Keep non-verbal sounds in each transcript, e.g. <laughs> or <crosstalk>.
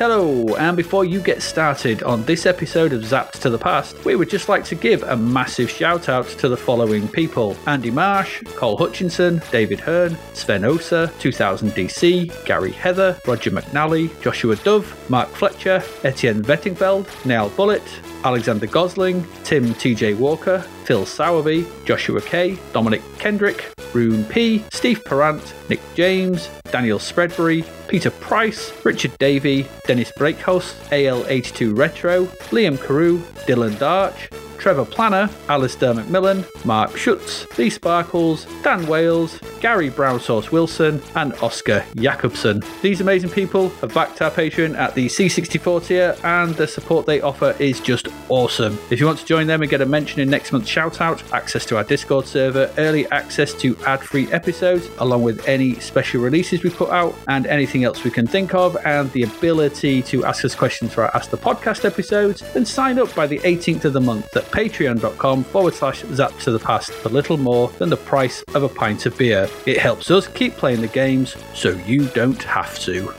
Hello, and before you get started on this episode of Zapped to the Past, we would just like to give a massive shout out to the following people. Andy Marsh, Cole Hutchinson, David Hearn, Sven Osa, 2000 DC, Gary Heather, Roger McNally, Joshua Dove, Mark Fletcher, Etienne Vettingfeld, Neil Bullitt, Alexander Gosling, Tim TJ Walker, Phil Sowerby, Joshua K, Dominic Kendrick, Rune P, Steve Perrant, Nick James, Daniel Spreadbury, Peter Price, Richard Davey, Dennis Breakhouse, AL82 Retro, Liam Carew, Dylan Darch, Trevor Planner, Alistair McMillan, Mark Schutz, Lee Sparkles, Dan Wales, Gary Brownsauce Wilson, and Oscar Jakobsen. These amazing people have backed our Patreon at the C64 tier, and the support they offer is just awesome. If you want to join them and get a mention in next month's shout out, access to our Discord server, early access to ad free episodes, along with any special releases we put out, and anything else we can think of, and the ability to ask us questions for our Ask the Podcast episodes, then sign up by the 18th of the month at patreon.com forward slash zap to the past for little more than the price of a pint of beer. It helps us keep playing the games so you don't have to.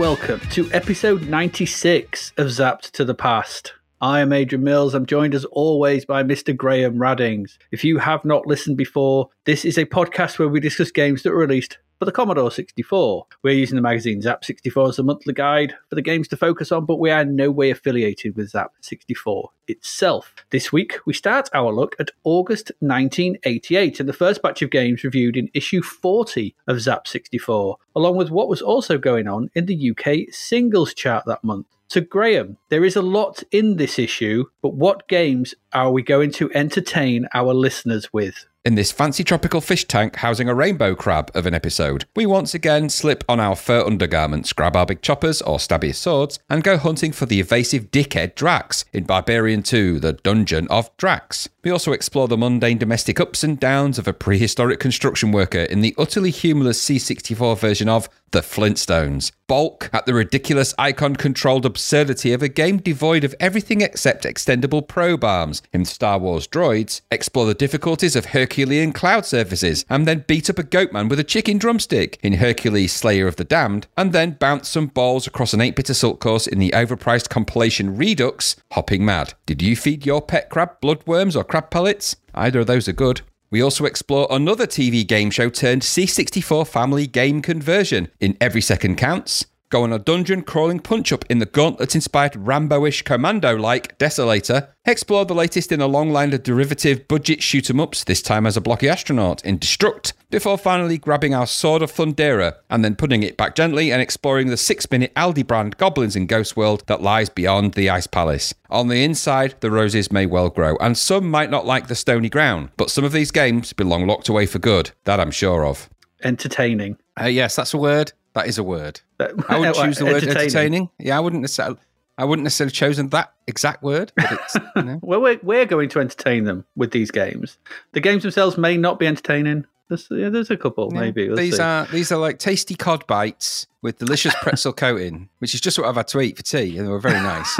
Welcome to episode 96 of Zapped to the Past. I am Adrian Mills. I'm joined as always by Mr. Graham Raddings. If you have not listened before, this is a podcast where we discuss games that were released for the Commodore 64. We're using the magazine Zzap!64 as a monthly guide for the games to focus on, but we are in no way affiliated with Zzap!64 itself. This week, we start our look at August 1988 and the first batch of games reviewed in issue 40 of Zzap!64, along with what was also going on in the UK singles chart that month. So, Graham, there is a lot in this issue, but what games are we going to entertain our listeners with? In this fancy tropical fish tank housing a rainbow crab of an episode, we once again slip on our fur undergarments, grab our big choppers or stabby swords, and go hunting for the evasive dickhead Drax in Barbarian 2, The Dungeon of Drax. We also explore the mundane domestic ups and downs of a prehistoric construction worker in the utterly humorless C64 version of The Flintstones. Balk at the ridiculous icon controlled absurdity of a game devoid of everything except extendable probe arms in Star Wars Droids, explore the difficulties of Herculean cloud surfaces, and then beat up a goatman with a chicken drumstick in Hercules Slayer of the Damned, and then bounce some balls across an 8 bit assault course in the overpriced compilation Redux, Hopping Mad. Did you feed your pet crab bloodworms or crab pellets? Either of those are good. We also explore another TV game show turned C64 family game conversion in Every Second Counts. Go on a dungeon crawling punch up in the gauntlet inspired Rambo ish commando like Desolator. Explore the latest in a long line of derivative budget shoot 'em ups, this time as a blocky astronaut in Destruct, before finally grabbing our Sword of Thundera and then putting it back gently and exploring the six minute Aldi brand Goblins in Ghost World that lies beyond the Ice Palace. On the inside, the roses may well grow, and some might not like the stony ground, but some of these games belong locked away for good, that I'm sure of. Entertaining. Uh, yes, that's a word. That is a word. I would <laughs> choose the word entertaining? entertaining. Yeah, I wouldn't necessarily. I wouldn't necessarily chosen that exact word, but it's you <laughs> know. Well, we're, we're going to entertain them with these games. The games themselves may not be entertaining. There's, yeah, there's a couple, maybe. We'll these see. are these are like tasty cod bites with delicious pretzel <laughs> coating, which is just what I've had to eat for tea, and they were very nice.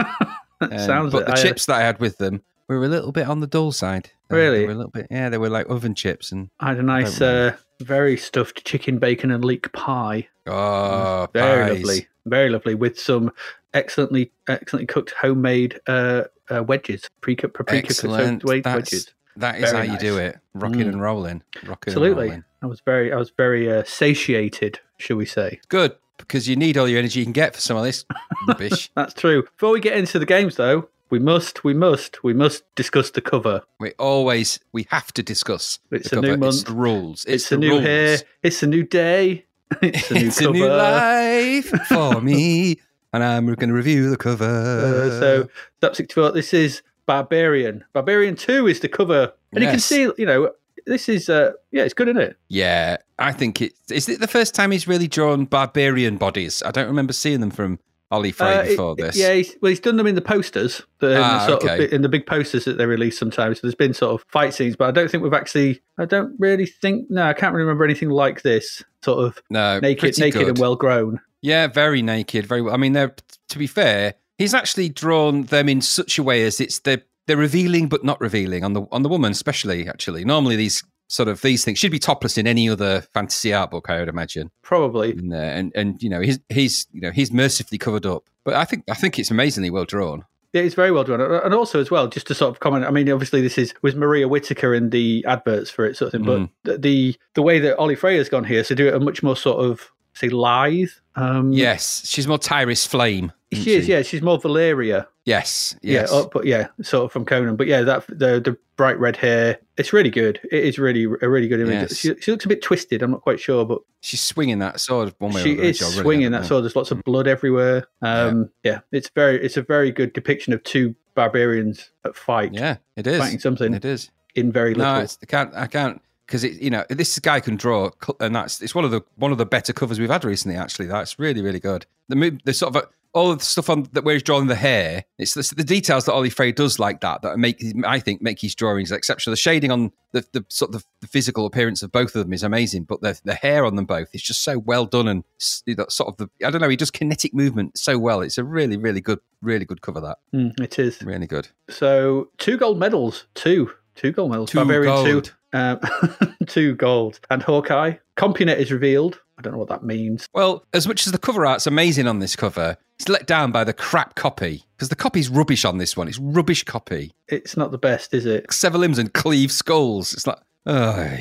Um, Sounds but the I- chips that I had with them were a little bit on the dull side. Uh, Really? they were a little bit. Yeah, they were like oven chips and I had a nice, uh, very stuffed chicken, bacon, and leek pie. oh, Very pies. lovely, very lovely, with some excellently, excellently cooked homemade uh, uh, wedges, pre-cut paprika Excellent. cooked wedges. That is Very how you do it. Rocking Mm. and rolling. Rocking Absolutely, and rolling. I was very, I was very uh, satiated, shall we say? Good because you need all your energy you can get for some of this rubbish. <laughs> That's true. Before we get into the games, though, we must, we must, we must discuss the cover. We always we have to discuss. It's the a new cover. It's the rules. It's, It's, a new rules. hair. It's a new day. <laughs> It's a new it's cover. a new life <laughs> for me. and I'm going to review the cover. Uh, so Zzap!64, this is Barbarian. Barbarian 2 is the cover. And you can see, you know, this is, uh, yeah, it's good, isn't it? yeah, I think it is. It the first time he's really drawn barbarian bodies? I don't remember seeing them from Ollie Frey Uh, it- this. Yeah, he's, well, he's done them in the posters, the, in, the Ah, sort okay. of, in the big posters that they release sometimes. So there's been sort of fight scenes, but I don't think we've actually. I don't really think. No, I can't really remember anything like this. Sort of no, naked, naked good. and well grown. Yeah, very naked, very well. I mean, they're to be fair, he's actually drawn them in such a way as it's they're they're revealing but not revealing on the on the woman, especially. Actually, normally these sort of these things should be topless in any other fantasy art book, I would imagine. Probably. In there, and and you know he's he's you know he's mercifully covered up, but I think I think it's amazingly well drawn. Yeah, it's very well drawn, and also as well, just to sort of comment. I mean, obviously, this is was Maria Whitaker in the adverts for it, sort of thing. Mm. But the, the the way that Ollie Freya's gone here, so do it a much more sort of say lithe. Um, Yes, she's more Tyrus Flame. isn't she is. Yeah, she's more Valeria. Yes. Yes. Yeah, oh, but yeah, sort of from Conan. But yeah, that the the bright red hair, it's really good. It is really a really good image. Yes. She, she looks a bit twisted. I'm not quite sure, but She's swinging that sword one way she or the other. is really, swinging I that know. sword. There's lots of blood everywhere. Um, yeah. it's very it's a very good depiction of two barbarians at fight, Yeah, it is. fighting something It is. in very little. No, I can't. I can't because it. You know, this guy can draw, and that's it's one of the one of the better covers we've had recently. Actually, that's really really good. The the sort of all of the stuff on that where he's drawing the hair. It's the, the details that Ollie Frey does like that that make I think make his drawings exceptional. The shading on the, the sort of the physical appearance of both of them is amazing, but the the hair on them both is just so well done and sort of the I don't know. He does kinetic movement so well. It's a really really good really good cover. That Mm, it is. really good. So two gold medals, two, two gold medals. Two Barbarian gold. two, um, <laughs> two gold, and Hawkeye. Compunet is revealed. I don't know what that means. Well, as much as the cover art's amazing on this cover, it's let down by the crap copy because the copy's rubbish on this one. It's rubbish copy. It's not the best, is it? Sever limbs and cleave skulls. It's like, oh,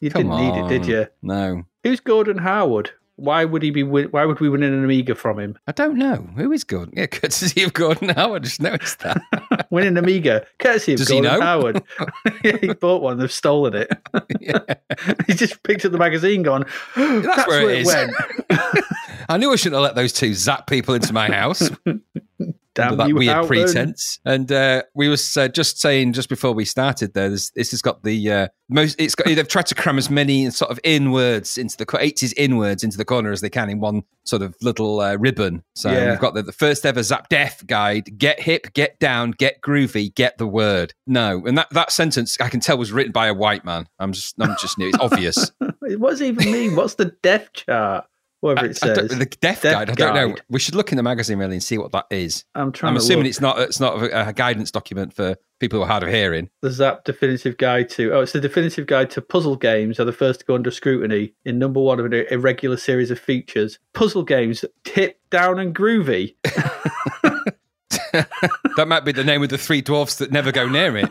You didn't need it, did you? No, Who's Gordon Howard? Why would he be? Why would we win an Amiga from him? I don't know. Who is Gordon? Yeah, courtesy of Gordon Howard. I just noticed that. <laughs> Win an Amiga, courtesy of Does Gordon? Howard. <laughs> yeah, he bought one. They've stolen it. <laughs> yeah. he just picked up the magazine, gone. That's, where where, it it is." went. I knew I shouldn't have let those two zap people into my house. Damn that weird pretense. And uh, we was uh, just saying just before we started there, this, this has got the uh, most. It's got they've tried to cram as many sort of inwards into the eighties inwards into the corner as they can in one sort of little uh, ribbon. So Yeah. we've got the, the first ever Zap Death guide: get hip, get down, get groovy, get the word. No, and that that sentence I can tell was written by a white man. I'm just I'm just new. It's obvious. <laughs> What does even mean? What's the death chart? Whatever it says. the death, Death guide. I don't know. We should look in the magazine really and see what that is. I'm trying I'm to assuming look. it's not it's not a, a guidance document for people who are hard of hearing. the Zap Definitive Guide to. Oh, it's the Definitive Guide to Puzzle Games are the first to go under scrutiny in number one of an irregular series of features. Puzzle games, tip down and groovy. <laughs> That might be the name of the three dwarfs that never go near it.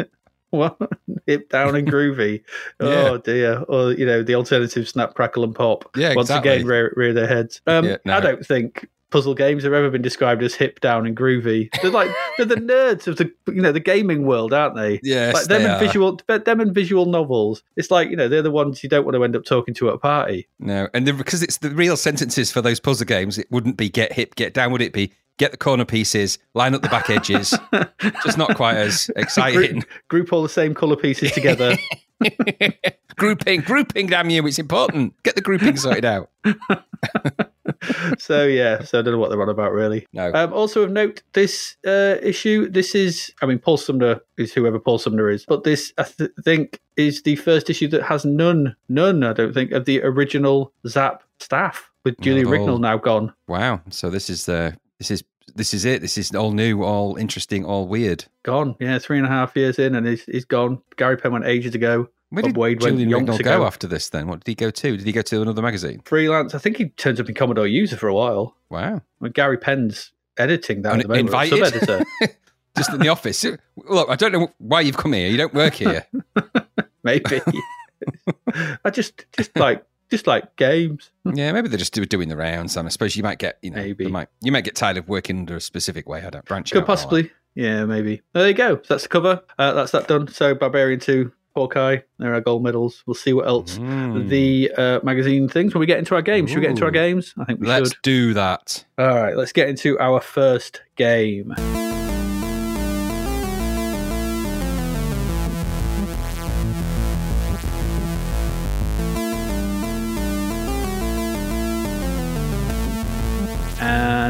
<laughs> What? Hip down and <laughs> groovy. Yeah. Oh dear. Or you know the alternative snap, crackle, and pop. Yeah, Once exactly. again, rear, rear their heads. Um, Yeah, no. I don't think puzzle games have ever been described as hip down and groovy. They're like they're the nerds of the you know the gaming world, aren't they? Yeah, like them and visual, them and visual novels. It's like you know they're the ones you don't want to end up talking to at a party. No, and the, because it's the real sentences for those puzzle games, it wouldn't be get hip, get down, would it be? Get the corner pieces, line up the back edges. <laughs> Just not quite as exciting. Group, group all the same color pieces together. <laughs> grouping, grouping, damn you, it's important. Get the grouping sorted out. <laughs> so yeah, so I don't know what they're on about really. No. Um, also of note, this uh, issue, this is, I mean, Paul Sumner is whoever Paul Sumner is, but this I th- think is the first issue that has none, none, I don't think, of the original Zap staff with Julie Not at all. Rignall now gone. Wow. So this is uh, this is this is it. This is all new, all interesting, all weird. Gone, yeah, three and a half years in, and he's, he's gone. Gary Penn went ages ago. Where Bob did Wade went Julian Rignall ago. go after this? Then what did he go to? Did he go to another magazine? Freelance, I think he turns up in Commodore User for a while. Wow. I mean, Gary Penn's editing that Un- at the moment. invited? Sub-editor. <laughs> <laughs> Just in the office. Look, I don't know why you've come here. You don't work here. <laughs> maybe. I just, just like, just like games. yeah, maybe they're just doing the rounds. And I suppose you might get, you know, Maybe. you might you might get tired of working under a specific way. I don't branch Could out. and all that. possibly. Yeah, maybe. There you go. So that's the cover. Uh, that's that done. So Barbarian 2 Hawkeye. There are our gold medals. We'll see what else Mm. the uh, magazine things when we get into our games. Should we get into our games? I think we Let's should. do that. All right, let's get into our first game.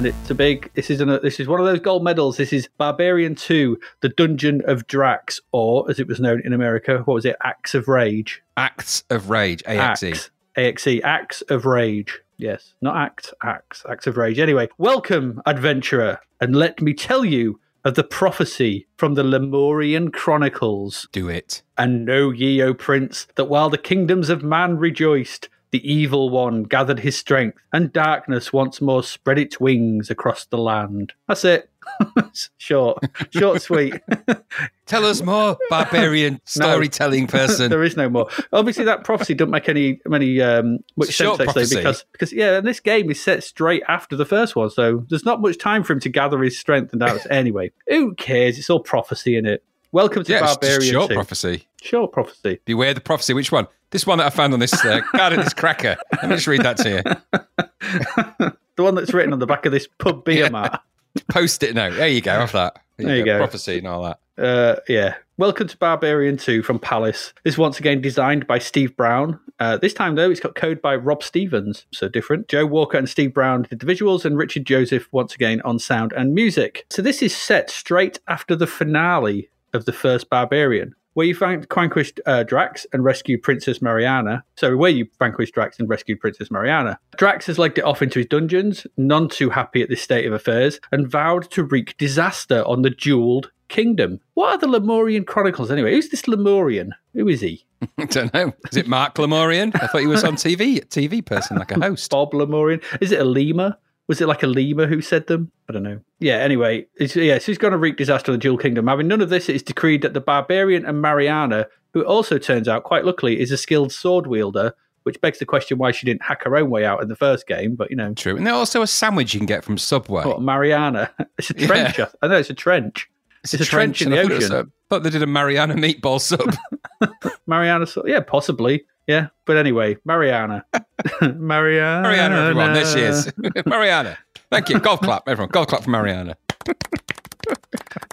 And it's a big. This is an, this is one of those gold medals. This is Barbarian Two: The Dungeon of Drax, or as it was known in America, what was it? Axe of Rage. Acts of Rage, AXE. Axe. AXE. Axe of Rage. Yes, not act, axe, axe of rage. Anyway, welcome, adventurer, and let me tell you of the prophecy from the Lemurian Chronicles. Do it. And know ye, O prince, that while the kingdoms of man rejoiced, the evil one gathered his strength, and darkness once more spread its wings across the land. That's it. <laughs> short, short, sweet. <laughs> Tell us more, barbarian <laughs> storytelling person. there is no more. Obviously, that prophecy doesn't make any any um, much sense actually because because yeah, and this game is set straight after the first one, so there's not much time for him to gather his strength and doubts. anyway, who cares? It's all prophecy in it. Welcome to yeah, Barbarian short 2. prophecy. Short prophecy. Beware the prophecy. Which one? This one that I found on this uh, <laughs> card of this cracker. Let me just read that to you. <laughs> The one that's written on the back of this pub beer Yeah. mat. <laughs> Post it now. There you go. Off that. There you go. Prophecy and all that. Uh, yeah. Welcome to Barbarian 2 from Palace. This is once again designed by Steve Brown. Uh, this time, though, it's got code by Rob Stevens, so different. Joe Walker and Steve Brown did the visuals, and Richard Joseph once again on sound and music. So this is set straight after the finale of the first Barbarian. Where you vanquished uh, Drax and rescued Princess Mariana. So, where you vanquished Drax and rescued Princess Mariana. Drax has legged it off into his dungeons, none too happy at this state of affairs, and vowed to wreak disaster on the jeweled kingdom. What are the Lemurian Chronicles anyway? Who's this Lemurian? Who is he? <laughs> I don't know. Is it Mark Lemorian? I thought he was on <laughs> TV, a TV person, like a host. Bob Lemurian? Is it a lemur? Was it like a lemur who said them? I don't know. Yeah, anyway, it's, yeah, so he's going to wreak disaster on the Jewel Kingdom. Having none of this, it is decreed that the barbarian and Mariana, who also turns out, quite luckily, is a skilled sword wielder, which begs the question why she didn't hack her own way out in the first game, but you know. True. And there's also a sandwich you can get from Subway. What, Mariana? <laughs> It's a trench. I- I know it's a trench. It's, a trench, in and the I thought ocean. a- thought they did a Mariana meatball sub. <laughs> Mariana, yeah, possibly. Yeah, but anyway, Mariana. <laughs> Mariana. Mariana, everyone. There she is. <laughs> <laughs> Mariana. Thank you. Golf clap, everyone. Golf clap for Mariana.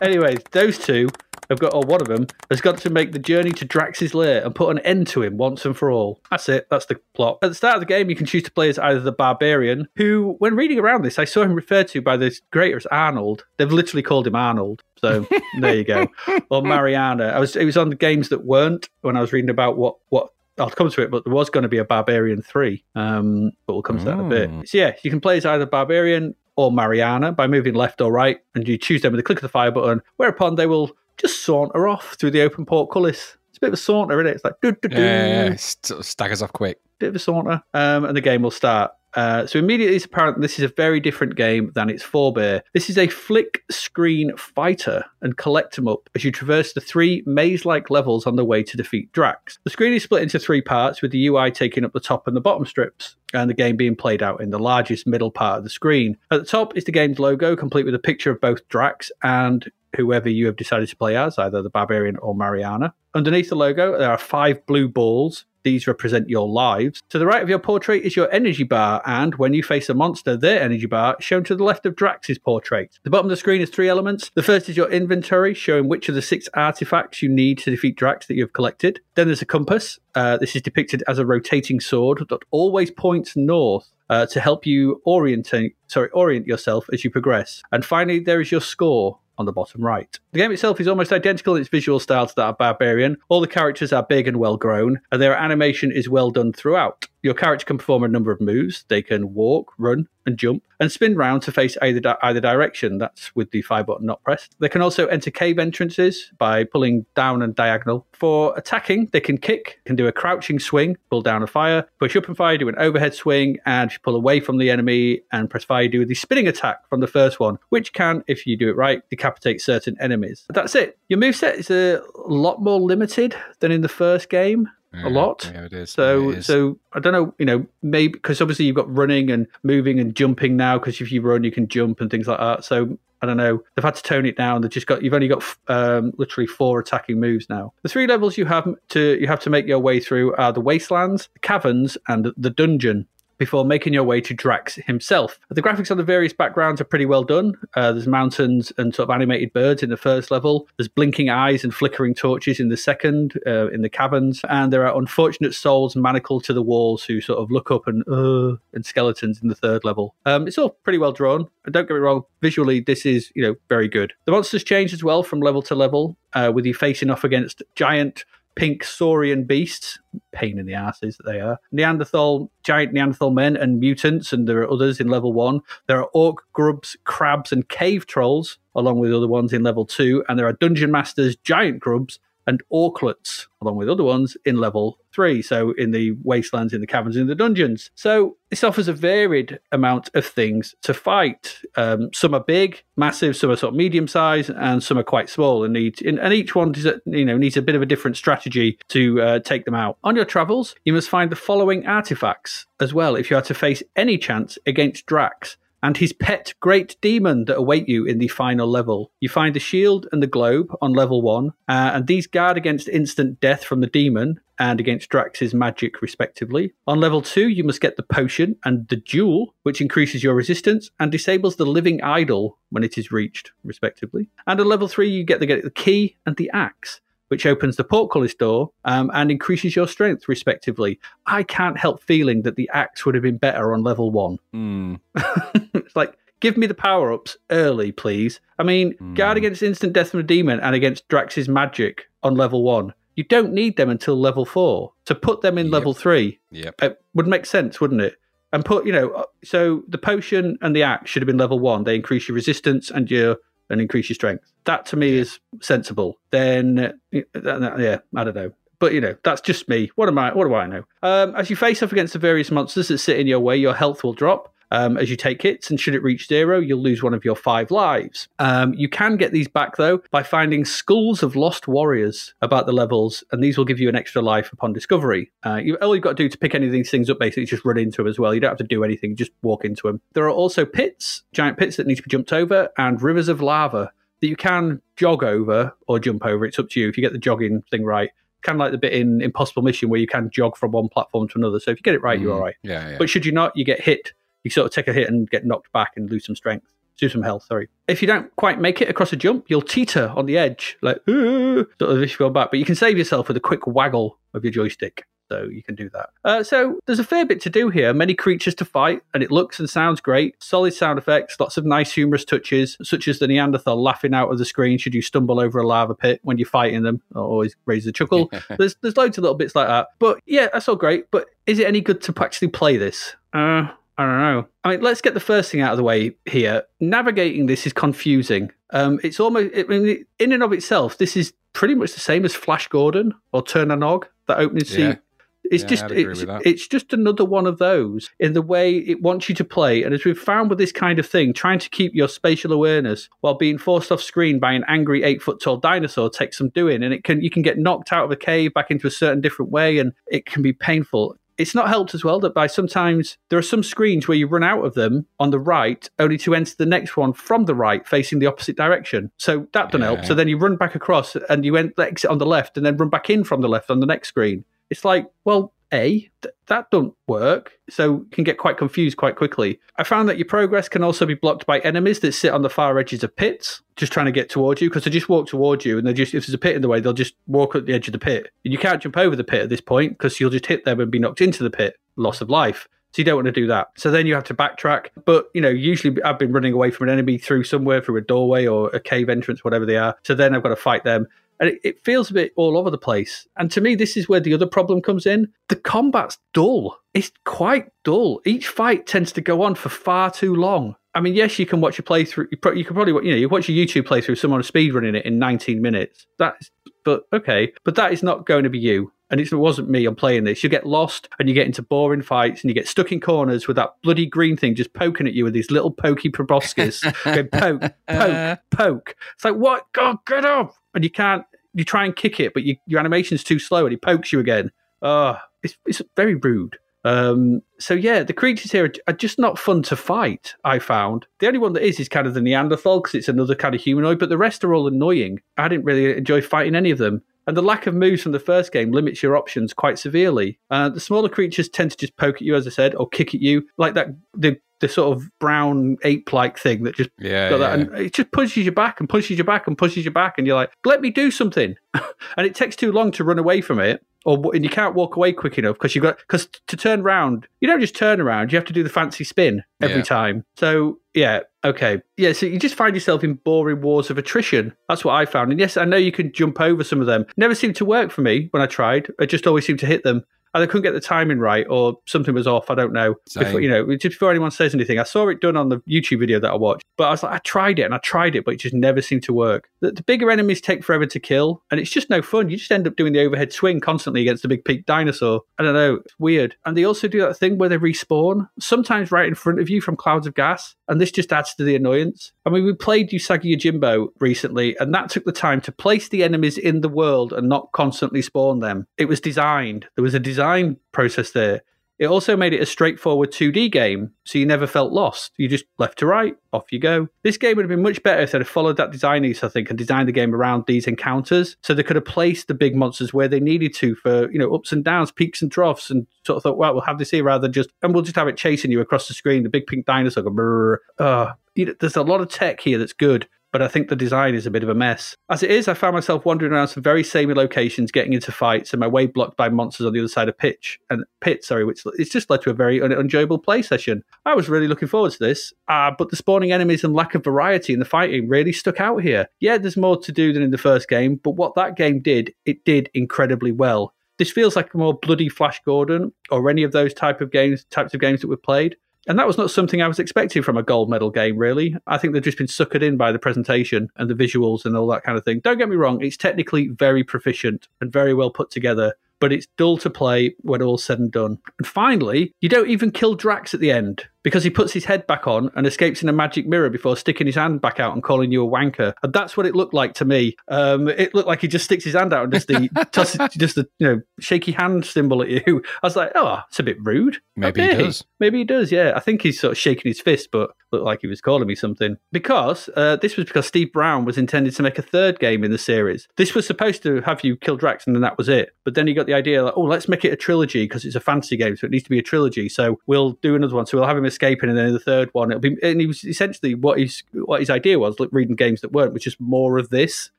Anyways, those two have got, or one of them has got to make the journey to Drax's lair and put an end to him once and for all. That's it. That's the plot. At the start of the game, you can choose to play as either the barbarian, who, when reading around this, I saw him referred to by the creator as Arnold. They've literally called him Arnold. So there you go. Or Mariana. I was. It was on the games that weren't when I was reading about what what. I'll come to it, but there was going to be a Barbarian 3, um, but we'll come to that in a bit. Mm. So, yeah, you can play as either Barbarian or Mariana by moving left or right, and you choose them with a click of the fire button, whereupon they will just saunter off through the open portcullis. It's a bit of a saunter, isn't it? It's like, do, do, do, Yeah, yeah, yeah. St- staggers off quick. bit of a saunter, um, and the game will start. Uh, so immediately it's apparent this is a very different game than its forebear. This is a flick screen fighter and collect 'em up as you traverse the three maze-like levels on the way to defeat Drax. The screen is split into three parts, with the UI taking up the top and the bottom strips, and the game being played out in the largest middle part of the screen. At the top is the game's logo, complete with a picture of both Drax and whoever you have decided to play as, either the Barbarian or Mariana. Underneath the logo, there are five blue balls. These represent your lives. To the right of your portrait is your energy bar, and when you face a monster, their energy bar is shown to the left of Drax's portrait. The bottom of the screen is three elements. The first is your inventory, showing which of the six artifacts you need to defeat Drax that you have collected. Then there's a compass. Uh, this is depicted as a rotating sword that always points north uh, to help you orientate, sorry, orient yourself as you progress. And finally, there is your score on the bottom right. The game itself is almost identical in its visual style to that of Barbarian. All the characters are big and well grown, and their animation is well done throughout. Your character can perform a number of moves. They can walk, run, and jump, and spin round to face either di- either direction. That's with the fire button not pressed. They can also enter cave entrances by pulling down and diagonal. For attacking, they can kick, can do a crouching swing, pull down and fire, push up and fire, do an overhead swing, and if you pull away from the enemy and press fire, do the spinning attack from the first one, which can, if you do it right, decapitate certain enemies. That's it. Your moveset is a lot more limited than in the first game. Yeah, a lot. Yeah, it is. So, It is. so I don't know, you know, maybe because obviously you've got running and moving and jumping now. Because if you run, you can jump and things like that. So I don't know. They've had to tone it down. They've just got you've only got um, literally four attacking moves now. The three levels you have to you have to make your way through are the wastelands, the caverns, and the dungeon before making your way to Drax himself. The graphics on the various backgrounds are pretty well done. Uh, there's mountains and sort of animated birds in the first level. There's blinking eyes and flickering torches in the second, uh, in the caverns. And there are unfortunate souls manacled to the walls who sort of look up and, uh, and skeletons in the third level. Um, it's all pretty well drawn. Don't get me wrong, visually, this is, you know, very good. The monsters change as well from level to level, uh, with you facing off against giant pink saurian beasts, pain in the asses that they are. Neanderthal, giant Neanderthal men and mutants, and there are others in level one. There are orc, grubs, crabs, and cave trolls, along with other ones in level two. And there are dungeon masters, giant grubs, and orklets, along with other ones in level three. So in the wastelands, in the caverns, in the dungeons. So this offers a varied amount of things to fight. Um, some are big, massive, some are sort of medium size, and some are quite small and need. And each one is, you know needs a bit of a different strategy to uh, take them out. On your travels, you must find the following artifacts as well if you are to face any chance against Drax and his pet great demon that await you in the final level. You find the shield and the globe on level one, uh, and these guard against instant death from the demon and against Drax's magic, respectively. On level two, you must get the potion and the jewel, which increases your resistance and disables the living idol when it is reached, respectively. And on level three, you get the, get the key and the axe which opens the portcullis door um, and increases your strength, respectively. I can't help feeling that the axe would have been better on level one. Mm. <laughs> it's like, give me the power ups early, please. I mean, mm. guard against instant death from a demon and against Drax's magic on level one. You don't need them until level four. To put them in yep. level three yep. it would make sense, wouldn't it? And put, you know, uh, so the potion and the axe should have been level one. They increase your resistance and your and increase your strength. That to me is sensible. Then, yeah, I don't know. But you know, that's just me. What am I? What do I know? Um, as you face off against the various monsters that sit in your way, your health will drop um, as you take hits, and should it reach zero, you'll lose one of your five lives. Um, you can get these back though by finding skulls of lost warriors about the levels, and these will give you an extra life upon discovery. Uh, you, all you've got to do to pick any of these things up basically is just run into them as well. You don't have to do anything; just walk into them. There are also pits, giant pits that need to be jumped over, and rivers of lava that you can jog over or jump over. It's up to you if you get the jogging thing right kind of like the bit in Impossible Mission where you can jog from one platform to another. So if you get it right, mm, you're all right. Yeah, yeah. But should you not, you get hit you sort of take a hit and get knocked back and lose some strength, lose some health. Sorry. If you don't quite make it across a jump, you'll teeter on the edge, like <laughs> sort of if you go back. But you can save yourself with a quick waggle of your joystick. So you can do that. Uh, so there's a fair bit to do here. Many creatures to fight, and it looks and sounds great. Solid sound effects, lots of nice humorous touches, such as the Neanderthal laughing out of the screen should you stumble over a lava pit when you're fighting them. always raise a chuckle. <laughs> there's there's loads of little bits like that. But yeah, that's all great. But is it any good to actually play this? Uh, I don't know. I mean, let's get the first thing out of the way here. Navigating this is confusing. Um, it's almost, I mean, in and of itself, this is pretty much the same as Flash Gordon or Tir Na Nog, that opening scene. Yeah. It's yeah, just it's, it's just another one of those in the way it wants you to play. And as we've found with this kind of thing, trying to keep your spatial awareness while being forced off screen by an angry eight foot tall dinosaur takes some doing. And it can you can get knocked out of a cave back into a certain different way, and it can be painful. It's not helped as well that by sometimes there are some screens where you run out of them on the right, only to enter the next one from the right, facing the opposite direction. So that doesn't yeah. help. So then you run back across and you exit on the left, and then run back in from the left on the next screen. It's like, well, a th- that don't work so can get quite confused quite quickly i found that your progress can also be blocked by enemies that sit on the far edges of pits just trying to get towards you because they just walk towards you and they just if there's a pit in the way they'll just walk at the edge of the pit and you can't jump over the pit at this point because you'll just hit them and be knocked into the pit loss of life so you don't want to do that. So then you have to backtrack. But, you know, usually I've been running away from an enemy through somewhere, through a doorway or a cave entrance, whatever they are. So then I've got to fight them and it, it, feels a bit all over the place. And to me, this is where the other problem comes in. The combat's dull. It's quite dull. Each fight tends to go on for far too long. I mean, yes, you can watch a playthrough. You, pro- you can probably, you know, you watch a YouTube playthrough, someone speed running it in 19 minutes. That's, but okay, but that is not going to be you. And it wasn't me. I'm playing this. You get lost and you get into boring fights and you get stuck in corners with that bloody green thing just poking at you with these little pokey proboscis. <laughs> going poke, poke, poke. It's like what? God, get up! And you can't you try and kick it, but you, your animation's too slow and it pokes you again. Oh, it's, it's very rude. Um, so yeah, the creatures here are, are just not fun to fight. I found the only one that is is kind of the Neanderthal because it's another kind of humanoid, but the rest are all annoying. I didn't really enjoy fighting any of them. And the lack of moves from the first game limits your options quite severely. Uh, the smaller creatures tend to just poke at you, as I said, or kick at you, like that the the sort of brown ape-like thing that just Yeah, got that, yeah. and it just pushes you back and pushes you back and pushes you back, and you're like, let me do something, <laughs> and it takes too long to run away from it. Or and you can't walk away quick enough because you got because to turn round you don't just turn around you have to do the fancy spin every Yeah. time. So yeah, okay, yeah. So you just find yourself in boring wars of attrition. That's what I found. And yes, I know you can jump over some of them. Never seemed to work for me when I tried. I just always seemed to hit them. I couldn't get the timing right, or something was off. I don't know. Before, you know, just before anyone says anything, I saw it done on the YouTube video that I watched. But I was like, I tried it and I tried it, but it just never seemed to work. The, the bigger enemies take forever to kill, and it's just no fun. You just end up doing the overhead swing constantly against the big pink dinosaur. I don't know. It's weird. And they also do that thing where they respawn, sometimes right in front of you from clouds of gas. And this just adds to the annoyance. I mean, we played Usagi Yojimbo recently, and that took the time to place the enemies in the world and not constantly spawn them. It was designed. There was a design process there. It also made it a straightforward 2D game, so you never felt lost. You just left to right, off you go. This game would have been much better if they'd have followed that design ethos, I think, and designed the game around these encounters, so they could have placed the big monsters where they needed to for you know ups and downs, peaks and troughs, and sort of thought, well, we'll have this here rather than just, and we'll just have it chasing you across the screen. The big pink dinosaur, go. Uh, you know, there's a lot of tech here that's good, but I think the design is a bit of a mess. As it is, I found myself wandering around some very samey locations, getting into fights, and my way blocked by monsters on the other side of pitch and pit. Sorry, which it's just led to a very un- enjoyable play session. I was really looking forward to this, uh, but the spawning enemies and lack of variety in the fighting really stuck out here. Yeah, there's more to do than in the first game, but what that game did, it did incredibly well. This feels like a more bloody Flash Gordon or any of those type of games, types of games that we've played. And that was not something I was expecting from a gold medal game, really. I think they've just been suckered in by the presentation and the visuals and all that kind of thing. Don't get me wrong, it's technically very proficient and very well put together, but it's dull to play when all's said and done. And finally, you don't even kill Drax at the end because he puts his head back on and escapes in a magic mirror before sticking his hand back out and calling you a wanker. And that's what it looked like to me. Um, it looked like he just sticks his hand out and just the <laughs> tosses, just the you know shaky hand symbol at you. I was like, oh, it's a bit rude. Maybe he does. Maybe he does, yeah. I think he's sort of shaking his fist, but looked like he was calling me something. Because uh, this was because Steve Brown was intended to make a third game in the series. This was supposed to have you kill Drax, and then that was it. But then he got the idea, like, oh, let's make it a trilogy because it's a fantasy game, so it needs to be a trilogy. So we'll do another one. So we'll have him escaping, and then the third one, it'll be. And he was essentially what his what his idea was, like reading games that weren't, which is more of this.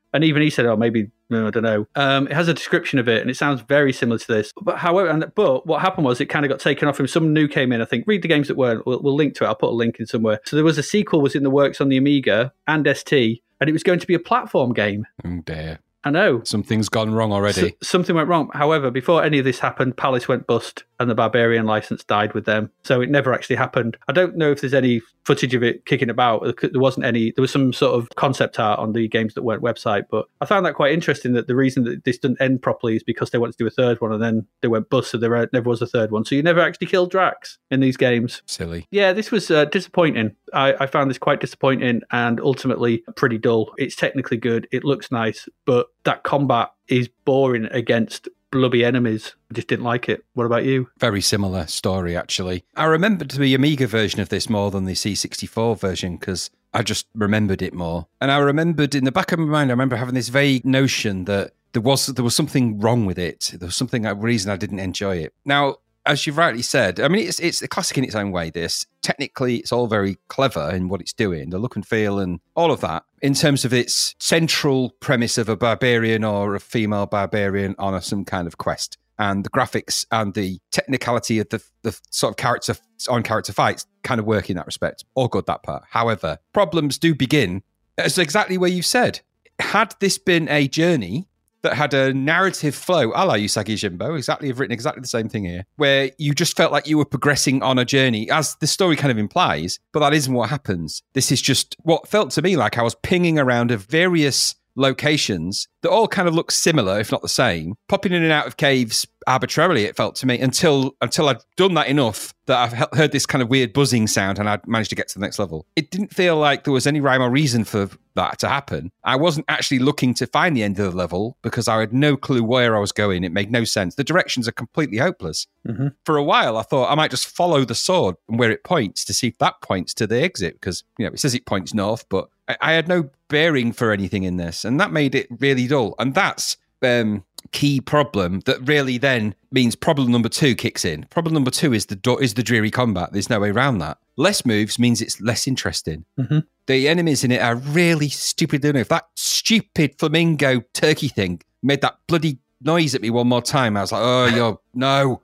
And even he said, "Oh, maybe no, I don't know." Um, it has a description of it, and it sounds very similar to this. But however, and, but what happened was it kind of got taken off him. Some new came in. I think read the games that weren't. We'll, we'll link to it. I'll put a link in somewhere. So there was a sequel was in the works on the Amiga and ST, and it was going to be a platform game. Oh dear. I know. Something's gone wrong already. Something went wrong. However, before any of this happened, Palace went bust and the Barbarian license died with them. So it never actually happened. I don't know if there's any footage of it kicking about. There wasn't any. There was some sort of concept art on the games that weren't website, but I found that quite interesting that the reason that this didn't end properly is because they wanted to do a third one and then they went bust, so there never was a third one. So you never actually killed Drax in these games. Silly. Yeah, this was uh, disappointing. I, I found this quite disappointing and ultimately pretty dull. It's technically good, it looks nice, but that combat is boring against blubby enemies. I just didn't like it. What about you? Very similar story, actually. I remembered the Amiga version of this more than the C64 version because I just remembered it more. And I remembered in the back of my mind, I remember having this vague notion that there was there was something wrong with it. There was something a reason I didn't enjoy it. Now, as you've rightly said, I mean it's it's a classic in its own way. This technically, it's all very clever in what it's doing, the look and feel, and all of that. In terms of its central premise of a barbarian or a female barbarian on a, some kind of quest, and the graphics and the technicality of the the sort of character on character fights kind of work in that respect. All good that part. However, problems do begin as exactly where you've said. Had this been a journey that had a narrative flow, a la Usagi Jimbo, exactly, I've written exactly the same thing here, where you just felt like you were progressing on a journey, as the story kind of implies, but that isn't what happens. This is just what felt to me like I was pinging around of various locations that all kind of look similar, if not the same, popping in and out of caves arbitrarily. It felt to me until until I'd done that enough that I've he- heard this kind of weird buzzing sound and I'd managed to get to the next level. It didn't feel like there was any rhyme or reason for that to happen. I wasn't actually looking to find the end of the level because I had no clue where I was going. It made no sense. The directions are completely hopeless. hmm For a while, I thought I might just follow the sword and where it points to see if that points to the exit because you know it says it points north, but I, I had no bearing for anything in this, and that made it really dull. And that's um, key problem that really then means problem number two kicks in. Problem number two is the do- is the dreary combat. There's no way around that. Less moves means it's less interesting. Mhm. The enemies in it are really stupid enough. That stupid flamingo turkey thing made that bloody noise at me one more time. I was like, oh, you're no.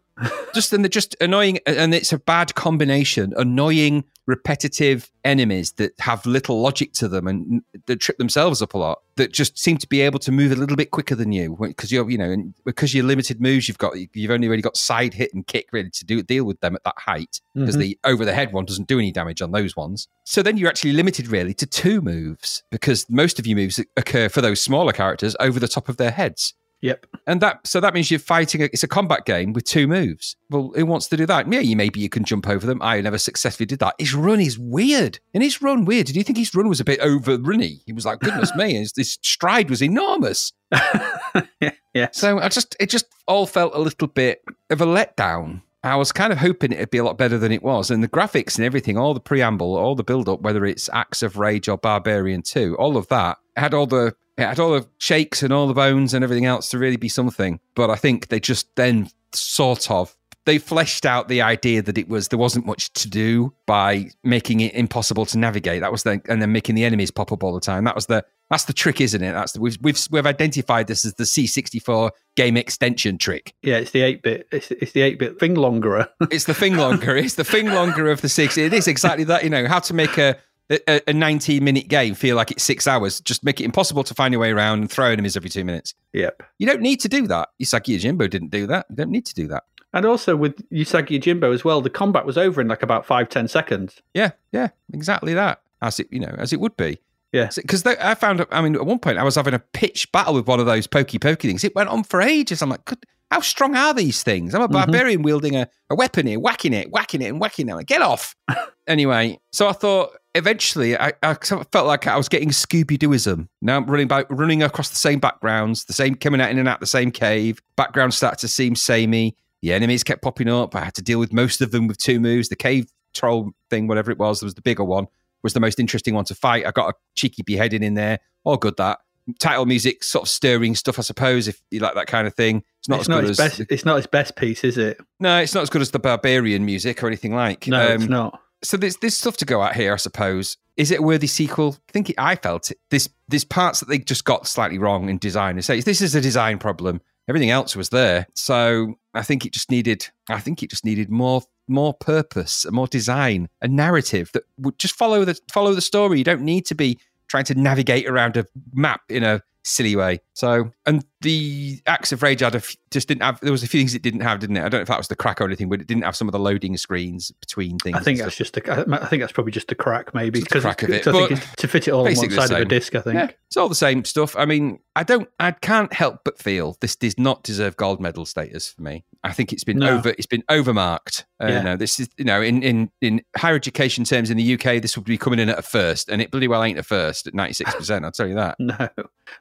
Just and they're just annoying, and it's a bad combination. Annoying, repetitive enemies that have little logic to them and that trip themselves up a lot. That just seem to be able to move a little bit quicker than you because you're, you know, and because you're limited moves. You've got you've only really got side hit and kick really to do deal with them at that height because Mhm. the over the head one doesn't do any damage on those ones. So then you're actually limited really to two moves because most of your moves occur for those smaller characters over the top of their heads. Yep. And that so that means you're fighting. A, it's a combat game with two moves. Well, who wants to do that? Yeah, you maybe you can jump over them. I never successfully did that. His run is weird, and his run weird. Did you think his run was a bit over runny? He was like, goodness me, his, his stride was enormous. <laughs> yeah. So I just it just all felt a little bit of a letdown. I was kind of hoping it'd be a lot better than it was, and the graphics and everything, all the preamble, all the build up, whether it's Acts of Rage or Barbarian Two, all of that had all the it had all the shakes and all the bones and everything else to really be something. But I think they just then sort of they fleshed out the idea that it was there wasn't much to do by making it impossible to navigate. That was the and then making the enemies pop up all the time. That was the that's the trick, isn't it? That's the, we've we've we've identified this as the C64 game extension trick. Yeah, it's the eight bit. It's, it's the eight bit thing longerer. It's the thing longer. it's the thing longer of the six. It is exactly that. You know how to make a a, a 19 minute game feel like it's six hours. Just make it impossible to find your way around and throw enemies every two minutes. yep. You don't need to do that. Usagi Yojimbo didn't do that. You don't need to do that. And also with Usagi Jimbo as well, the combat was over in like about five ten seconds. Yeah, yeah, exactly that. As it, you know, as it would be. Yeah. Because I found, I mean, at one point I was having a pitch battle with one of those pokey pokey things. It went on for ages. I'm like, good, how strong are these things? I'm a mm-hmm. barbarian wielding a, a weapon here, whacking it, whacking it, and whacking it. Like, get off. <laughs> anyway, so I thought eventually I, I felt like I was getting Scooby Dooism. Now I'm running by, running across the same backgrounds, the same coming out in and out the same cave. Backgrounds started to seem samey. The enemies kept popping up. I had to deal with most of them with two moves. The cave troll thing, whatever it was, there was the bigger one, was the most interesting one to fight. I got a cheeky beheading in there. All good that. Title music, sort of stirring stuff, I suppose, if you like that kind of thing. It's not it's as not good as best. It's not his best piece, is it? no, it's not as good as the barbarian music or anything like. No, Um, it's not. so there's there's stuff to go at here, I suppose. Is it a worthy sequel? I think it, I felt it. This there's parts that they just got slightly wrong in design. Say this is a design problem. Everything else was there, so I think it just needed. I think it just needed more more purpose, more design, a narrative that would just follow the follow the story. You don't need to be trying to navigate around a map in a silly way. So, and the Acts of Rage had a f- just didn't have. There was a few things it didn't have, didn't it? I don't know if that was the crack or anything, but it didn't have some of the loading screens between things. I think that's stuff. just a. I think that's probably just a crack, maybe the crack of it, I think it's to fit it all on one side of a disc. I think. Yeah, it's all the same stuff. I mean, I don't, I can't help but feel this does not deserve gold medal status for me. I think it's been No. over, it's been overmarked. Uh, Yeah. You know, this is, you know, in in in higher education terms in the UK, this would be coming in at a first, and it bloody well ain't a first at ninety six percent. I'll tell you that. <laughs> No,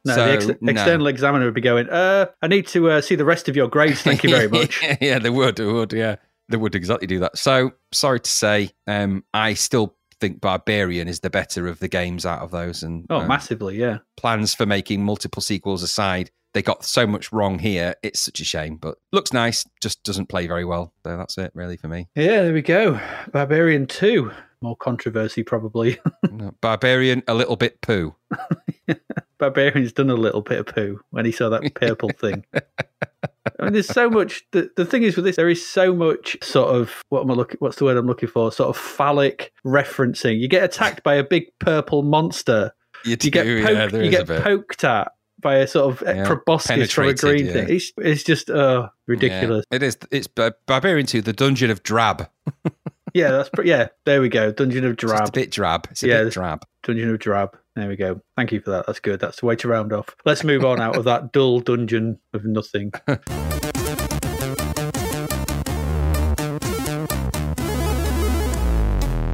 no. So, the ex- no. external examiner would be going. Uh, I need to uh, see the rest of your grades. Thank you very much. <laughs> yeah, they would, they would, yeah, they would exactly do that. So sorry to say, um, I still think Barbarian is the better of the games out of those, and Oh, um, massively, yeah. plans for making multiple sequels aside, they got so much wrong here. It's such a shame, but looks nice, just doesn't play very well. So that's it, really, for me. Yeah, there we go. Barbarian two. More controversy, probably. <laughs> Barbarian, a little bit poo. <laughs> Barbarian's done a little bit of poo when he saw that purple thing. I mean, there's so much. The, the thing is with this, there is so much sort of what am I looking? What's the word I'm looking for? Sort of phallic referencing. You get attacked by a big purple monster. You, You do, get yeah, poked, there you is a get bit. poked at by a sort of Yeah, proboscis from a green yeah. thing. It's, it's just uh, ridiculous. Yeah, it is. It's Bar- Barbarian 2, the Dungeon of Drab. <laughs> Yeah, that's pretty. Yeah, there we go. Dungeon of Drab. Just a bit drab. It's a Yeah, bit drab. Dungeon of Drab. There we go. Thank you for that. That's good. That's the way to round off. Let's move on out of that <laughs> dull dungeon of nothing. <laughs>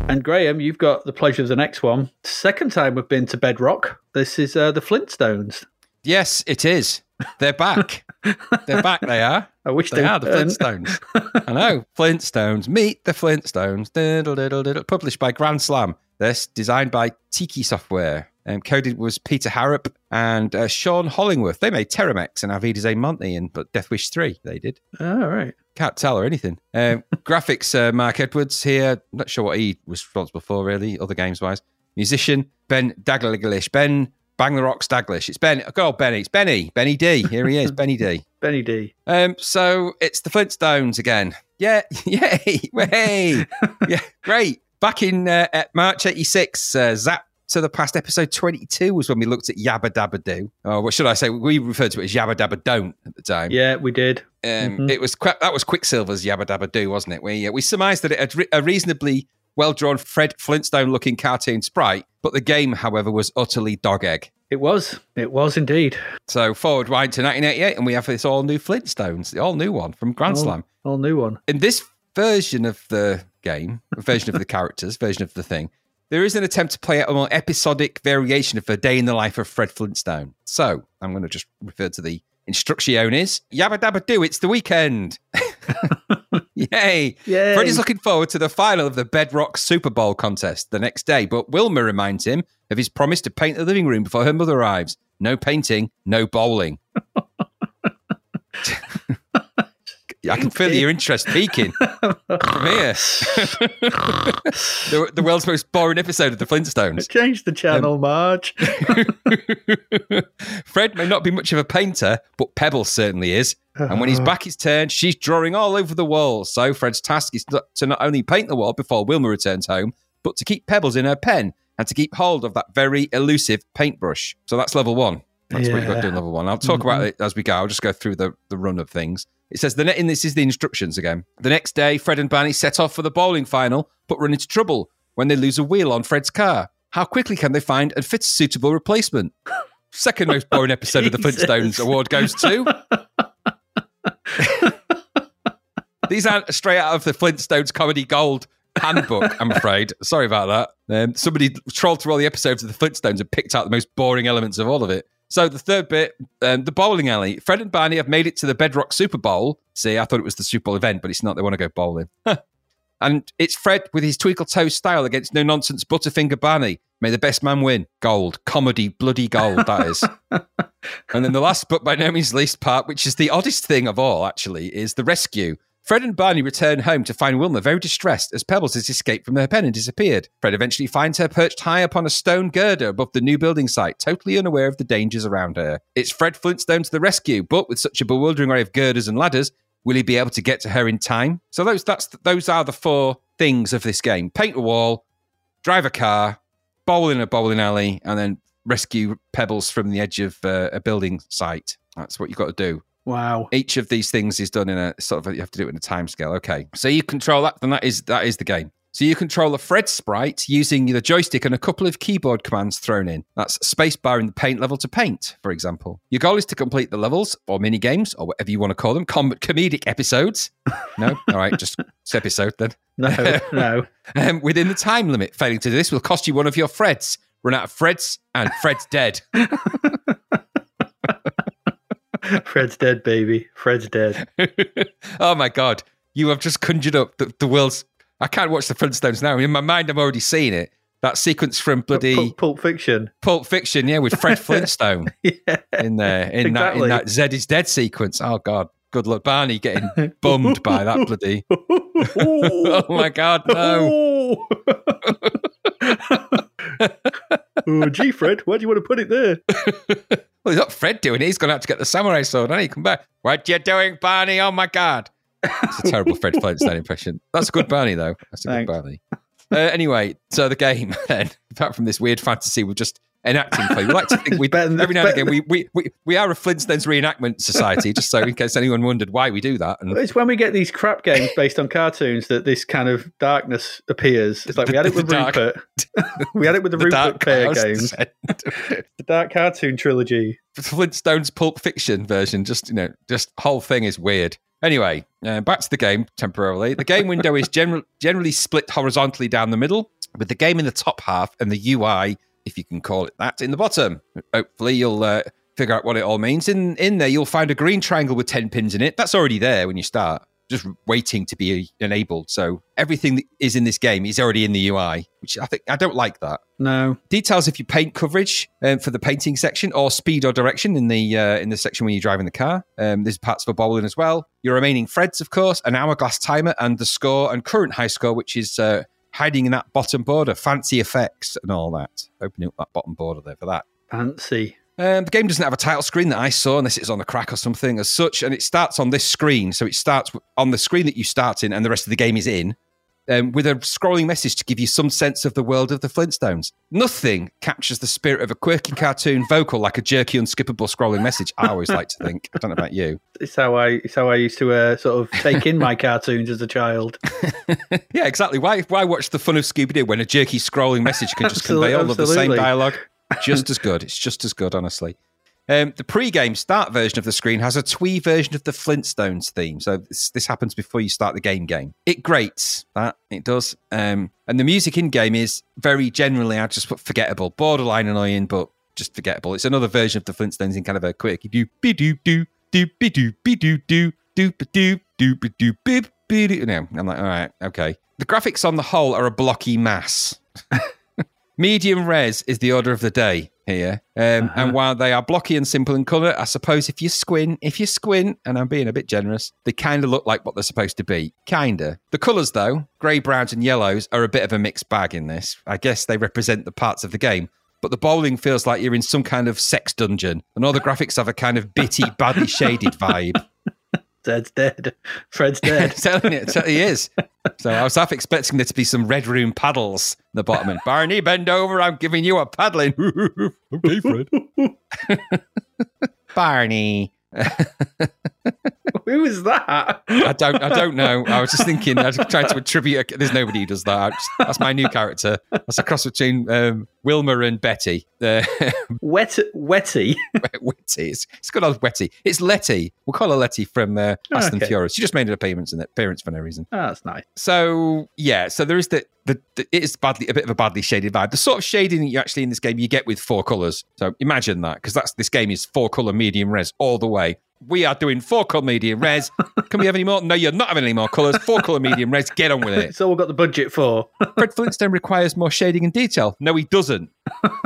And Graham, you've got the pleasure of the next one. Second time we've been to Bedrock. This is uh, the Flintstones. Yes, it is. They're back. <laughs> They're back. They are. I wish They they are the. Flintstones. I know. Flintstones. Meet the Flintstones. Diddle, diddle, diddle. Published by Grand Slam. This designed by Teque Software. Um, coded was Peter Harrop and uh, Sean Hollingworth. They made Terramex and Auf Wiedersehen Monty and but Death Wish 3. They did. Oh, right. Can't tell or anything. Um, <laughs> graphics, uh, Mark Edwards here. Not sure what he was responsible for, really, other games wise. Musician, Ben Daglish. Ben Bang the Rocks Daglish. It's Ben. Good old Benny. It's Benny. Benny D. Here he is, <laughs> Benny D. Benny D. Um, so it's the Flintstones again. Yeah, <laughs> yay, way, yeah, great. Back in uh, at March '86, uh, Zap to the Past episode 22 was when we looked at Yabba Dabba Do. Or what should I say? We referred to it as Yabba Dabba Don't at the time. Yeah, we did. Um, Mhm. It was Qu- that was Quicksilva's Yabba Dabba Do, wasn't it? We uh, we surmised that it had re- a reasonably well drawn Fred Flintstone looking cartoon sprite, but the game, however, was utterly dog egg. It was. It was indeed. So forward right to 1988, and we have this all new Flintstones, the all new one from Grand Oh. Slam. All new one. In this version of the game, version of the <laughs> characters, version of the thing, there is an attempt to play out a more episodic variation of a day in the life of Fred Flintstone. So I'm going to just refer to the instructiones. Yabba dabba do, it's the weekend. <laughs> Yay. Yay. Fred is looking forward to the final of the Bedrock Super Bowl contest the next day, but Wilma reminds him of his promise to paint the living room before her mother arrives. No painting, no bowling. <laughs> I can feel your interest peaking <laughs> from here. the, the world's most boring episode of the Flintstones. Change the channel, um, Marge. <laughs> Fred may not be much of a painter, but Pebbles certainly is. And when his uh-huh. back is turned, she's drawing all over the wall. So Fred's task is not- to not only paint the wall before Wilma returns home, but to keep Pebbles in her pen and to keep hold of that very elusive paintbrush. So that's level one. That's what you've got to do in level one. I'll talk mm-hmm. about it as we go. I'll just go through the, the run of things. It says the net in this is the instructions again. The next day, Fred and Barney set off for the bowling final, but run into trouble when they lose a wheel on Fred's car. How quickly can they find and fit a suitable replacement? <laughs> Second most boring episode of the Flintstones award goes to. <laughs> These aren't straight out of the Flintstones comedy gold handbook, I'm afraid. Sorry about that. Um, somebody trolled through all the episodes of the Flintstones and picked out the most boring elements of all of it. So the third bit, um, the bowling alley. Fred and Barney have made it to the Bedrock Super Bowl. See, I thought it was the Super Bowl event, but it's not. They want to go bowling. and it's Fred with his twinkle toe style against no nonsense Butterfinger Barney. May the best man win. Gold. Comedy, bloody gold, that is. <laughs> And then the last, but by no means least part, which is the oddest thing of all, actually, is the rescue. Fred and Barney return home to find Wilma very distressed as Pebbles has escaped from her pen and disappeared. Fred eventually finds her perched high upon a stone girder above the new building site, totally unaware of the dangers around her. It's Fred Flintstone to the rescue, but with such a bewildering array of girders and ladders, will he be able to get to her in time? So those that's those are the four things of this game: paint a wall, drive a car, bowl in a bowling alley, and then rescue pebbles from the edge of uh, a building site. That's what you've got to do. Wow. Each of these things is done in a sort of you have to do it in a time scale. Okay, so you control that, then that is that is the game. So you control a Fred sprite using the joystick and a couple of keyboard commands thrown in. That's spacebar in the paint level to paint, for example. Your goal is to complete the levels or mini games or whatever you want to call them, com- comedic episodes. <laughs> No, all right, just episode then. No, <laughs> no. Um, within the time limit, failing to do this will cost you one of your Freds. Run out of Freds, and Fred's dead. <laughs> <laughs> Fred's dead, baby. Fred's dead. <laughs> oh my god, you have just conjured up the, the world's. I can't watch the Flintstones now. In my mind, I'm already seeing it. That sequence from bloody Pulp, Pulp Fiction. Pulp Fiction, yeah, with Fred <laughs> Flintstone Yeah. in there in that in that Zed is dead sequence. Oh god, good luck, Barney getting bummed by that bloody. Oh my god, no! oh, gee, Fred, why do you want to put it there? Well, not Fred doing. He's gone out to get the samurai sword. And he come back. What you doing, Barney? Oh my god! It's a terrible Fred Flintstone <laughs> impression. That's a good Barney though. That's a Thanks. good Barney. Uh, anyway, so the game <laughs> then, apart from this weird fantasy, we've just enacting play. We like to think we <laughs> Better than- every now and again we, we, we, we are a Flintstones reenactment society, just so in <laughs> case anyone wondered why we do that. And It's when we get these crap games based on cartoons that this kind of darkness appears. It's like we had it with dark- Rupert. <laughs> we had it with the, the Rupert Bear games. The Dark Cartoon Trilogy. Flintstones Pulp Fiction version. Just you know, just whole thing is weird. Anyway, uh, back to the game temporarily. The game window is general, generally split horizontally down the middle, with the game in the top half and the UI, if you can call it that, in the bottom. Hopefully, you'll uh, figure out what it all means. In in there, you'll find a green triangle with ten pins in it. That's already there when you start, just waiting to be enabled. So everything that is in this game is already in the UI, which I think I don't like that No. details if you paint coverage um, for the painting section or speed or direction in the uh, in the section when you're driving the car. Um, there's parts for bowling as well. Your remaining threads, of course, an hourglass timer and the score and current high score, which is uh, hiding in that bottom border, fancy effects and all that. Opening up that bottom border there for that. Fancy. Um, the game doesn't have a title screen that I saw, unless it's on the crack or something as such, and it starts on this screen. So it starts on the screen that you start in, and the rest of the game is in, um, with a scrolling message to give you some sense of the world of the Flintstones. Nothing captures the spirit of a quirky cartoon vocal like a jerky, unskippable scrolling message. I always like to think. I don't know about you. It's how I it's how I used to uh, sort of take in my cartoons as a child. <laughs> Yeah, exactly. Why why watch the fun of Scooby Doo when a jerky scrolling message can just convey all of the same dialogue? Just <laughs> as good. It's just as good, honestly. Um, the pre-game start version of the screen has a twee version of the Flintstones theme. So this, this happens before you start the game. Game it grates that it does, um, and the music in game is very generally I just put forgettable, borderline annoying, but just forgettable. It's another version of the Flintstones in kind of a quick do be do do do be do be do do do be do do be do bip be do. No, I'm like, all right, okay. The graphics on the whole are a blocky mass. <laughs> Medium res is the order of the day here. Um, And while they are blocky and simple in colour, I suppose if you squint, if you squint, and I'm being a bit generous, they kind of look like what they're supposed to be. Kinda. The colours, though, grey, browns, and yellows, are a bit of a mixed bag in this. I guess they represent the parts of the game. But the bowling feels like you're in some kind of sex dungeon, and all the graphics have a kind of bitty, badly shaded <laughs> vibe. Zed's dead. Fred's dead. <laughs> <laughs> telling you, tell- he is. So I was half expecting there to be some red room paddles in the bottom. And Barney, bend over. I'm giving you a paddling. <laughs> okay, Fred. Barney. <laughs> Who is that? I don't. I don't know. I was just thinking. I was trying to attribute. A, there's nobody who does that. Just- that's my new character. That's a cross between um, Wilma and Betty. Uh, <laughs> Wet Wetty. Wetty. It's, it's good old Wetty. It's Letty. We'll call her Letty from uh, Fast and Okay. Furious. She just made an appearance in it. Appearance for no reason. Oh, that's nice. So yeah, so there is the, the, the it is badly a bit of a badly shaded vibe. The sort of shading that you actually in this game you get with four colors. So imagine that because that's this game is four color medium res all the way. We are doing four color medium res. Can we have any more? No, you're not having any more colors. Four color medium res. Get on with it. It's all we've got the budget for. <laughs> Fred Flintstone requires more shading and detail. No, he doesn't.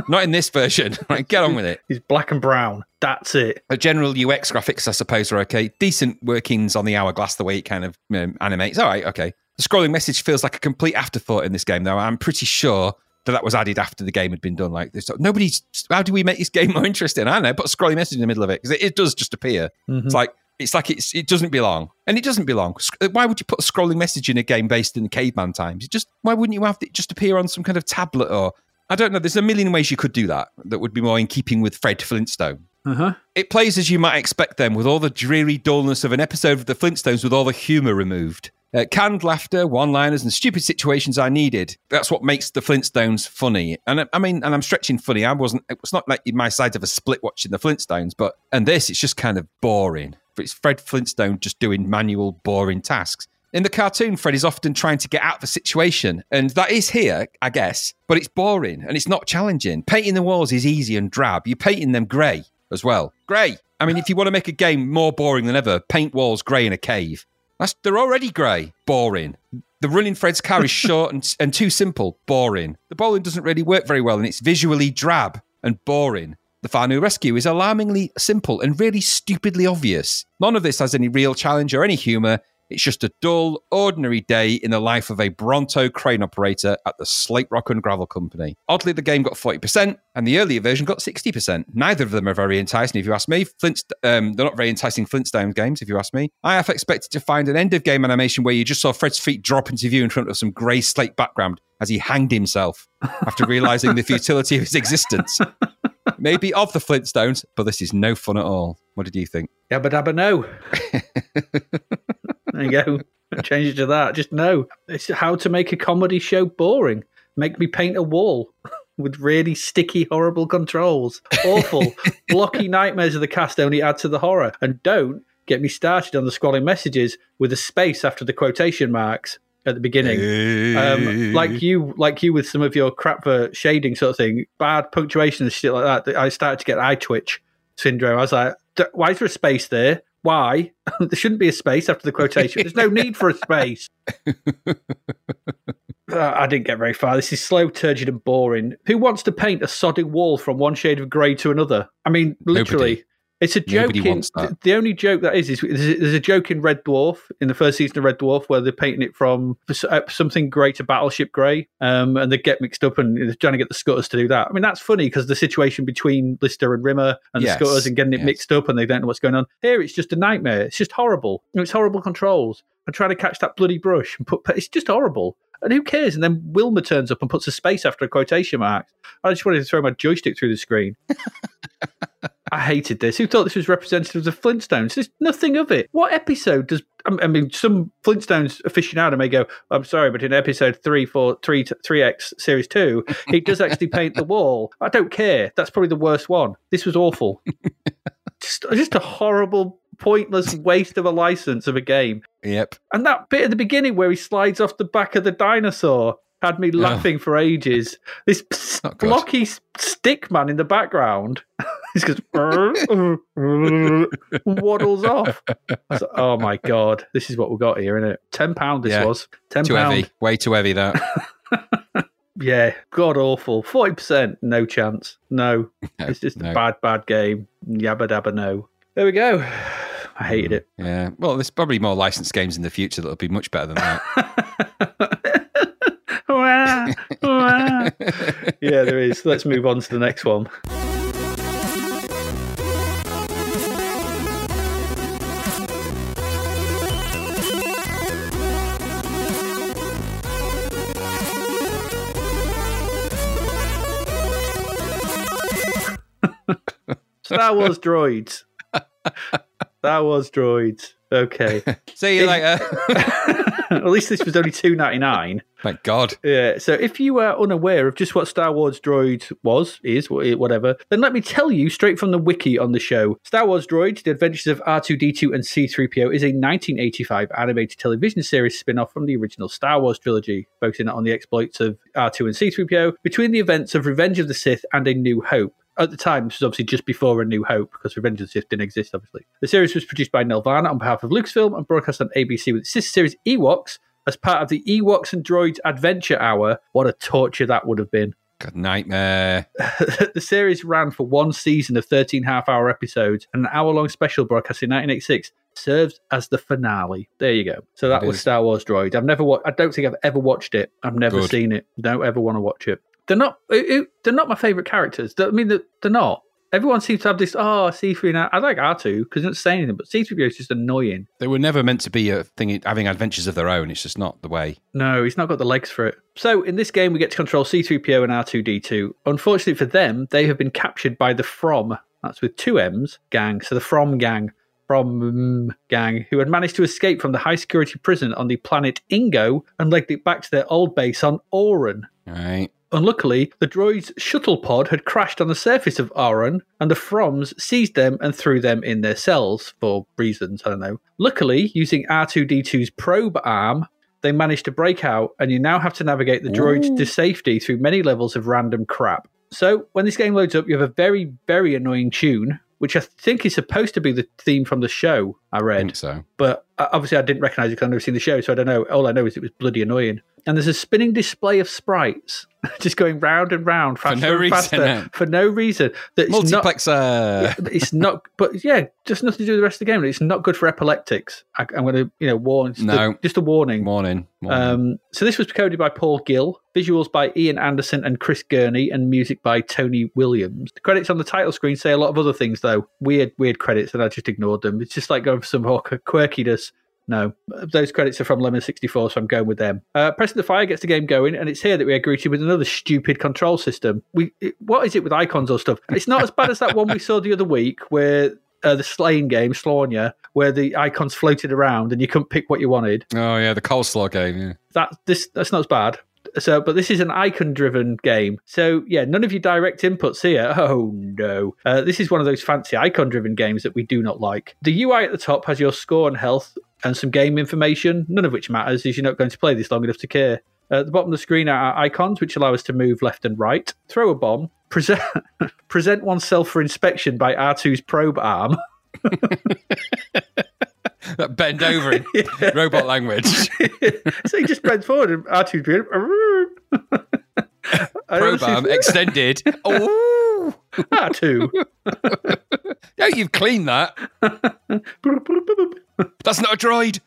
Not in this version. <laughs> Right, get on with it. He's black and brown. That's it. The general UX graphics, I suppose, are okay. Decent workings on the hourglass, the way it kind of um, animates. All right, okay. The scrolling message feels like a complete afterthought in this game, though. I'm pretty sure that that was added after the game had been done. Like this, nobody's. How do we make this game more interesting? I don't know. Put a scrolling message in the middle of it because it, it does just appear. It's like it's like it's it doesn't belong, and it doesn't belong. Why would you put a scrolling message in a game based in the caveman times? You just why wouldn't you have it just appear on some kind of tablet or I don't know. There's a million ways you could do that that would be more in keeping with Fred Flintstone. Uh huh. It plays as you might expect them, with all the dreary dullness of an episode of The Flintstones with all the humour removed. Uh, canned laughter, one liners, and stupid situations are needed. That's what makes The Flintstones funny. And I, I mean, and I'm stretching funny. I wasn't, it was not like my side of a split watching The Flintstones, but, and this, it's just kind of boring. It's Fred Flintstone just doing manual, boring tasks. In the cartoon, Fred is often trying to get out of a situation, and that is here, I guess, but it's boring and it's not challenging. Painting the walls is easy and drab. You're painting them grey as well. Grey. I mean, if you want to make a game more boring than ever, paint walls grey in a cave. That's, they're already grey. Boring. The running Fred's car is <laughs> short and, and too simple. Boring. The bowling doesn't really work very well, and it's visually drab and boring. The Far New Rescue is alarmingly simple and really stupidly obvious. None of this has any real challenge or any humour. It's just a dull, ordinary day in the life of a Bronto crane operator at the Slate Rock and Gravel Company. Oddly, the game got 40%, and the earlier version got 60%. Neither of them are very enticing, if you ask me. Flint, um, they're not very enticing Flintstone games, if you ask me. I half expected to find an end of game animation where you just saw Fred's feet drop into view in front of some grey slate background as he hanged himself after <laughs> realizing the futility of his existence. maybe of the Flintstones, but this is no fun at all. What did you think? Yabba dabba no. <laughs> there you go. Change it to that. Just no. It's how to make a comedy show boring. Make me paint a wall <laughs> with really sticky, horrible controls. Awful. <laughs> Blocky nightmares of the cast only add to the horror. And don't get me started on the scrolling messages with a space after the quotation marks at the beginning. Um, like you, like you with some of your crap for shading sort of thing, bad punctuation and shit like that. I started to get eye twitch syndrome. I was like, why is there a space there? Why? <laughs> there shouldn't be a space after the quotation. There's no <laughs> need for a space. <laughs> Uh, I didn't get very far. This is slow, turgid, and boring. Who wants to paint a sodding wall from one shade of grey to another? I mean, literally. Nobody. It's a joke. In, the only joke that is is there's a joke in Red Dwarf in the first season of Red Dwarf where they're painting it from uh, something grey to Battleship Grey, um, and they get mixed up and they're trying to get the Scutters to do that. I mean, that's funny because the situation between Lister and Rimmer and Yes, the Scutters and getting it yes. mixed up and they don't know what's going on. Here, it's just a nightmare. It's just horrible. It's horrible controls and trying to catch that bloody brush and put. It's just horrible. And who cares? And then Wilma turns up and puts a space after a quotation mark. I just wanted to throw my joystick through the screen. <laughs> I hated this. Who thought this was representative of the Flintstones? There's nothing of it. What episode does? I mean, some Flintstones aficionado may go, "I'm sorry, but in episode three, four, three, three X series two, <laughs> he does actually paint the wall." I don't care. That's probably the worst one. This was awful. <laughs> just, just a horrible, pointless waste of a license of a game. Yep. And that bit at the beginning where he slides off the back of the dinosaur had me laughing for ages. This <laughs> blocky stick man in the background. <laughs> he just <laughs> waddles off. Like, oh my god, this is what we got here, isn't it? Ten pound this Yeah. was. Ten Too pound. heavy. Way too heavy, that. Yeah, god awful. Forty percent, no chance. No. It's just no. a bad, bad game. Yabba dabba no. There we go. <sighs> I hated hmm. it. Yeah. Well, there's probably more licensed games in the future that'll be much better than that. <laughs> Yeah, there is. Let's move on to the next one. <laughs> Star Wars droids. Star Wars droids. Okay. <laughs> See you later. At least this was only two ninety nine. Thank God. Yeah. So if you are unaware of just what Star Wars Droids was, is, whatever, then let me tell you straight from the wiki on the show. Star Wars Droids: The Adventures of R2D2 and C3PO is a 1985 animated television series spin-off from the original Star Wars trilogy, focusing on the exploits of R2 and C3PO between the events of Revenge of the Sith and A New Hope. At the time, this was obviously just before A New Hope, because Revenge of the Sith didn't exist, obviously. The series was produced by Nelvana on behalf of Lucasfilm and broadcast on ABC with its sister series Ewoks as part of the Ewoks and Droids Adventure Hour. What a torture that would have been. God, nightmare. <laughs> the series ran for one season of 13 half hour episodes, and an hour long special broadcast in 1986 serves as the finale. There you go. So that It was is. Star Wars Droid. I've never wa- I don't think I've ever watched it. I've never Good. seen it. Don't ever want to watch it. They're not they're not my favorite characters. I mean they're, they're not. Everyone seems to have this, oh, C3 now. I like R2 because it's not saying anything, but C3PO is just annoying. They were never meant to be a thing having adventures of their own. It's just not the way. No, he's not got the legs for it. So in this game, we get to control C3PO and R2D2. Unfortunately for them, they have been captured by the Fromm, that's with two M's, gang. So the Fromm gang, Fromm gang, who had managed to escape from the high security prison on the planet Ingo and legged it back to their old base on Oran. All right. Unluckily, the droid's shuttle pod had crashed on the surface of Aron, and the Fromms seized them and threw them in their cells for reasons, I don't know. Luckily, using R2D2's probe arm, they managed to break out, and you now have to navigate the droids to safety through many levels of random crap. So, when this game loads up, you have a very, very annoying tune, which I think is supposed to be the theme from the show I I read think so. but uh, obviously I didn't recognize it because I've never seen the show, so I don't know. All I know is it was bloody annoying. And there's a spinning display of sprites <laughs> just going round and round, faster no and reason, faster no. for no reason. That it's not, Multiplexer. <laughs> it's not, but yeah, just nothing to do with the rest of the game. It's not good for epileptics. I, I'm going to, you know, warn. Just, No. a, just a warning. Morning. Morning. Um, so this was coded by Paul Gill, visuals by Ian Anderson and Chris Gurney, and music by Tony Williams. The credits on the title screen say a lot of other things, though. Weird, weird credits, and I just ignored them. It's just like going for some more quirkiness No, those credits are from Lemon64, so I'm going with them. Uh, Pressing the Fire gets the game going, and it's here that we are greeted with another stupid control system. We, it, what is it with icons or stuff? It's not as bad as that one we saw the other week where uh, the slaying game, Slaughter, where the icons floated around and you couldn't pick what you wanted. Oh yeah, the coleslaw game. Yeah. That this that's not as bad. So, but this is an icon-driven game. So, yeah, none of your direct inputs here. <laughs> Oh no, uh, this is one of those fancy icon-driven games that we do not like. The UI at the top has your score and health and some game information, none of which matters, as you're not going to play this long enough to care. At the bottom of the screen are icons which allow us to move left and right, throw a bomb, present <laughs> present oneself for inspection by R2's probe arm. <laughs> bend over in <laughs> yeah. robot language. so he just bends forward and R2's doing probe arm extended. Oh, R2. yeah, you've cleaned that. That's not a droid.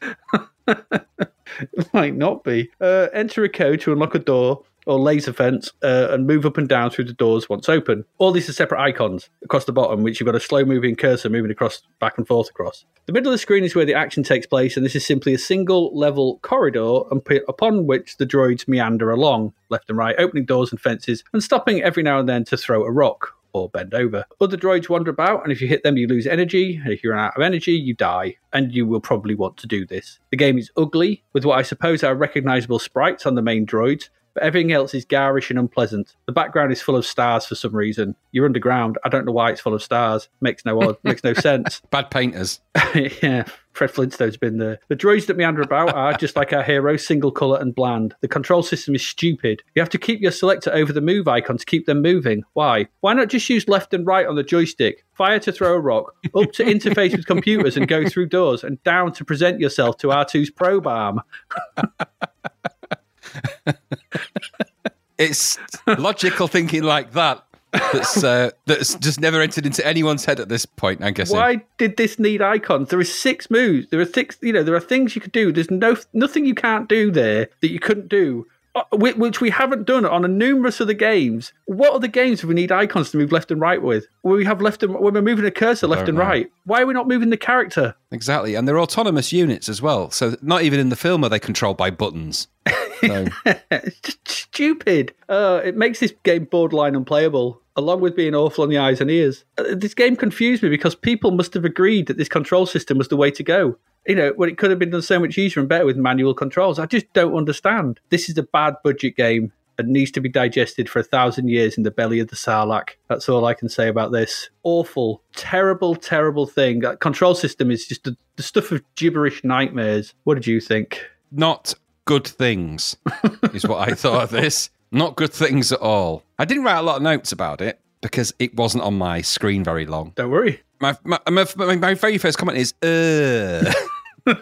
<laughs> it Might not be. Uh, enter a code to unlock a door or laser fence uh, and move up and down through the doors once open. All these are separate icons across the bottom, which you've got a slow moving cursor moving across back and forth across. The middle of the screen is where the action takes place, and this is simply a single level corridor upon which the droids meander along, left and right, opening doors and fences, and stopping every now and then to throw a rock or bend over. Other droids wander about, and if you hit them, you lose energy. And if you run out of energy, you die. And you will probably want to do this. The game is ugly, with what I suppose are recognizable sprites on the main droids, but everything else is garish and unpleasant. The background is full of stars for some reason. You're underground. I don't know why it's full of stars. Makes no odd, makes no sense. <laughs> Bad painters. <laughs> yeah, Fred Flintstone's been there. The droids that meander about are just like our hero, single color and bland. The control system is stupid. You have to keep your selector over the move icon to keep them moving. Why? Why not just use left and right on the joystick? Fire to throw a rock, up to interface with computers and go through doors, and down to present yourself to R2's probe arm. <laughs> it's logical thinking like that that's uh, that's just never entered into anyone's head at this point. I guess. Why did this need icons? There are six moves. There are six. You know, there are things you could do. There's no nothing you can't do there that you couldn't do uh, which we haven't done on a numerous other games. What other games do we need icons to move left and right with? Where we have left and when we're moving a cursor left and know. right. Why are we not moving the character? Exactly, and they're autonomous units as well. So not even in the film are they controlled by buttons. <laughs> So. <laughs> it's just stupid. Uh, it makes this game borderline unplayable along with being awful on the eyes and ears. Uh, this game confused me because people must have agreed that this control system was the way to go you know, when it could have been done so much easier and better with manual controls. I just don't understand. This is a bad budget game and needs to be digested for a thousand years in the belly of the Sarlacc. That's all I can say about this. Awful, terrible, terrible thing. That control system is just the, the stuff of gibberish nightmares. What did you think? Not good things, is what I thought of this. Not good things at all. I didn't write a lot of notes about it because it wasn't on my screen very long. Don't worry. My my, my, my very first comment is, uh. <laughs>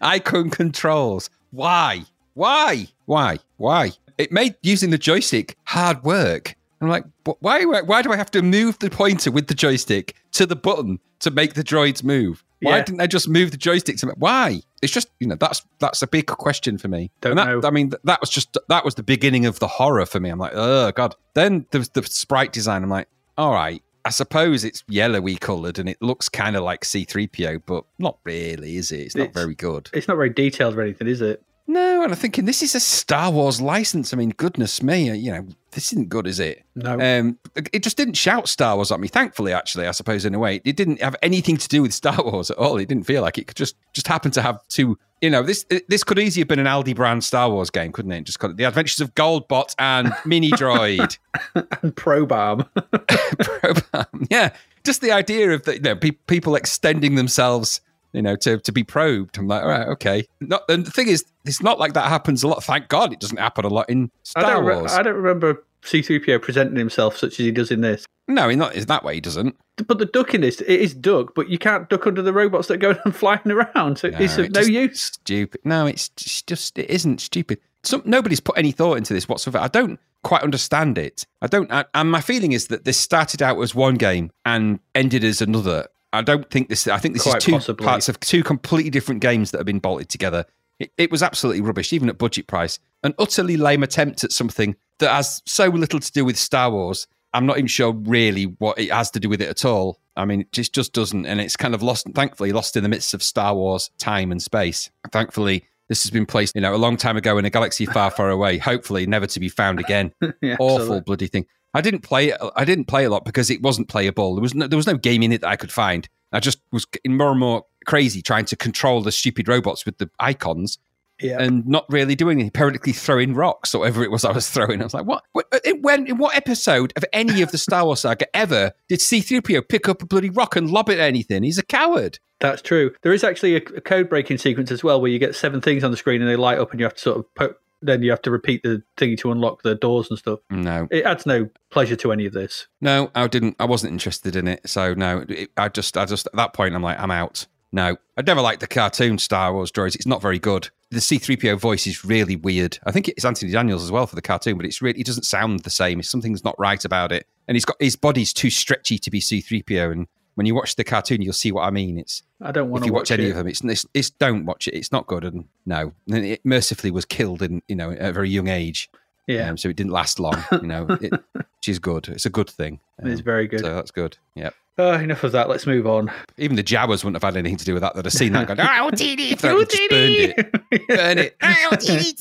Icon controls. Why? Why? Why? Why? It made using the joystick hard work. I'm like, why? Why do I have to move the pointer with the joystick to the button to make the droids move? Why yeah. didn't they just move the joystick to? Why? It's just you know that's that's a big question for me. Don't that, know. I mean, that was just that was the beginning of the horror for me. I'm like, oh god. Then the the sprite design. I'm like, all right, I suppose it's yellowy coloured and it looks kind of like C3PO, but not really, is it? It's not very good. It's not very detailed or anything, is it? No, and I'm thinking this is a Star Wars license. I mean, goodness me, uh, you know, this isn't good, is it? No. Um, it just didn't shout Star Wars at me. Thankfully, actually, I suppose in a way, it didn't have anything to do with Star Wars at all. It didn't feel like it could just just happen to have two. You know, this this could easily have been an Aldi brand Star Wars game, couldn't it? Just called it The Adventures of Goldbot and Mini Droid <laughs> and Probarm. <laughs> Probarm, yeah. Just the idea of the, you know pe- people extending themselves you know, to, to be probed. I'm like, all right, okay. Not, and the thing is, it's not like that happens a lot. Thank God it doesn't happen a lot in Star I Wars. Re- I don't remember C3PO presenting himself such as he does in this. No, not in that way. He doesn't. But the duck in this, it is duck, but you can't duck under the robots that go <laughs> and flying around. So no, it's of no use. Stupid. No, it's just it isn't stupid. Some, nobody's put any thought into this whatsoever. I don't quite understand it. I don't. I, and my feeling is that this started out as one game and ended as another. I don't think this. I think this Quite is two possibly. parts of two completely different games that have been bolted together. It, it, was absolutely rubbish, even at budget price. An utterly lame attempt at something that has so little to do with Star Wars I'm not even sure really what it has to do with it at all. I mean, it just just doesn't, and it's kind of lost. Thankfully, lost in the midst of Star Wars time and space. Thankfully, this has been placed, you know, a long time ago in a galaxy far, far away. Hopefully, never to be found again. <laughs> Yeah, Awful absolutely. bloody thing. I didn't play. I didn't play a lot because it wasn't playable. There was no, there was no game in it that I could find. I just was getting more and more crazy trying to control the stupid robots with the icons Yeah. and not really doing anything, periodically throwing rocks or whatever it was I was <laughs> throwing. I was like, what? when, uh, in what episode of any of the Star Wars saga ever did C3PO pick up a bloody rock and lob it at anything? He's a coward. That's true. There is actually a, a code breaking sequence as well where you get seven things on the screen and they light up and you have to sort of then you have to repeat the thingy to unlock the doors and stuff. No, It adds no pleasure to any of this. no, I didn't. I wasn't interested in it. So no, it, I just, I just at that point, I'm like, I'm out. No, I'd never liked the cartoon Star Wars droids. It's not very good. The C3PO voice is really weird. I think it's Anthony Daniels as well for the cartoon, but it's really, it doesn't sound the same. Something's not right about it. And he's got his body's too stretchy to be C3PO. And when you watch the cartoon, you'll see what I mean. It's I don't want if you watch, watch any it. of them, it's, it's it's don't watch it. It's not good. And no, and it mercifully was killed in you know at a very young age. Yeah, Um, so it didn't last long. You know, <laughs> it, which is good. It's a good thing. it's Um, very good. So that's good. Yeah. Oh, enough of that. Let's move on. Even the Jawas wouldn't have had anything to do with that. They'd have seen that gone, oh, just Oh, burned it. Burn it. <laughs> Oh, Didi.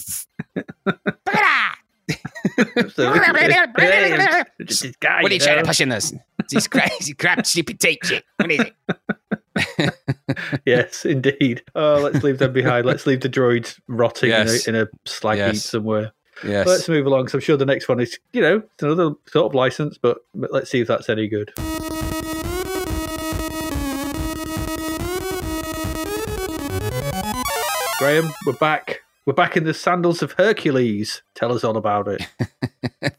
<laughs> <laughs> Guy, What are you trying to push in this? This crazy crap, stupid tape shit. What is it? <laughs> Yes, indeed. Oh, let's leave them behind. Let's leave the droids rotting Yes. in, a, in a slag heap somewhere. Yes. Let's move along. So I'm sure the next one is, you know, it's another sort of license, but, but let's see if that's any good. Graham, we're back. We're back in the sandals of Hercules. Tell us all about it.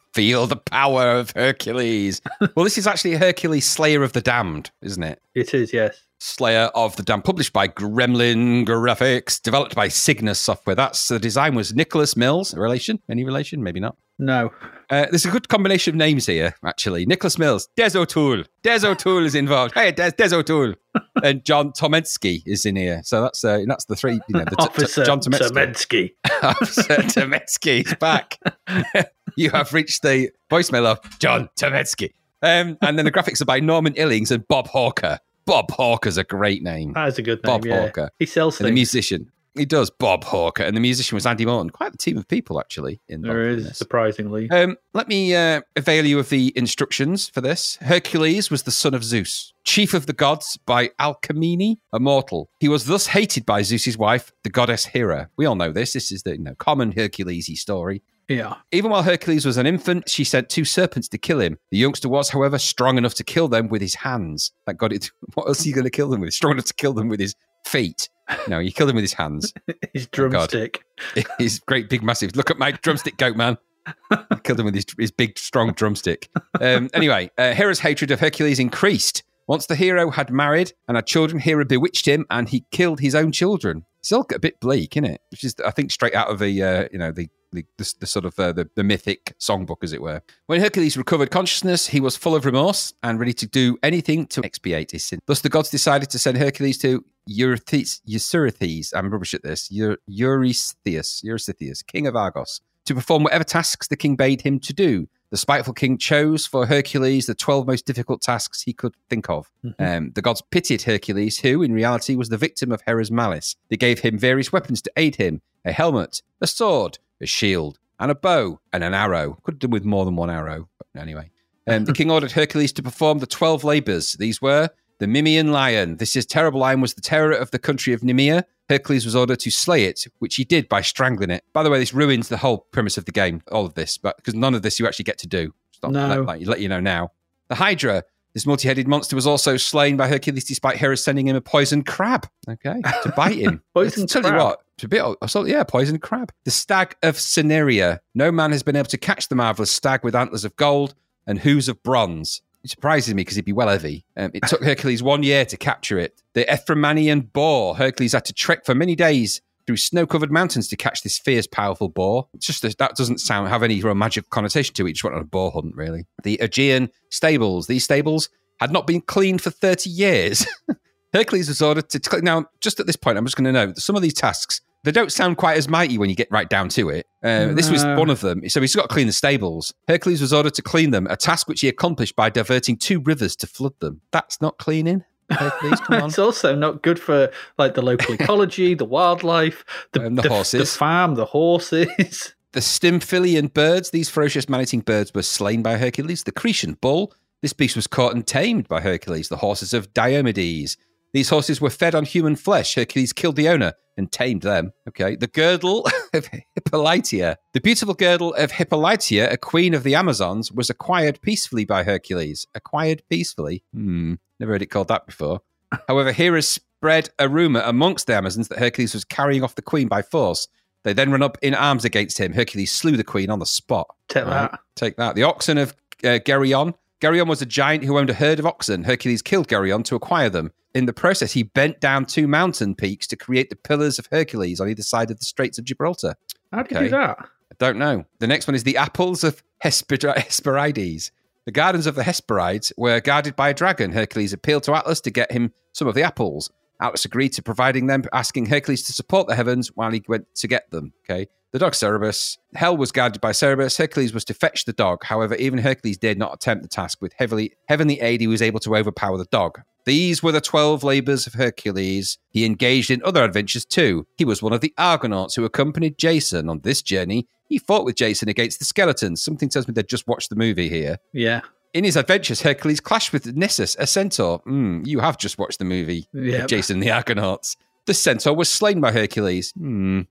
<laughs> Feel the power of Hercules. <laughs> well, this is actually Hercules Slayer of the Damned, isn't it? It is, yes. Slayer of the Damned, published by Gremlin Graphics, developed by Cygnus Software. That's the design was Nicholas Mills. A relation? Any relation? Maybe not. No. Uh, there's a good combination of names here, actually. Nicholas Mills, Des O'Toole. Des O'Toole is involved. Hey, Des, Des O'Toole. <laughs> and John Tomensky is in here. So that's uh, that's the three. You know, the t- t- John Tomensky. Tomensky. <laughs> Officer Tomensky is back. <laughs> you have reached the voicemail of John Tomensky. Um, and then the graphics are by Norman Illings and Bob Hawker. Bob Hawker's a great name. That is a good name, Bob yeah. Hawker. He sells And the musician. He does, Bob Hawker. And the musician was Andy Morton. Quite a team of people, actually. There in is, this. surprisingly. Um, let me uh, avail you of the instructions for this. Hercules was the son of Zeus, chief of the gods by Alcmene, a mortal. He was thus hated by Zeus's wife, the goddess Hera. We all know this. This is the you know, common Hercules story. Yeah. Even while Hercules was an infant, she sent two serpents to kill him. The youngster was, however, strong enough to kill them with his hands. Thank God it. <laughs> What else are you going to kill them with? Strong enough to kill them with his feet. No, he killed him with his hands. <laughs> His God. drumstick. <laughs> his great big massive. Look at my drumstick goat man. <laughs> He Killed him with his, his big strong drumstick. Um, anyway, uh, Hera's hatred of Hercules increased. Once the hero had married and had children, Hera bewitched him and he killed his own children. It's all a bit bleak, isn't it? Which is, I think, straight out of the uh, you know the the, the, the sort of uh, the, the mythic songbook, as it were. When Hercules recovered consciousness, he was full of remorse and ready to do anything to expiate his sin. Thus, the gods decided to send Hercules to Eurystheus. Eurythes, I'm rubbish at this. Eur- Eurystheus, Eurystheus, king of Argos, to perform whatever tasks the king bade him to do. The spiteful king chose for Hercules the 12 most difficult tasks he could think of. Um, the gods pitied Hercules, who, in reality, was the victim of Hera's malice. They gave him various weapons to aid him a helmet, a sword, a shield, and a bow, and an arrow. Could have done with more than one arrow, but anyway. Um, the <laughs> king ordered Hercules to perform the 12 labors. These were the Mimean lion. This is terrible lion was the terror of the country of Nemea. Hercules was ordered to slay it, which he did by strangling it. By the way, this ruins the whole premise of the game, all of this, but because none of this you actually get to do. Stop, No. let, like, let you know now. The Hydra. This multi-headed monster was also slain by Hercules despite Hera sending him a poisoned crab. Okay, to bite him. <laughs> Poisoned Tell you what, it's a bit. So, yeah, poisoned crab. The stag of Cineria. No man has been able to catch the marvelous stag with antlers of gold and hooves of bronze. It surprises me because he'd be well heavy. Um, it took Hercules one year to capture it. The Ephremanian boar. Hercules had to trek for many days through snow-covered mountains to catch this fierce, powerful boar. It's just that doesn't sound have any real magical connotation to it. Just went on a boar hunt, really. The Augean stables. These stables had not been cleaned for 30 years. <laughs> Hercules was ordered to now. Just at this point, I'm just going to note that some of these tasks they don't sound quite as mighty when you get right down to it. Uh, This was one of them. So he's got to clean the stables. Hercules was ordered to clean them, a task which he accomplished by diverting two rivers to flood them. That's not cleaning. Hercules, come <laughs> on. It's also not good for like the local <laughs> ecology, the wildlife, the, And the horses. the farm, the horses. <laughs> The Stymphalian birds, these ferocious man-eating birds, were slain by Hercules. The Cretan bull, this beast was caught and tamed by Hercules. The horses of Diomedes. These horses were fed on human flesh. Hercules killed the owner and tamed them. Okay. The girdle <laughs> of Hippolytia. The beautiful girdle of Hippolytia, a queen of the Amazons, was acquired peacefully by Hercules. Acquired peacefully? Hmm. Never heard it called that before. However, hearers spread a rumor amongst the Amazons that Hercules was carrying off the queen by force. They then run up in arms against him. Hercules slew the queen on the spot. Take Right. that. Take that. The oxen of uh, Geryon. Geryon was a giant who owned a herd of oxen. Hercules killed Geryon to acquire them. In the process, he bent down two mountain peaks to create the pillars of Hercules on either side of the Straits of Gibraltar. How did Okay. do that? I don't know. The next one is the apples of Hesper- Hesperides. The gardens of the Hesperides were guarded by a dragon. Hercules appealed to Atlas to get him some of the apples. Atlas agreed to providing them, asking Hercules to support the heavens while he went to get them. Okay. The dog Cerberus. Hell was guarded by Cerberus. Hercules was to fetch the dog. However, even Hercules did not attempt the task. With heavily heavenly aid, he was able to overpower the dog. These were the 12 labors of Hercules. He engaged in other adventures too. He was one of the Argonauts who accompanied Jason on this journey. He fought with Jason against the skeletons. Something tells me they just watched the movie here. Yeah. In his adventures, Hercules clashed with Nissus, a centaur. Hmm, you have just watched the movie. Yeah. Jason and the Argonauts. The centaur was slain by Hercules. Hmm.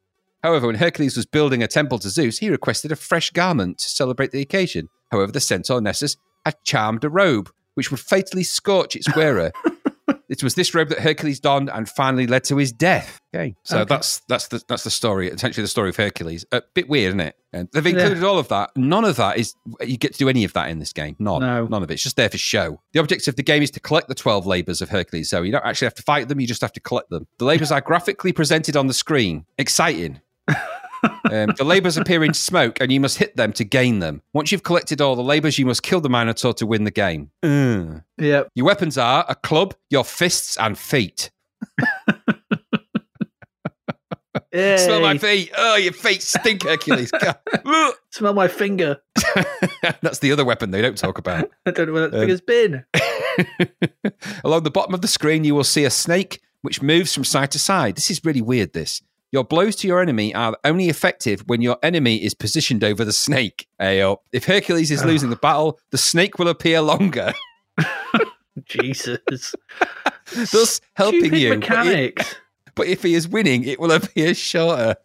However, when Hercules was building a temple to Zeus, he requested a fresh garment to celebrate the occasion. However, the centaur Nessus had charmed a robe, which would fatally scorch its wearer. <laughs> it was this robe that Hercules donned and finally led to his death. Okay, so Okay. that's that's the that's the story. Essentially, the story of Hercules. A bit weird, isn't it? And they've included all of that. None of that is you get to do any of that in this game. None. No. None of it. It's just there for show. The object of the game is to collect the 12 labors of Hercules. So you don't actually have to fight them, you just have to collect them. The labors are graphically presented on the screen. Exciting. Um, the labors appear in smoke, and you must hit them to gain them. Once you've collected all the labors, you must kill the Minotaur to win the game. Ugh. Yep. Your weapons are a club, your fists, and feet. Smell my feet. Oh, your feet stink, Hercules. <laughs> Smell my finger. <laughs> That's the other weapon they don't talk about. <laughs> I don't know where that Um, finger's been. Along the bottom of the screen, you will see a snake which moves from side to side. This is really weird. This. Your blows to your enemy are only effective when your enemy is positioned over the snake. Up. If Hercules is losing the battle, the snake will appear longer, <laughs> <laughs> Jesus. thus helping Stupid you. But But if he is winning, it will <laughs> appear shorter.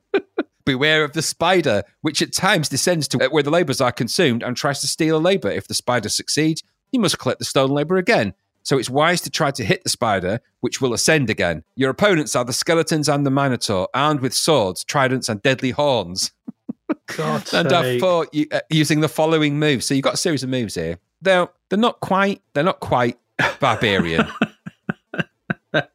Beware of the spider, which at times descends to where the labours are consumed and tries to steal a labour. If the spider succeeds, you must collect the stolen labour again. So it's wise to try to hit the spider, which will ascend again. Your opponents are the skeletons and the minotaur, armed with swords, tridents, and deadly horns, God's and sake. fought u- uh, using the following moves. So you've got a series of moves here. They're they're not quite they're not quite barbarian. <laughs>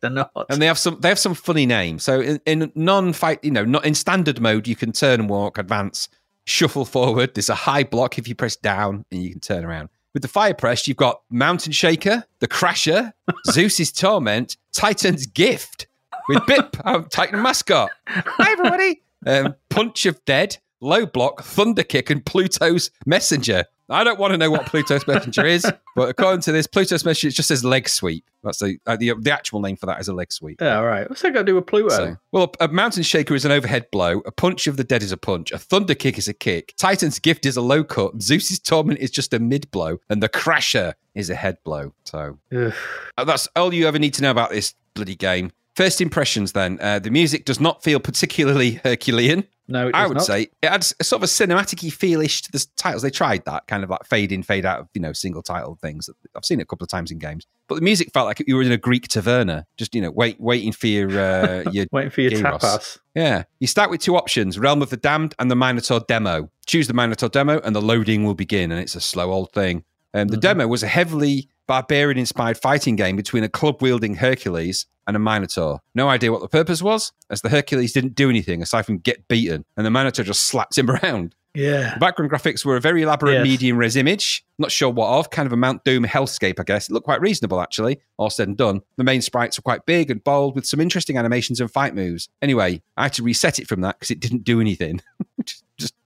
They're not. and they have some they have some funny names. So in, in non-fight, you know, not in standard mode, you can turn and walk, advance, shuffle forward. There's a high block if you press down, and you can turn around. With the fire press, you've got Mountain Shaker, the Crasher, <laughs> Zeus's Torment, Titan's Gift with Bip, <laughs> our Titan mascot. Hi everybody. Um, Punch of Dead, Low Block, Thunder Kick, and Pluto's Messenger. I don't want to know what Pluto's <laughs> Messenger is, but according to this, Pluto's Messenger just says leg sweep. That's the uh, the, the actual name for that is a leg sweep. Yeah, all right. What's that got to do with Pluto? So, well, a, a mountain shaker is an overhead blow. A punch of the dead is a punch. A thunder kick is a kick. Titan's gift is a low cut. Zeus's torment is just a mid blow, and the crasher is a head blow. So Ugh. uh, that's all you ever need to know about this bloody game. First impressions, then. Uh, the music does not feel particularly Herculean. No, it I would not. say it adds a sort of a cinematic feelish to the titles. They tried that kind of like fade in, fade out of you know single title things. I've seen it a couple of times in games, but the music felt like you were in a Greek taverna, just you know wait, waiting for your uh, <laughs> your Waiting for your Gyros. tapas. yeah. You start with two options: Realm of the Damned and the Minotaur demo. Choose the Minotaur demo, and the loading will begin, and it's a slow old thing. Um, the Mhm. demo was a heavily barbarian-inspired fighting game between a club-wielding Hercules and a Minotaur. No idea what the purpose was, as the Hercules didn't do anything aside from get beaten, and the Minotaur just slapped him <laughs> around. Yeah. The background graphics were a very elaborate Yes. medium res image. Not sure what of, kind of a Mount Doom hellscape, I guess. It looked quite reasonable, actually, all said and done. The main sprites were quite big and bold with some interesting animations and fight moves. Anyway, I had to reset it from that because it didn't do anything. <laughs>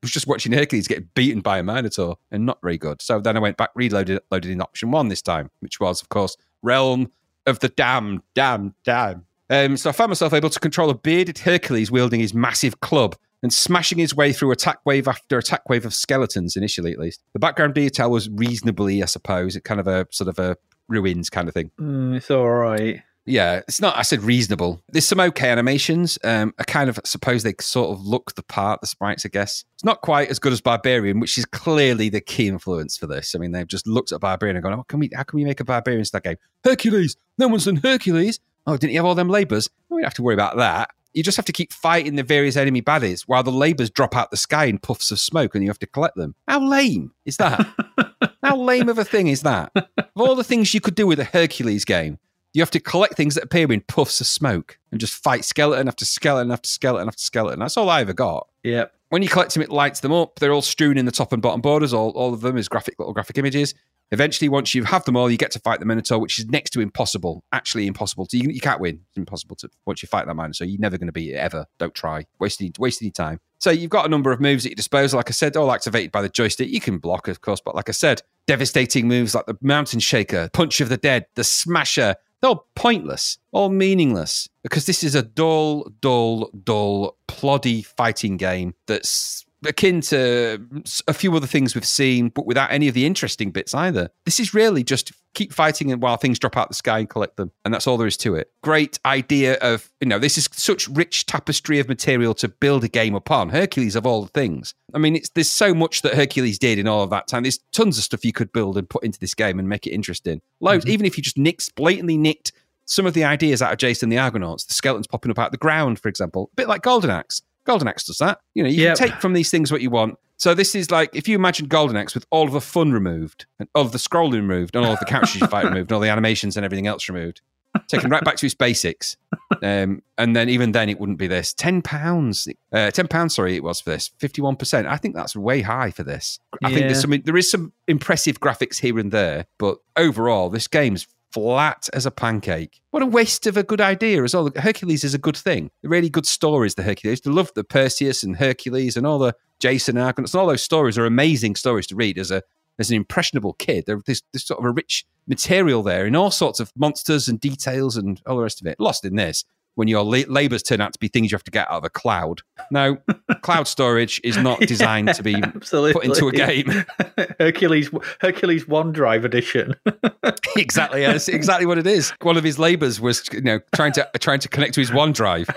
was just watching Hercules get beaten by a Minotaur and not very good. So then I went back, reloaded loaded in option one this time, which was, of course, Realm of the Damned, Damned, Damned. Um, so I found myself able to control a bearded Hercules wielding his massive club and smashing his way through attack wave after attack wave of skeletons, initially at least. The background detail was reasonably, I suppose, kind of a sort of a ruins kind of thing. Mm, it's all right. Yeah, it's not. I said reasonable. There's some okay animations. Um, I kind of suppose they sort of look the part, the sprites. I guess it's not quite as good as Barbarian, which is clearly the key influence for this. I mean, they've just looked at Barbarian and gone, "Oh, can we? How can we make a Barbarian stat game? Hercules. No one's done Hercules. Oh, didn't you have all them labors? We don't have to worry about that. You just have to keep fighting the various enemy baddies while the labors drop out the sky in puffs of smoke, and you have to collect them. How lame is that? <laughs> How lame of a thing is that? Of all the things you could do with a Hercules game, you have to collect things that appear in puffs of smoke and just fight skeleton after skeleton after skeleton after skeleton. That's all I ever got. Yep. When you collect them, it lights them up. They're all strewn in the top and bottom borders. All, all of them is graphic little graphic images. Eventually, once you have them all, you get to fight the Minotaur, which is next to impossible. Actually, impossible. To, you, you can't win. It's impossible to once you fight that Minotaur. You're never going to beat it ever. Don't try. Wasting wasting your time. So you've got a number of moves at your disposal. Like I said, all activated by the joystick. You can block, of course, but like I said, devastating moves like the Mountain Shaker, Punch of the Dead, the Smasher. They're all pointless, all meaningless, because this is a dull, dull, dull, ploddy fighting game that's akin to a few other things we've seen, but without any of the interesting bits either. This is really just keep fighting and while things drop out of the sky and collect them. And that's all there is to it. Great idea of, you know, this is such rich tapestry of material to build a game upon. Hercules of all the things. I mean, it's there's so much that Hercules did in all of that time. There's tons of stuff you could build and put into this game and make it interesting. Loads, mm-hmm. even if you just nicked, blatantly nicked some of the ideas out of Jason the Argonauts, the skeletons popping up out of the ground, for example, a bit like Golden Axe. Golden Axe does that. You know, you Yep. can take from these things what you want. So this is like if you imagine Golden Axe with all of the fun removed, and all of the scrolling removed, and all of the characters you fight <laughs> removed, and all the animations and everything else removed, taken right back to its basics. Um, and then even then, it wouldn't be this. Ten pounds, uh, ten pounds. Sorry, it was for this. Fifty-one percent. I think that's way high for this. I think there's Yeah. some. There is some impressive graphics here and there, but overall, this game's flat as a pancake. What a waste of a good idea as well. Hercules is a good thing. The really good stories, the Hercules. I love the Perseus and Hercules and all the Jason and Argonauts. All those stories are amazing stories to read as a as an impressionable kid. There's, there's sort of a rich material there in all sorts of monsters and details and all the rest of it. Lost in this when your la- labors turn out to be things you have to get out of a cloud. Now, <laughs> cloud storage is not designed to be Absolutely. put into a game. <laughs> Hercules Hercules OneDrive edition. <laughs> exactly, yeah, that's exactly what it is. One of his labors was, you know, trying to trying to connect to his OneDrive.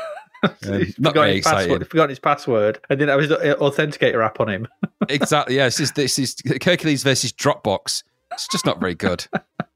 Um, not very his password. exciting. Forgotten his password, and didn't have his uh, authenticator app on him. exactly. Yeah, this is this is Hercules versus Dropbox. It's just not very good.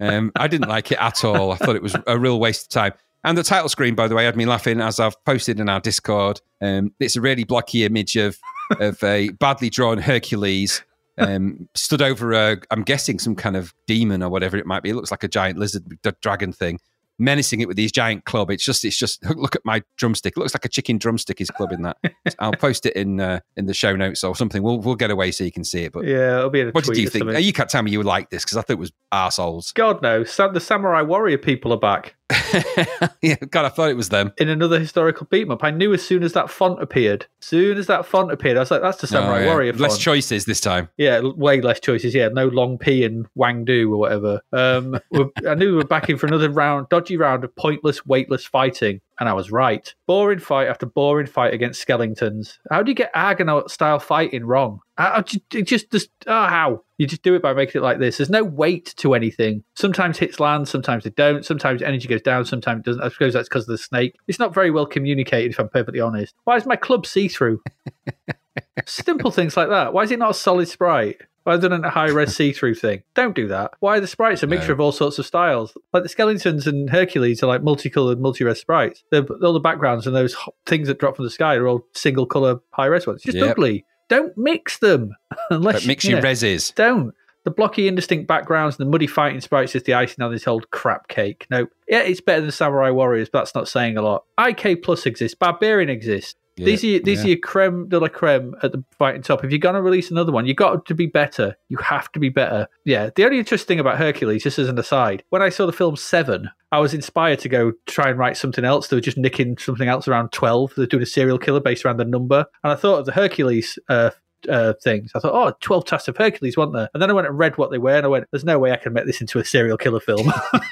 Um, I didn't like it at all. I thought it was a real waste of time. And the title screen, by the way, had me laughing as I've posted in our Discord. Um, it's a really blocky image of <laughs> of a badly drawn Hercules um, stood over a, I'm guessing some kind of demon or whatever it might be. It looks like a giant lizard dragon thing, menacing it with his giant club. It's just, it's just. <laughs> Look at my drumstick. It looks like a chicken drumstick is clubbing that. <laughs> I'll post it in uh, in the show notes or something. We'll we'll get away so you can see it. But Yeah, it'll be what did you think? something. You can't tell me you would like this because I thought it was arseholes. God no! The Samurai Warrior people are back <laughs> yeah, God, I thought it was them. in another historical beat up. I knew as soon as that font appeared. Soon as that font appeared, I was like, "That's the Samurai Oh, yeah. Warrior Less choices this time. Yeah, way less choices. Yeah, no long P and Wang Do or whatever. Um, <laughs> I knew we were back in for another round, dodgy round of pointless, weightless fighting, and I was right. Boring fight after boring fight against skeletons. How do you get Argonaut style fighting wrong? Do it just, just oh, how you just do it by making it like this. There's no weight to anything. Sometimes hits land, sometimes they don't. Sometimes energy goes down, sometimes it doesn't. I suppose that's because of the snake. It's not very well communicated, if I'm perfectly honest. Why is my club see through? <laughs> Simple things like that. Why is it not a solid sprite? Why is it a high res see through thing? Don't do that. Why are the sprites a mixture No. of all sorts of styles? Like the skeletons and Hercules are like multicolored, multi res sprites. They're, all the backgrounds and those things that drop from the sky are all single color high res ones. It's just Yep. ugly. Don't mix them <laughs> unless mix you, your yeah, reses. Don't. The blocky, indistinct backgrounds and the muddy fighting sprites is the icing on this old crap cake. No, yeah, it's better than Samurai Warriors, but that's not saying a lot. IK Plus exists, Barbarian exists. These are these yeah. are your creme de la creme at the fighting top. If you're gonna release another one, you've got to be better. You have to be better. Yeah. The only interesting thing about Hercules, just as an aside, when I saw the film Seven, I was inspired to go try and write something else. They were just nicking something else around twelve. They're doing a serial killer based around the number, and I thought of the Hercules. Uh, uh, things. I thought, oh, 12 Tasks of Hercules, weren't there? And then I went and read what they were, and I went, there's no way I can make this into a serial killer film. <laughs>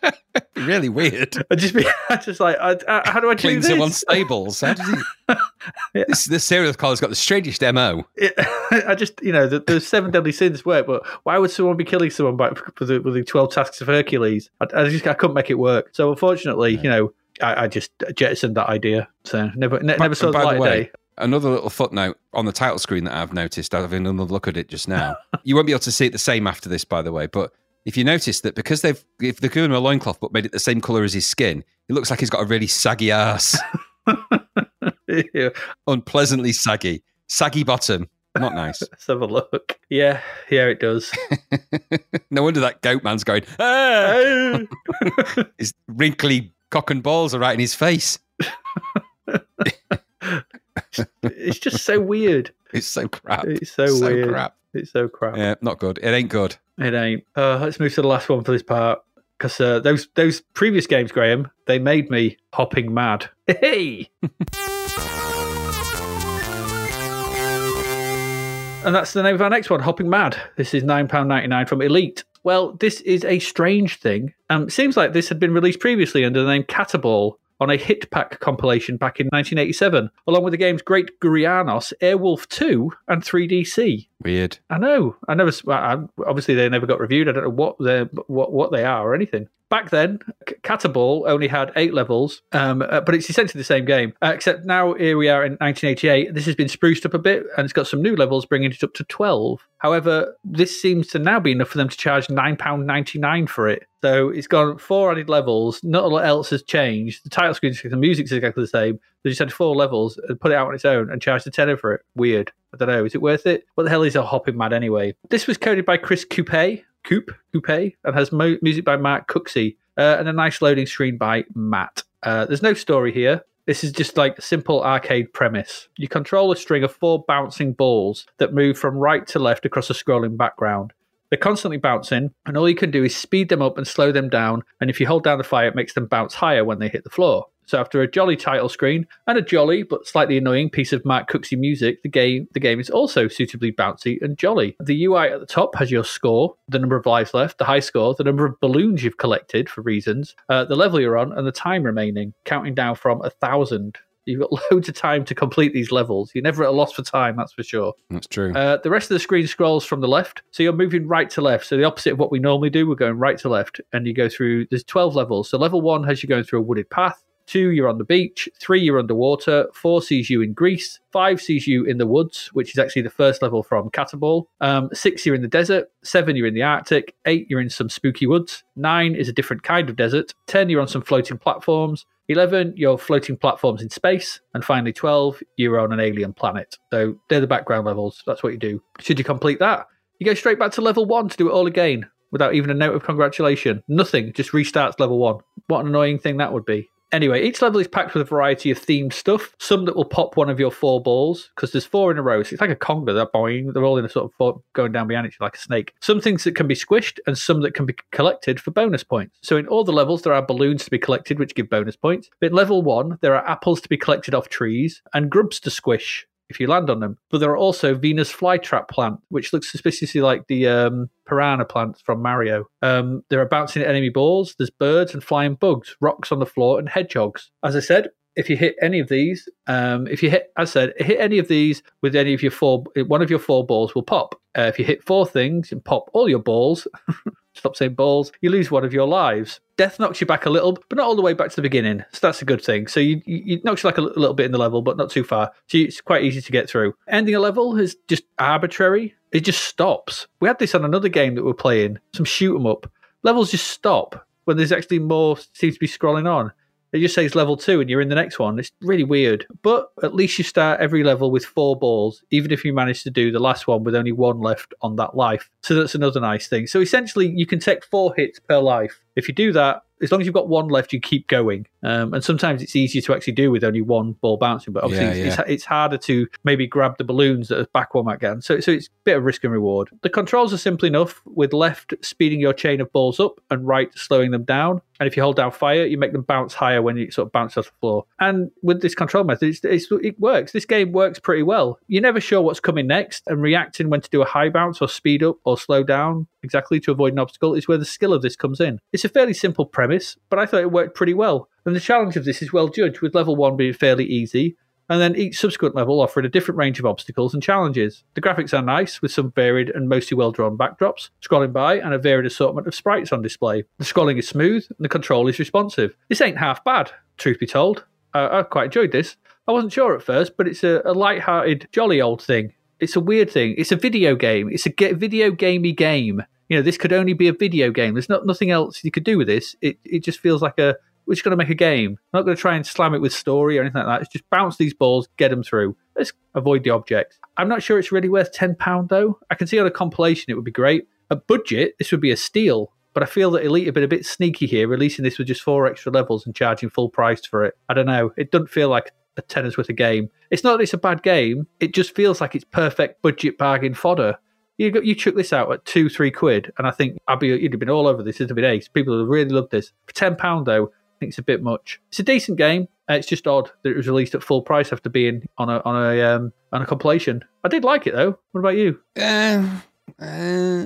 <laughs> really weird. <laughs> I just be, <laughs> I just like, I, I, how do I do Cleans this? on <laughs> stables. How does he? this, this serial killer's got the strangest mo. It- I just, you know, the, the seven deadly sins work, but why would someone be killing someone by with the, with the twelve tasks of Hercules? I, I just I couldn't make it work. So unfortunately, you know, I, I just jettisoned that idea. So never, ne- never saw the by light the way, day. another little footnote on the title screen that I've noticed. I've had another look at it just now. you won't be able to see it the same after this, by the way. But if you notice that because they've if they've given him a loincloth but made it the same color as his skin, it looks like he's got a really saggy ass, <laughs> Yeah, unpleasantly saggy, saggy bottom. Not nice. <laughs> Let's have a look. Yeah, yeah, it does. <laughs> no wonder that goat man's going. Ah! his wrinkly cock and balls are right in his face. it's just so weird. It's so crap. It's so, weird. crap. It's so crap. Yeah, not good. It ain't good. It ain't. Uh, let's move to the last one for this part because uh, those those previous games, Graham, they made me hopping mad. <laughs> Hey. And that's the name of our next one, Hopping Mad. This is £9.99 from Elite. Well, this is a strange thing. Um, seems like this had been released previously under the name Cataball on a hit pack compilation back in 1987, along with the games Great Gurianos, Airwolf 2, and 3DC. Weird. I know. I never. I, obviously, they never got reviewed. I don't know what they what what they are or anything. Back then, Cataball only had eight levels, um, uh, but it's essentially the same game. Uh, except now, here we are in 1988. This has been spruced up a bit, and it's got some new levels, bringing it up to 12. However, this seems to now be enough for them to charge nine pound ninety nine for it. So it's gone four added levels. Not a lot else has changed. The title screen, the music's exactly the same. They just had four levels and put it out on its own and charged a tenner for it. Weird. I don't know. Is it worth it? What the hell is a hopping mad anyway? This was coded by Chris Coupe, Coupe, Coupe, and has mo- music by Mark Cooksey, uh, and a nice loading screen by Matt. Uh, there's no story here. This is just like simple arcade premise. You control a string of four bouncing balls that move from right to left across a scrolling background. They're constantly bouncing, and all you can do is speed them up and slow them down. And if you hold down the fire, it makes them bounce higher when they hit the floor. So after a jolly title screen and a jolly but slightly annoying piece of Mark Cooksey music, the game the game is also suitably bouncy and jolly. The UI at the top has your score, the number of lives left, the high score, the number of balloons you've collected for reasons, uh, the level you're on, and the time remaining, counting down from a thousand. You've got <laughs> loads of time to complete these levels. You're never at a loss for time, that's for sure. That's true. Uh, the rest of the screen scrolls from the left. So you're moving right to left. So the opposite of what we normally do, we're going right to left. And you go through, there's 12 levels. So level one has you going through a wooded path. Two, you're on the beach. Three, you're underwater. Four sees you in Greece. Five sees you in the woods, which is actually the first level from Cataball. Um, six, you're in the desert. Seven, you're in the Arctic. Eight, you're in some spooky woods. Nine is a different kind of desert. Ten, you're on some floating platforms. 11, you're floating platforms in space. And finally, 12, you're on an alien planet. So they're the background levels. That's what you do. Should you complete that, you go straight back to level one to do it all again without even a note of congratulation. Nothing, just restarts level one. What an annoying thing that would be. Anyway, each level is packed with a variety of themed stuff. Some that will pop one of your four balls because there's four in a row. So it's like a conga. They're boing. They're all in a sort of four, going down behind each like a snake. Some things that can be squished and some that can be collected for bonus points. So in all the levels, there are balloons to be collected, which give bonus points. But in level one, there are apples to be collected off trees and grubs to squish if you land on them. But there are also Venus flytrap plant, which looks suspiciously like the um, piranha plants from Mario. Um, there are bouncing enemy balls, there's birds and flying bugs, rocks on the floor, and hedgehogs. As I said, if you hit any of these, um, if you hit, as I said, hit any of these with any of your four, one of your four balls will pop. Uh, if you hit four things and pop all your balls, <laughs> stop saying balls, you lose one of your lives. Death knocks you back a little, but not all the way back to the beginning. So that's a good thing. So you, you it knocks you like a little bit in the level, but not too far. So it's quite easy to get through. Ending a level is just arbitrary. It just stops. We had this on another game that we're playing, some shoot 'em up. Levels just stop when there's actually more seems to be scrolling on. It just says level two and you're in the next one. It's really weird. But at least you start every level with four balls, even if you manage to do the last one with only one left on that life. So that's another nice thing. So essentially, you can take four hits per life. If you do that, as long as you've got one left, you keep going. Um, and sometimes it's easier to actually do with only one ball bouncing, but obviously Yeah, it's, it's, it's harder to maybe grab the balloons that a back one might get. So, so it's a bit of risk and reward. The controls are simple enough, with left speeding your chain of balls up and right slowing them down. And if you hold down fire, you make them bounce higher when you sort of bounce off the floor. And with this control method, it's, it's, it works. This game works pretty well. You're never sure what's coming next, and reacting when to do a high bounce or speed up or slow down exactly to avoid an obstacle is where the skill of this comes in. It's a fairly simple premise, but I thought it worked pretty well. And the challenge of this is well judged, with level one being fairly easy, and then each subsequent level offering a different range of obstacles and challenges. The graphics are nice, with some varied and mostly well drawn backdrops, scrolling by, and a varied assortment of sprites on display. The scrolling is smooth, and the control is responsive. This ain't half bad, truth be told. Uh, I quite enjoyed this. I wasn't sure at first, but it's a, a light-hearted, jolly old thing. It's a weird thing. It's a video game. It's a ge- video gamey game. You know, this could only be a video game. There's not nothing else you could do with this. It it just feels like a we're just going to make a game. I'm not going to try and slam it with story or anything like that. It's just bounce these balls, get them through. Let's avoid the objects. I'm not sure it's really worth £10 though. I can see on a compilation it would be great. A budget, this would be a steal. But I feel that Elite have been a bit sneaky here, releasing this with just four extra levels and charging full price for it. I don't know. It doesn't feel like a tenner's worth of game. It's not that it's a bad game. It just feels like it's perfect budget bargain fodder. You got, you chuck this out at two, three quid, and I think I'd be you'd have been all over this. It'd have been ace. People would have really love this. For ten pound though, think it's a bit much. It's a decent game. Uh, It's just odd that it was released at full price after being on a on a um, on a compilation. I did like it though. What about you? Uh, uh,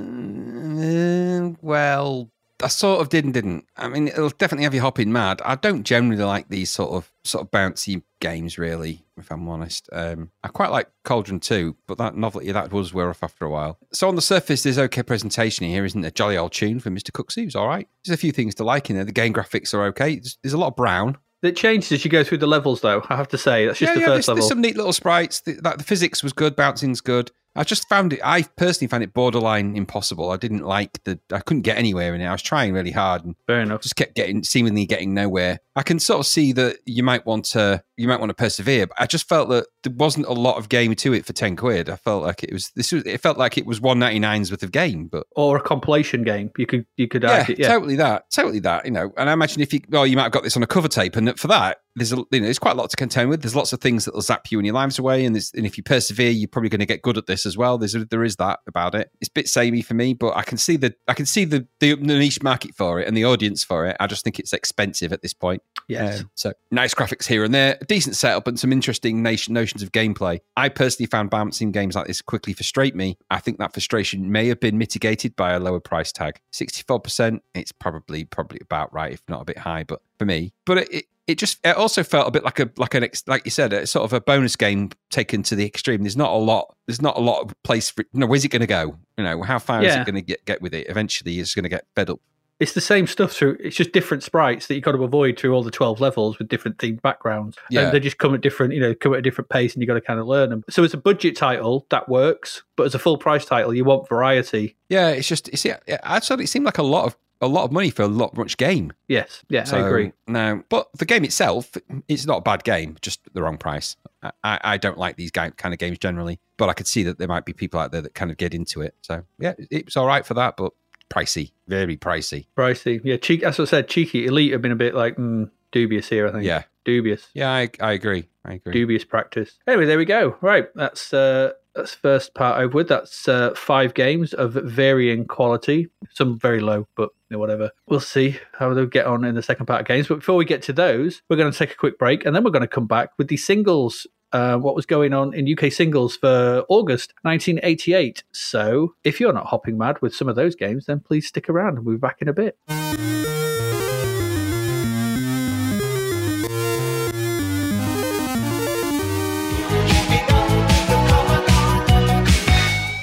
well, I sort of did and didn't. I mean, it'll definitely have you hopping mad. I don't generally like these sort of sort of bouncy games, really. If I'm honest, um, I quite like Cauldron 2, but that novelty that was wear off after a while. So on the surface, there's okay presentation here, isn't there? Jolly old tune for Mr. Cooksey's, all right. There's a few things to like in there. The game graphics are okay. There's, there's a lot of brown. It changes as you go through the levels, though. I have to say that's just the yeah, first there's, level. there's some neat little sprites. The, that, the physics was good, bouncing's good. I just found it. I personally found it borderline impossible. I didn't like the. I couldn't get anywhere in it. I was trying really hard and Fair enough. just kept getting seemingly getting nowhere. I can sort of see that you might want to you might want to persevere, but I just felt that there wasn't a lot of game to it for ten quid. I felt like it was this was it felt like it was one ninety nine's worth of game, but Or a compilation game. You could you could yeah, argue. Yeah, totally that, totally that. You know, and I imagine if you well, you might have got this on a cover tape, and for that, there's a, you know, there's quite a lot to contend with. There's lots of things that'll zap you and your lives away, and and if you persevere, you're probably going to get good at this as well. There's a, there is that about it. It's a bit samey for me, but I can see the I can see the, the niche market for it and the audience for it. I just think it's expensive at this point. Yeah. Um, so nice graphics here and there, decent setup, and some interesting nation, notions of gameplay. I personally found balancing games like this quickly frustrate me. I think that frustration may have been mitigated by a lower price tag. Sixty-four percent. It's probably probably about right, if not a bit high, but for me, but it. it it just it also felt a bit like a like an ex, like you said a sort of a bonus game taken to the extreme. There's not a lot. There's not a lot of place for. You know, where's it going to go? You know, how far is it going to get get with it? Eventually, you're going to get fed up. It's the same stuff through. It's just different sprites that you've got to avoid through all the twelve levels with different themed backgrounds. Yeah. and they just come at different, you know, come at a different pace, and you have got to kind of learn them. So as a budget title, that works, but as a full price title, you want variety. Yeah, it's just it's yeah. Actually, it seemed like a lot of a lot of money for a lot much game. Yes, yeah, So, I agree. No, but the game itself, it's not a bad game, just the wrong price. I, I I don't like these kind of games generally, but I could see that there might be people out there that kind of get into it. So yeah, it's all right for that, but pricey, very pricey. Pricey, yeah. Cheek, as I said, cheeky elite have been a bit like mm, dubious here. I think. Yeah, dubious. yeah, I, I agree. I agree. dubious practice. Anyway, there we go. Right, that's uh, that's first part over with. That's uh, five games of varying quality. Some very low, but whatever. We'll see how they'll get on in the second part of games. But before we get to those, we're going to take a quick break, and then we're going to come back with the singles. Uh, what was going on in UK singles for August 1988. So, if you're not hopping mad with some of those games, then please stick around. And we'll be back in a bit.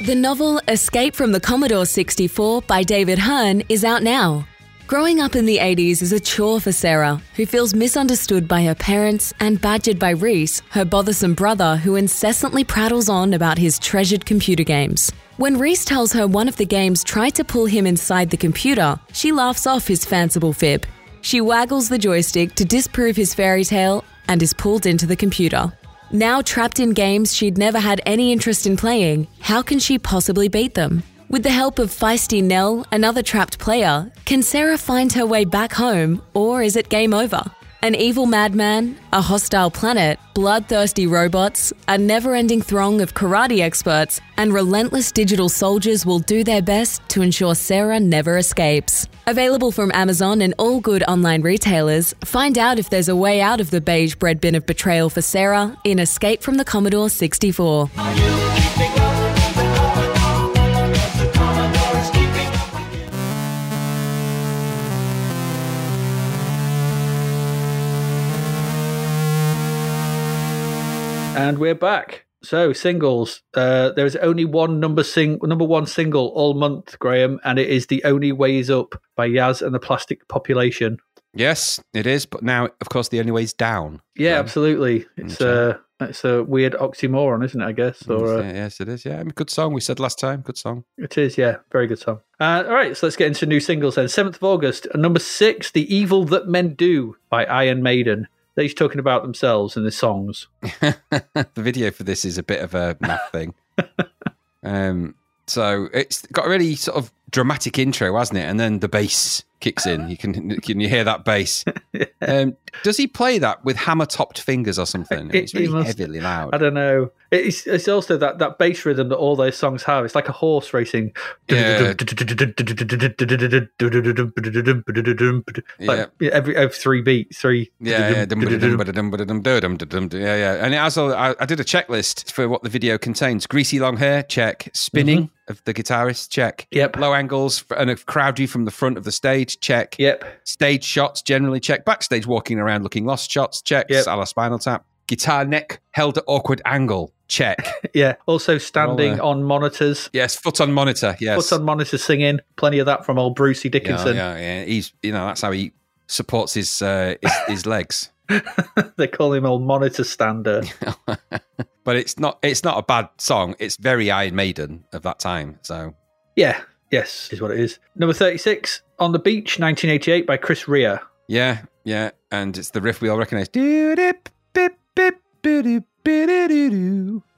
The novel Escape from the Commodore 64 by David Hearn is out now. Growing up in the 80s is a chore for Sarah, who feels misunderstood by her parents and badgered by Reese, her bothersome brother, who incessantly prattles on about his treasured computer games. When Reese tells her one of the games tried to pull him inside the computer, she laughs off his fanciful fib. She waggles the joystick to disprove his fairy tale and is pulled into the computer. Now trapped in games she'd never had any interest in playing, how can she possibly beat them? With the help of feisty Nell, another trapped player, can Sarah find her way back home, or is it game over? An evil madman, a hostile planet, bloodthirsty robots, a never ending throng of karate experts, and relentless digital soldiers will do their best to ensure Sarah never escapes. Available from Amazon and all good online retailers, find out if there's a way out of the beige bread bin of betrayal for Sarah in Escape from the Commodore 64. And we're back. So singles. Uh, there is only one number sing number one single all month, Graham, and it is "The Only Way Is Up" by Yazz and the Plastic Population. Yes, it is. But now, of course, the only way's down. Yeah, absolutely. It's a uh, it's a weird oxymoron, isn't it? I guess, or uh, yes, it is. Yeah, I mean, good song. We said last time, good song. it is. Yeah, very good song. Uh, all right, so let's get into new singles then. Seventh of August, uh, number six, "The Evil That Men Do" by Iron Maiden. They're each talking about themselves and the songs. <laughs> the video for this is a bit of a math thing. <laughs> Um, so it's got a really sort of dramatic intro, hasn't it? And then the bass kicks in. You can can you hear that bass? <laughs> Um, does he play that with hammer topped fingers or something? He- It's really must- heavily loud. I don't know. It's it's also that that bass rhythm that all those songs have. It's like a horse racing. Yeah. Like every every three beats, three. Yeah, yeah, yeah, yeah. And it has all, I, I did a checklist for what the video contains: greasy long hair, check; spinning of the guitarist, check; Yep. low angles and a crowd view from the front of the stage, check; Yep. stage shots generally check; backstage walking around looking lost shots, check; Yep. a la Spinal Tap; guitar neck held at awkward angle, check; <laughs> Yeah. Also standing on monitors. yes, foot on monitor, yes, Foot on monitor singing. Plenty of that from old Brucey yeah, Dickinson. yeah, yeah. He's you know that's how he supports his uh, his, his <laughs> legs. <laughs> they call him old monitor stander. <laughs> but it's not it's not a bad song. It's very Iron Maiden of that time. So yeah. Yes, is what it is. Number thirty-six, "On the Beach," nineteen eighty-eight by Chris Rea. yeah, yeah, and it's the riff we all recognise.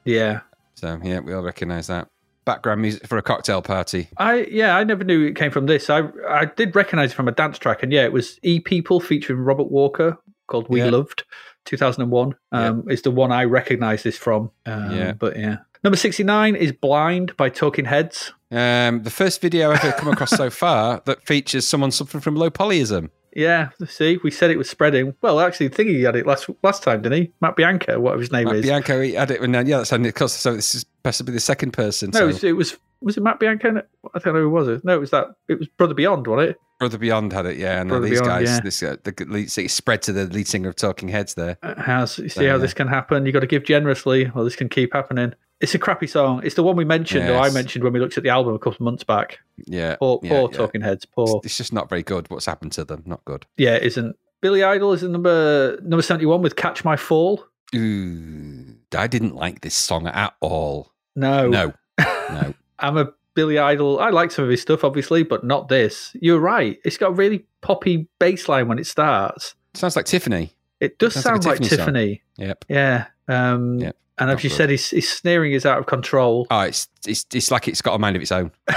Yeah. So Yeah. yeah, we all recognise that. Background music for a cocktail party. I yeah, I never knew it came from this. I I did recognize it from a dance track, and yeah, it was E People featuring Robert Walker called "We Yeah. Loved," two thousand and one. Um, is the one I recognize this from. Um, Yeah. but yeah. Number sixty nine is "Blind" by Talking Heads. Um, the first video I've ever come across so <laughs> far that features someone suffering from low polyism. Yeah, see, we said it was spreading. Well, actually, Thingy had it last last time, didn't he? Matt Bianca, whatever his name Matt is. Bianco he had it, and uh, yeah, that's of course. So this is possibly the second person. no, so it was, it was was it Matt Bianca? I don't know who was it. No, it was that. It was Brother Beyond, wasn't it? Brother Beyond had it, yeah. And Brother these Beyond, guys, yeah. this uh, the lead, it spread to the lead singer of Talking Heads there. Uh, How's you see Yeah, how yeah. this can happen? You got to give generously, or this can keep happening. It's a crappy song. It's the one we mentioned, or I mentioned when we looked at the album a couple of months back. Yeah, Poor, yeah, poor. Talking Heads. Poor. It's just not very good. What's happened to them? Not good. Yeah, it isn't. Billy Idol is in number number seventy one with "Catch My Fall." Ooh, I didn't like this song at all. No, No, <laughs> no. I'm a Billy Idol. I like some of his stuff, obviously, but not this. You're right. It's got a really poppy bass line when it starts. Sounds like Tiffany. It does like sound a like Tiffany. Yep. Yeah. Um, Yep. And as you said, his, his sneering is out of control. Oh, it's it's it's like it's got a mind of its own. <laughs> uh,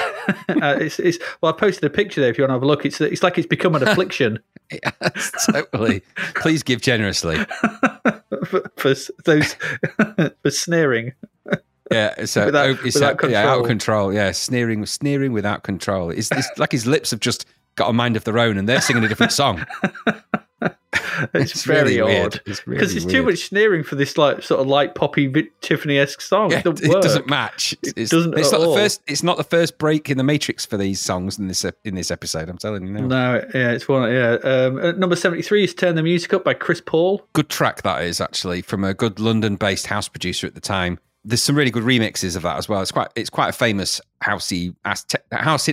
it's, it's well, I posted a picture there if you want to have a look. It's it's like it's become an <laughs> affliction totally. Please give generously. <laughs> for, for those for sneering. Yeah, so Without- oh, it's without out, yeah, out of control. Yeah, sneering, sneering without control. It's, it's like his lips have just got a mind of their own, and they're singing a different song. <laughs> It's, very really odd weird. It's because really it's too much sneering for this like sort of light poppy Tiffany esque song. Yeah, it doesn't it doesn't match. It It's, doesn't it's not all. the first. It's not the first break in the Matrix for these songs in this in this episode. I'm telling you now. No, yeah, it's one. Yeah, um, number seventy three is "Turn the Music Up" by Chris Paul. Good track that is actually from a good London-based house producer at the time. There's some really good remixes of that as well. It's quite it's quite a famous housey house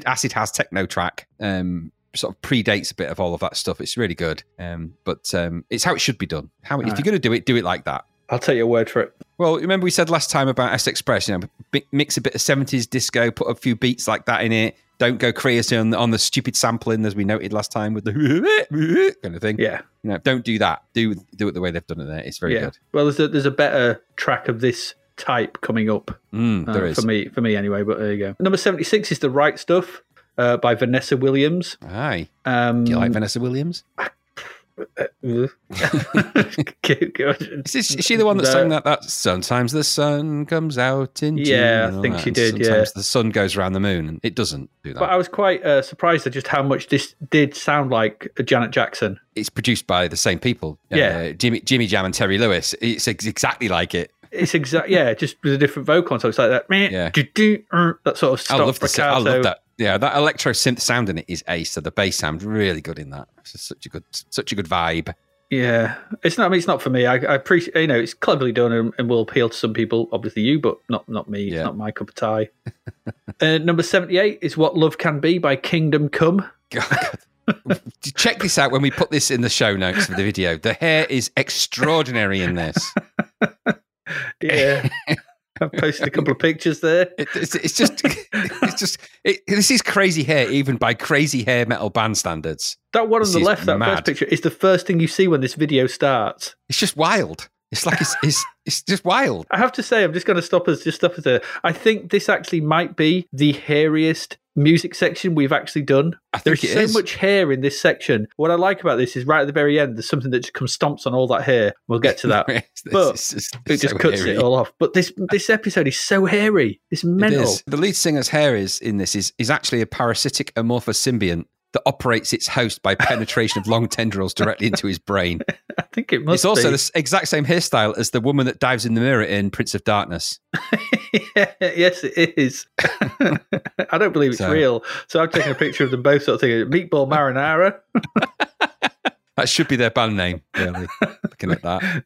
acid house techno track. Um, sort of predates a bit of all of that stuff. It's really good. Um, but um, it's how it should be done. How if Right. you're going to do it, do it like that. I'll take your word for it. Well, remember we said last time about S Express, you know, mix a bit of 70s disco, put a few beats like that in it. Don't go crazy on the, on the stupid sampling, as we noted last time with the <laughs> kind of thing. Yeah, You know, don't do that. Do do it the way they've done it there. It's very yeah. good. Well, there's a, there's a better track of this type coming up. Mm, uh, there is. for me, for me anyway. But there you go. Number seventy six is "The Right Stuff" uh, by Vanessa Williams. Aye. Um, Do you like Vanessa Williams? <laughs> Is, this, is she the one that sang that? That sometimes the sun comes out in June. Yeah, I think that, she did, yeah. The sun goes around the moon, and it doesn't do that. But I was quite uh, surprised at just how much this did sound like Janet Jackson. it's produced by the same people. Yeah. uh, Jimmy Jimmy Jam and Terry Lewis. It's ex- exactly like it. It's exact, yeah, just with a different vocal. So it's like that, meh, Yeah. do, do, er, that sort of I love sa- I love that. Yeah, that electro synth sound in it is ace. So the bass sound really good in that. It's such a good, such a good vibe. Yeah, it's not. I mean, it's not for me. I, I appreciate. You know, it's cleverly done and, and will appeal to some people. Obviously, you, but not not me. It's Yeah. not my cup of tea. <laughs> uh, number seventy-eight is "What Love Can Be" by Kingdom Come. <laughs> God. Check this out when we put this in the show notes for the video. The hair is extraordinary in this. <laughs> Yeah, <laughs> I posted a couple of pictures there. It, it's, it's just, <laughs> it's just, it, this is crazy hair, even by crazy hair metal band standards. That one on This the left, that mad. first picture, is the first thing you see when this video starts. It's just wild. It's like it's, it's, it's just wild. I have to say, I'm just going to stop us. Just stop us there. I think this actually might be the hairiest music section we've actually done. I think There's so is. much hair in this section. What I like about this is right at the very end, there's something that just comes stomps on all that hair. We'll get to that. <laughs> But just- it just so cuts hairy. it all off. But this this episode is so hairy. It's It mental. The lead singer's hair is in this is, is actually a parasitic amorphous symbiont that operates its host by penetration of long tendrils directly into his brain. <laughs> I think it must It's also be. the exact same hairstyle as the woman that dives in the mirror in Prince of Darkness. <laughs> yes, it is. <laughs> I don't believe it's So- real. So I've taken a picture of them both sort of thing. meatball marinara. That should be their band name, really. Looking at that.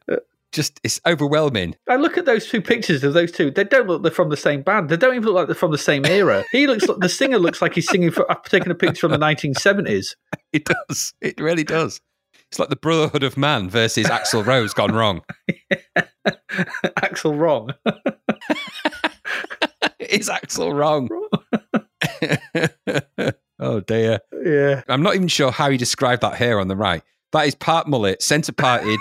Just, it's overwhelming. I look at those two pictures of those two. They don't look they're from the same band. They don't even look like they're from the same era. He looks like the singer looks like he's singing. For, I've taken a picture from the 1970s. <laughs> It does. It really does. It's like the Brotherhood of Man versus Axl Rose gone wrong. <laughs> Axel wrong. <laughs> Is Axel wrong? oh dear. Yeah. I'm not even sure how you describe that hair on the right. That is part mullet, centre parted,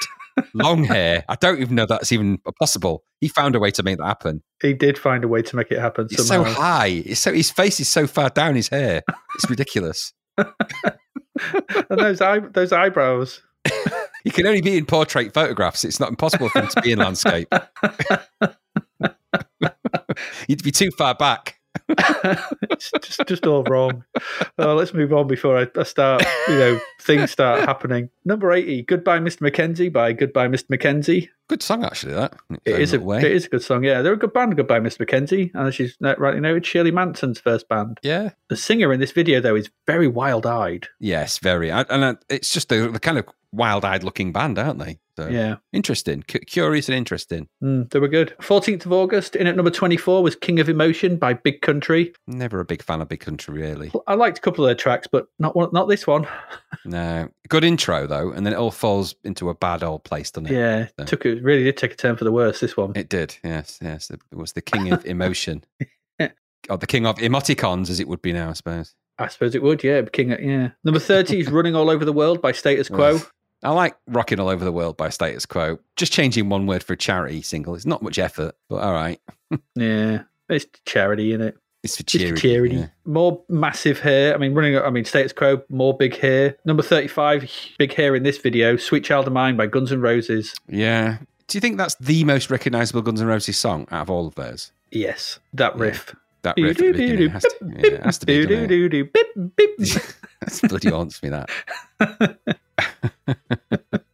long hair. I don't even know that's even possible. He found a way to make that happen. He did find a way to make it happen It's somehow. so high. It's so his face is so far down his hair. It's ridiculous. <laughs> <laughs> and those eye, those eyebrows. He can only be in portrait photographs. It's not impossible for him to be in landscape. <laughs> You'd be too far back. <laughs> it's just just all wrong. Uh, let's move on before I, I start. You know, things start happening. Number eighty, "Goodbye, Mr. Mackenzie" by Goodbye, Mr. Mackenzie. Good song, actually. That It is a way. it is a good song. Yeah, they're a good band. Goodbye, Mr. Mackenzie, and as she's rightly noted, Shirley Manson's first band. Yeah. The singer in this video though is very wild-eyed. Yes, very. And uh, it's just the, the kind of wild-eyed looking band, aren't they? So, Yeah, Interesting, cu- curious, and interesting. mm, they were good. Fourteenth of August, in at number twenty-four was "King of Emotion" by Big Country. Never a big fan of Big Country, really. I liked a couple of their tracks, but not one, not this one. <laughs> No, good intro though, and then it all falls into a bad old place, doesn't it? Yeah, So- took it really did take a turn for the worse. This one. It did. Yes, yes. It was the king of <laughs> emotion, or the king of emoticons, as it would be now, I suppose. I suppose it would, yeah. King, yeah. Number 30 is Running All Over the World by Status Quo. I like "Rocking All Over the World" by Status Quo. Just changing one word for a charity single. It's not much effort, but all right. <laughs> Yeah. It's charity, in it? It's for It's charity. for charity. yeah. More massive hair. I mean, running, I mean, Status Quo, more big hair. Number 35, big hair in this video, Sweet Child of Mine by Guns N' Roses. Yeah. Do you think that's the most recognizable Guns N' Roses song out of all of theirs? Yes, that Yeah. riff. That riff at the beginning has to, yeah, it has to be. That's bloody haunts me. That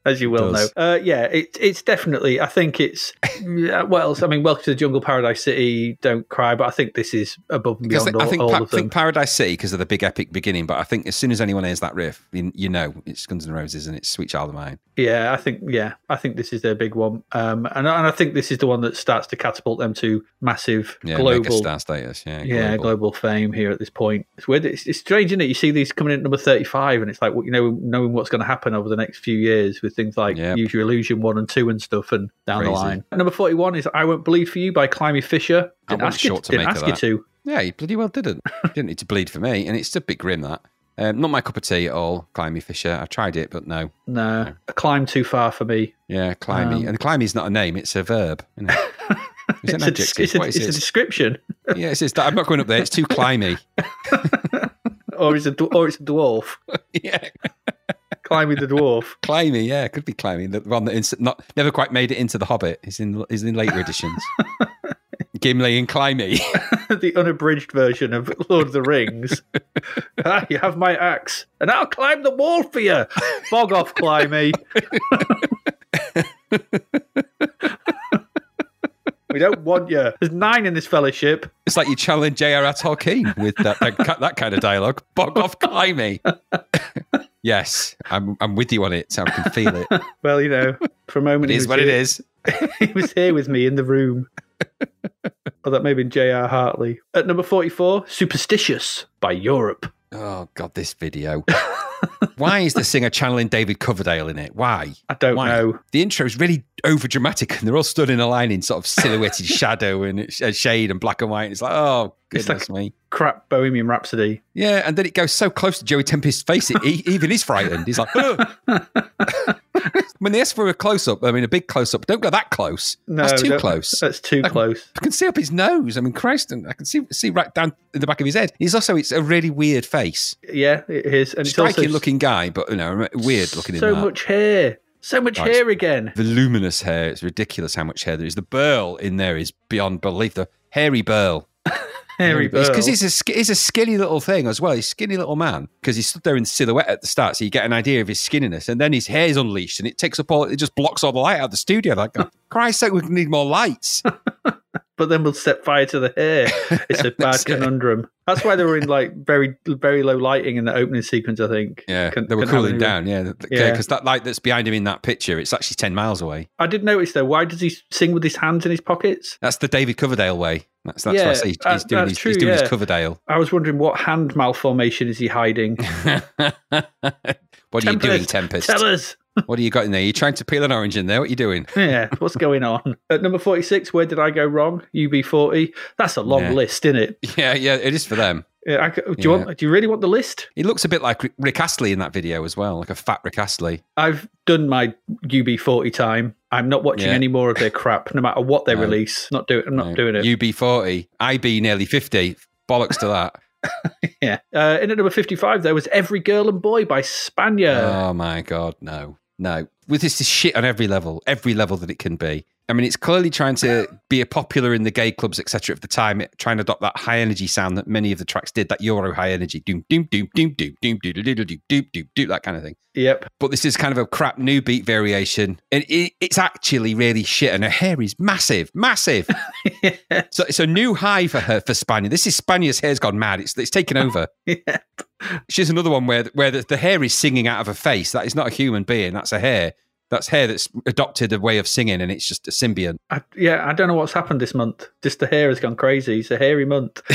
As you well know. Uh, yeah, it, it's definitely, I think it's, yeah, what else? I mean, Welcome to the Jungle, Paradise City, Don't Cry, but I think this is above and beyond I think all, Pa- all I of them. think Paradise City because of the big epic beginning, but I think as soon as anyone hears that riff, you, you know it's Guns N' Roses and it's Sweet Child of Mine. Yeah, I think yeah, I think this is their big one, um, and and I think this is the one that starts to catapult them to massive Yeah, global, star status. Yeah, yeah, global. global fame here at this point. It's weird. It's, it's strange, isn't it? You see these coming in at number thirty-five, and it's like well, you know, knowing what's going to happen over the next few years with things like Yep. Use Your Illusion one and two and stuff, and down the line. Number forty-one is I Won't Bleed for You by Climie Fisher. I Didn't wasn't ask you, to didn't ask you to. Yeah, you bloody well didn't. didn't need to bleed for me, and it's a bit grim that. Um, not my cup of tea at all. Climie Fisher. I tried it, but no. No, a climb too far for me. Yeah, climby, Um, and climby is not a name; it's a verb. Isn't it? <laughs> It's an It's a, it's a, What is it's a description, Yeah, it's, it's I'm not going up there. It's too climby. <laughs> or it's a or it's a dwarf. <laughs> yeah, Climbing the dwarf. <laughs> Climby, yeah, could be climbing. The one that ins- not never quite made it into the Hobbit. Is in is in later editions. <laughs> Gimli and Climby. <laughs> the unabridged version of Lord of the Rings. ah, you have my axe, and I'll climb the wall for you. Bog off, Climby. we don't want you. There's nine in this fellowship. It's like you challenge J.R.R. Tolkien with that, that that kind of dialogue. Bog off, Climby. Yes, I'm I'm with you on it. So I can feel it. <laughs> Well, you know, for a moment, It is what it here- is. <laughs> <laughs> he was here with me in the room. oh, that may have been J.R. Hartley. At number 44, Superstitious by Europe. Oh God, this video. Why is the singer channeling David Coverdale in it? Why? I don't Why? know. The intro is really over dramatic, and they're all stood in a line in sort of silhouetted shadow and uh, shade and black and white. It's like, oh It's goodness like- me. Crap Bohemian Rhapsody. Yeah, and then it goes so close to Joey Tempest's face, it, he <laughs> even he's frightened. He's like, when they ask for a close up, I mean, a big close up, don't go that close. No, That's too close. That's too close. I can see up his nose. I mean, Christ, and I can see see right down in the back of his head. He's also it's a really weird face, Yeah, it is. And it's striking also looking guy, but you know, weird looking so much hair. So much Right. hair again. Voluminous hair. It's ridiculous how much hair there is. The burl in there is beyond belief. The hairy burl. <laughs> Hairy because he's a he's a skinny little thing as well. He's a skinny little man because he stood there in silhouette at the start, so you get an idea of his skinniness, and then his hair's unleashed and it takes up all. It just blocks all the light out of the studio. Like, <laughs> oh, Christ's sake, we need more lights. <laughs> but then we'll set fire to the hair. <laughs> It's a bad That's it. conundrum. That's why they were in like very very low lighting in the opening sequence. I think. Yeah, they were cooling down. Yeah, Yeah. because that light that's behind him in that picture, it's actually ten miles away. I did notice though. Why does he sing with his hands in his pockets? That's the David Coverdale way. That's that's Yeah, what I say. He's, that- he's doing that's his, true, he's doing yeah. his Coverdale. I was wondering what hand malformation is he hiding? <laughs> what are you doing, Tempest? Tell us. What do you got in there? you trying to peel an orange in there? What are you doing? <laughs> Yeah, what's going on? At number 46, where did I go wrong? UB40. That's a long Yeah. list, isn't it? Yeah, yeah, it is for them. Yeah, I do, you Yeah. want, do you really want the list? He looks a bit like Rick- Astley in that video as well, like a fat Rick Astley. I've done my UB40 time. I'm not watching Yeah. any more of their crap, no matter what they <laughs> No. release. Not do, I'm not No. doing it. UB40, IB nearly 50. Bollocks to that. <laughs> yeah. Uh, in at number 55, there was Every Girl and Boy by Spagna. Oh my God, no, no. With this is shit on every level, every level that it can be. I mean, it's clearly trying to be a popular in the gay clubs, etc. Of the time, it, trying to adopt that high energy sound that many of the tracks did, that Euro high energy, doom, doom, doom, doom, doom, doom, doom, doom, doom, doom, doom, doom, doom, that kind of thing. Yep. But this is kind of a crap new beat variation, and it, it's actually really shit. And her hair is massive, massive. So it's a new high for her for Spagna. This is Spagna's hair's gone mad. It's it's taken over. Yeah. She's another one where where the, the hair is singing out of her face. That is not a human being. That's a hair. That's hair that's adopted a way of singing, and it's just a symbiont. I, yeah, I don't know what's happened this month. Just the hair has gone crazy. It's a hairy month. <laughs>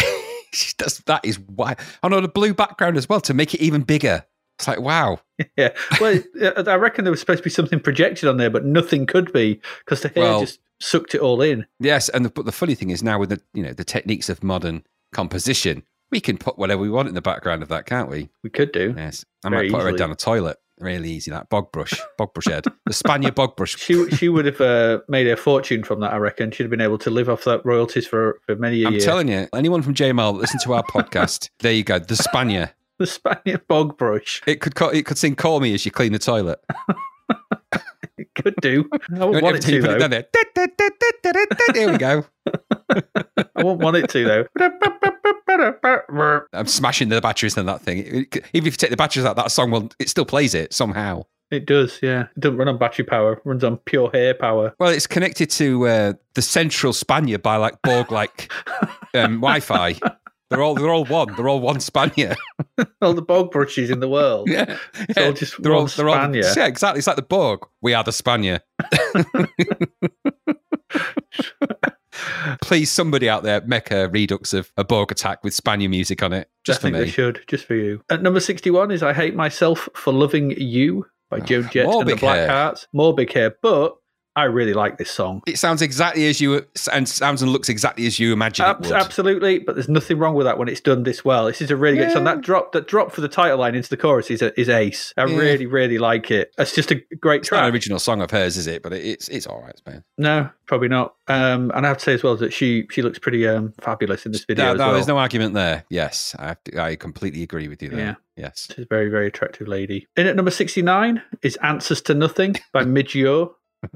That is why. Oh no, the blue background as well to make it even bigger. It's like wow. <laughs> yeah. Well, I reckon there was supposed to be something projected on there, but nothing could be because the hair Well- just sucked it all in. Yes, and the, but the funny thing is now with the you know the techniques of modern composition, we can put whatever we want in the background of that, can't we? We could do. Yes, I Very might put her easily. down a toilet. Really easy that bog brush, bog brush head, the Spaniard bog brush. She she would have uh, made a fortune from that. I reckon she'd have been able to live off that royalties for for many years. I'm year. telling you, anyone from JML that listen to our <laughs> podcast, there you go, the Spaniard. the Spaniard bog brush It could call, it could sing "Call Me" as you clean the toilet. <laughs> it could do. I won't want it to it there, <laughs> there we go. I won't want it to though. <laughs> I'm smashing the batteries in that thing. Even if you take the batteries out, that song will it still plays it somehow. It does, yeah. It doesn't run on battery power. It runs on pure hair power. Well, it's connected to uh, the central Spaniard by like Borg like <laughs> um, Wi-Fi. They're all they're all one. They're all one Spaniard. All the bog brushes in the world. <laughs> Yeah, It's all just they're one all they're all yeah exactly. It's like the Borg. We are the Spaniard. Please, somebody out there, make a redux of a Borg attack with Spaniard music on it, just I think they should, just for you. At number 61 is I Hate Myself for Loving You by Joan Jett Ah, more and the big hair. Black Hearts. More big hair, but I really like this song. It sounds exactly as you and sounds and looks exactly as you imagine it would. absolutely, but there's nothing wrong with that when it's done this well. This is a really good song. That drop, that drop for the title line into the chorus is, a, is ace. I Yeah. really, really like it. It's just a great It's not track. an original song of hers, is it? But it- it's it's all right, man. No, probably not. Um, and I have to say as well that she she looks pretty um, fabulous in this video. No, as no, well. there's no argument there. Yes, I, have to- I completely agree with you there. Yeah. Yes. She's a very, very attractive lady. In at number 69 is Answers to Nothing by Midge Ure. <laughs>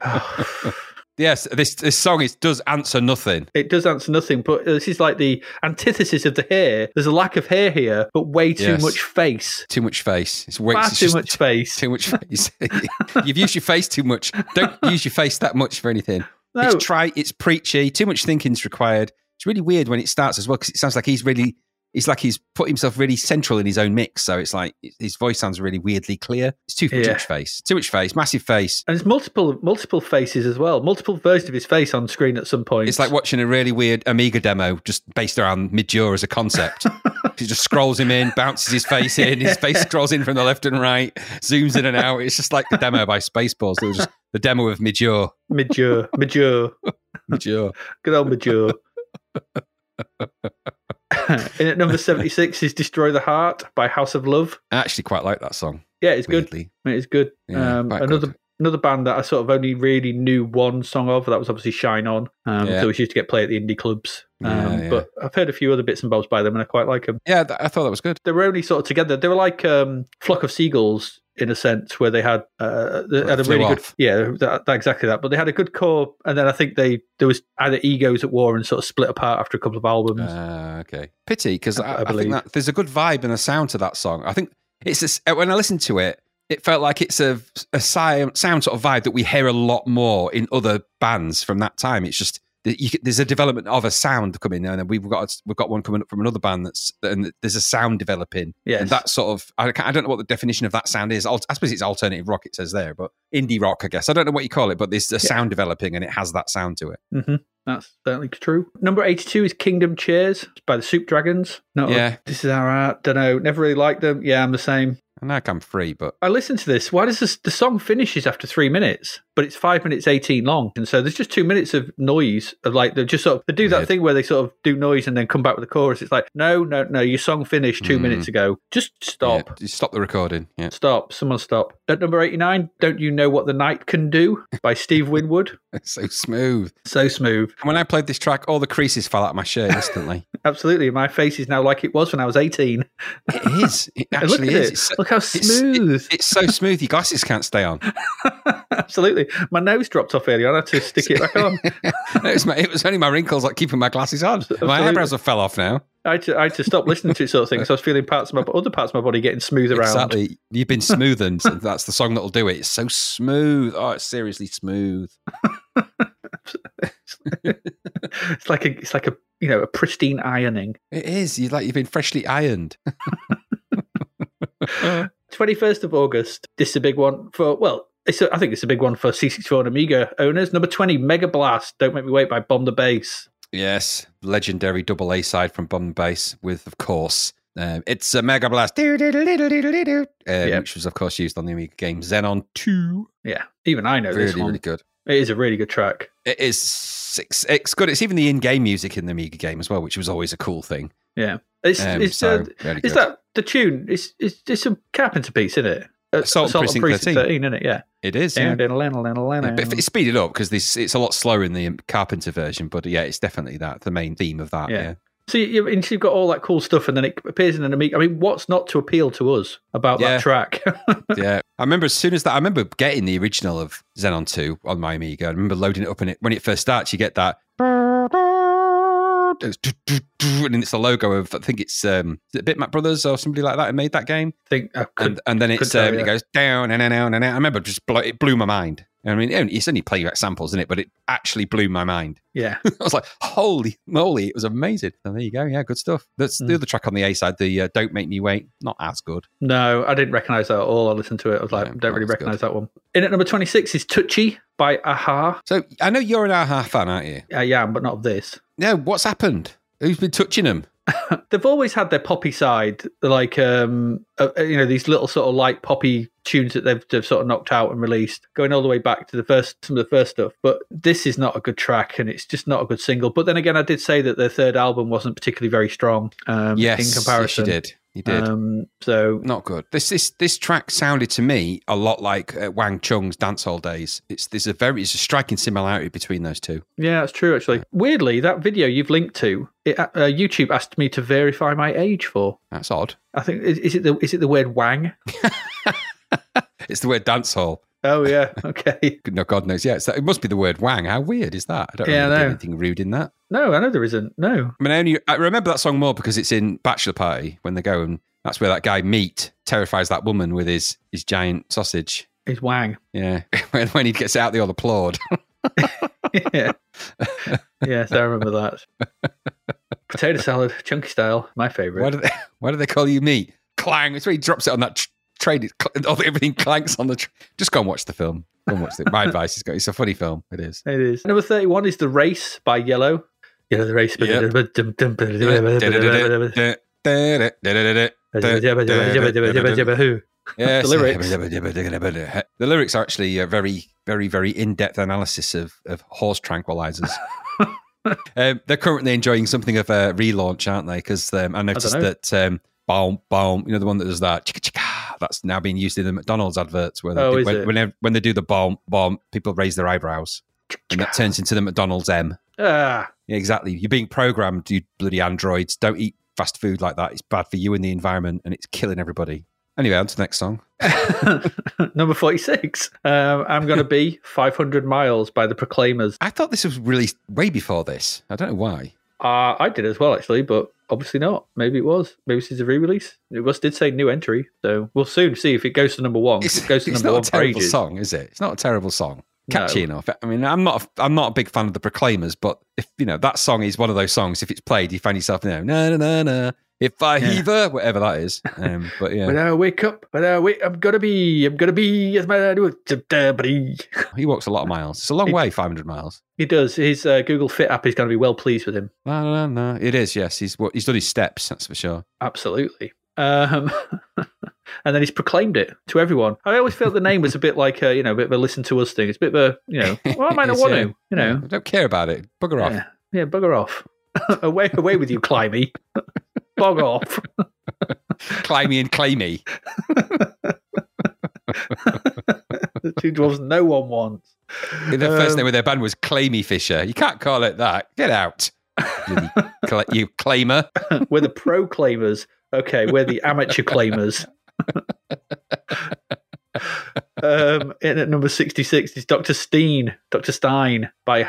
<sighs> Yes, this this song is, does answer nothing. It does answer nothing, but uh, this is like the antithesis of the hair. There's a lack of hair here, but way too Yes. much face. Too much face. It's way Far it's too just much face. Too much face. <laughs> <laughs> You've used your face too much. Don't use your face that much for anything. No. It's trite. It's preachy. Too much thinking's required. It's really weird when it starts as well because it sounds like he's really. It's like he's put himself really central in his own mix. So it's like his voice sounds really weirdly clear. It's too Yeah. much face. Too much face. Massive face. And there's multiple multiple faces as well, multiple versions of his face on screen at some point. It's like watching a really weird Amiga demo just based around Midge Ure as a concept. <laughs> he just scrolls him in, bounces his face in, his face scrolls in from the left and right, zooms in and out. It's just like the demo by Spaceballs. It was just the demo of Midge Ure. Midjure, Midge Ure, <laughs> Midge Ure. good old Midge Ure. <laughs> <laughs> In at number 76 is Destroy the Heart by House of Love. I actually quite like that song. Yeah, it's good. Weirdly. It's good. Yeah, um, another good. another band that I sort of only really knew one song of. That was obviously Shine On. Um, Yeah. So we used to get play at the indie clubs. Um, Yeah. But I've heard a few other bits and bobs by them, and I quite like them. Yeah, I thought that was good. They were only sort of together. They were like um, flock of seagulls in a sense, where they had uh, they had a really good yeah, that, that, exactly that. But they had a good core, and then I think they there was either egos at war and sort of split apart after a couple of albums. Uh, okay. Pity because I- I, I think that there's a good vibe and a sound to that song. I think it's a s when I listened to it, it felt like it's a, a sound, sort of vibe that we hear a lot more in other bands from that time. It's just you, there's a development of a sound coming, there, and we've got we've got one coming up from another band that's and there's a sound developing. Yes. and that sort of I, I don't know what the definition of that sound is. I suppose it's alternative rock. It says there, but indie rock, I guess. I don't know what you call it, but there's a sound developing, and it has that sound to it. hmm That's certainly true. Number 82 is Kingdom Chairs by the Soup Dragons. No, Yeah. this is our art. Don't know. Never really liked them. Yeah, I'm the same. And like I'm free, but I listened to this. Why does this, the song finishes after three minutes, but it's five minutes eighteen long, and so there's just two minutes of noise of like they're just sort of they do that Weird. thing where they sort of do noise and then come back with the chorus. It's like no, no, no, your song finished two Mm. minutes ago. Just stop, yeah, just stop the recording. Yeah. stop, someone stop. At number eighty nine, don't you know what the night can do by Steve <laughs> Winwood? It's so smooth. So smooth, When I played this track, all the creases fell out of my shirt instantly. <laughs> absolutely. My face is now like it was when I was eighteen. it is. <laughs> It look actually at is. it. It's so, Look how it's- smooth. it's so smooth. Your glasses can't stay on. absolutely. <laughs> My nose dropped off earlier. I had to stick it back on. <laughs> it, was my, it was only my wrinkles like keeping my glasses on. My eyebrows have fell off now. I had, to, I had to stop listening to it sort of thing. So I was feeling parts of my other parts of my body getting smooth around. Exactly. You've been <laughs> smoothened. so that's the song that'll do it. It's so smooth. Oh, it's seriously smooth. It's like a it's like a you know a pristine ironing. It is. You like you've been freshly ironed. Twenty first of August. This is a big one for well. It's a, I think it's a big one for C64 and Amiga owners. Number twenty, Mega Blast. Don't make me wait by Bomb the Bass. Yes, legendary double A side from Bomb the Bass with, of course, um, it's a Mega Blast, um, Yeah. which was, of course, used on the Amiga game Xenon 2. Yeah, even I know this Really, one. really good. It is a really good track. It is it's, it's good. It's even the in-game music in the Amiga game as well, which was always a cool thing. Yeah, it's Um, it's so uh, really is good. that the tune? It's it's it's a Carpenter piece, isn't it? Uh, Assault on Precinct 13. 13, isn't it? Yeah. It is. Yeah. Yeah. But it's speeded up because this it's a lot slower in the Carpenter version, but yeah, it's definitely that the main theme of that. Yeah. Yeah, So you, you've got all that cool stuff, and then it appears in an Amiga. I mean, what's not to appeal to us about Yeah. that track? <laughs> yeah. I remember as soon as that, I remember getting the original of Xenon 2 on my Amiga. I remember loading it up, and it when it first starts, you get that. And then it's the logo of I think it's um is it Bitmap Brothers or somebody like that who made that game. think I could, And and then it's tell um, you. it goes down and down and down. I remember just blow, it blew my mind. I mean, it's only playback samples in it, but it actually blew my mind. <laughs> yeah, I was like, holy moly, it was amazing. So there you go. Yeah, good stuff. That's the Mm. other track on the A side, the uh, Don't Make Me Wait, not as good. no, I didn't recognize that at all. I listened to it. I was like, Yeah, don't really was good. recognize that one. In at number twenty six is Touchy by Aha. So I know you're an Aha fan, aren't you? I am, but not of this. Yeah, what's happened? Who's been touching them? <laughs> They've always had their poppy side, like um, uh, you know, these little sort of light poppy tunes that they've, they've sort of knocked out and released, going all the way back to the first some of the first stuff. But this is not a good track, and it's just not a good single. But then again, I did say that their third album wasn't particularly very strong um, yes, in comparison. Yes, you did. You did. Um, so Not good. This this this track sounded to me a lot like uh, Wang Chung's Dance Hall days. It's there's a very it's a striking similarity between those two. yeah, that's true. Actually, weirdly, that video you've linked to, it, uh, YouTube asked me to verify my age for. That's odd. I think is, is it the is it the word wang? <laughs> It's the word dancehall. Oh yeah, <laughs> okay. No, God knows. Yeah, it's, it must be the word Wang. How weird is that? I don't Yeah, really do know. anything rude in that. No, I know there isn't. No, I mean, I only I remember that song more because it's in Bachelor Party when they go and that's where that guy meat terrifies that woman with his his giant sausage. His wang. Yeah, <laughs> when, when he gets out, they all applaud. <laughs> yeah. yes, I remember that. Potato salad, chunky style, my favorite. Why do they Why do they call you meat? Clang! It's where he drops it on that tr- tray. It Everything clanks on the. Tr- Just go and watch the film. Go and watch it. My <laughs> advice is go. It's a funny film. It is. It is. Number 31 is The Race by Yello. Yello the Race. Who? Yes. The lyrics. <laughs> The lyrics are actually a very, very, very in-depth analysis of, of horse tranquilizers. <laughs> um, they're currently enjoying something of a relaunch, aren't they? Because um, I noticed know. that um, boom, boom, you know, the one that does that, chicka, chicka, that's now being used in the McDonald's adverts where they Oh, do, when, it? whenever, when they do the bomb, bomb, people raise their eyebrows. And that turns into the McDonald's M. Ah, Yeah, exactly. You're being programmed, you bloody androids. Don't eat fast food like that. It's bad for you and the environment, and it's killing everybody. Anyway, on to the next song. <laughs> number 46. Um, I'm going to be <laughs> 500 Miles by the Proclaimers. I thought this was released way before this. I don't know why. Uh, I did as well, actually, but obviously not. Maybe it was. Maybe this is a re release. It was did say new entry. So we'll soon see if it goes to number one. It's, it goes to it's number not one a terrible song, is it? It's not a terrible song. No. Catchy enough. I mean, I'm not. A, I'm not a big fan of the Proclaimers, but if you know that song is one of those songs. If it's played, you find yourself, you know, na na na na. If I Yeah. heaver, whatever that is. Um, <laughs> but yeah, When I wake up, when I wake, I'm gonna be, I'm gonna be as my <laughs> he walks a lot of miles. It's a long way, 500 miles. He does. His uh, Google Fit app is going to be well pleased with him. No, no, no, no. It is. Yes, he's he's done his steps. That's for sure. Absolutely. Um, <laughs> and then he's proclaimed it to everyone. I always felt the name was a bit like a, you know, a bit of a listen to us thing. It's a bit of a, you know, well, I might not want uh, to, you know. I don't care about it. Bugger off. Yeah, yeah bugger off. away, away with you, Climby. Bog off. <laughs> Climby and claimy. the two dwarves no one wants. The first Um, name of their band was Claimy Fisher. You can't call it that. Get out. You claimer. We're the pro claimers. Okay, we're the amateur claimers. <laughs> um, in at number 66 is Dr. Steen, Dr. Stein by,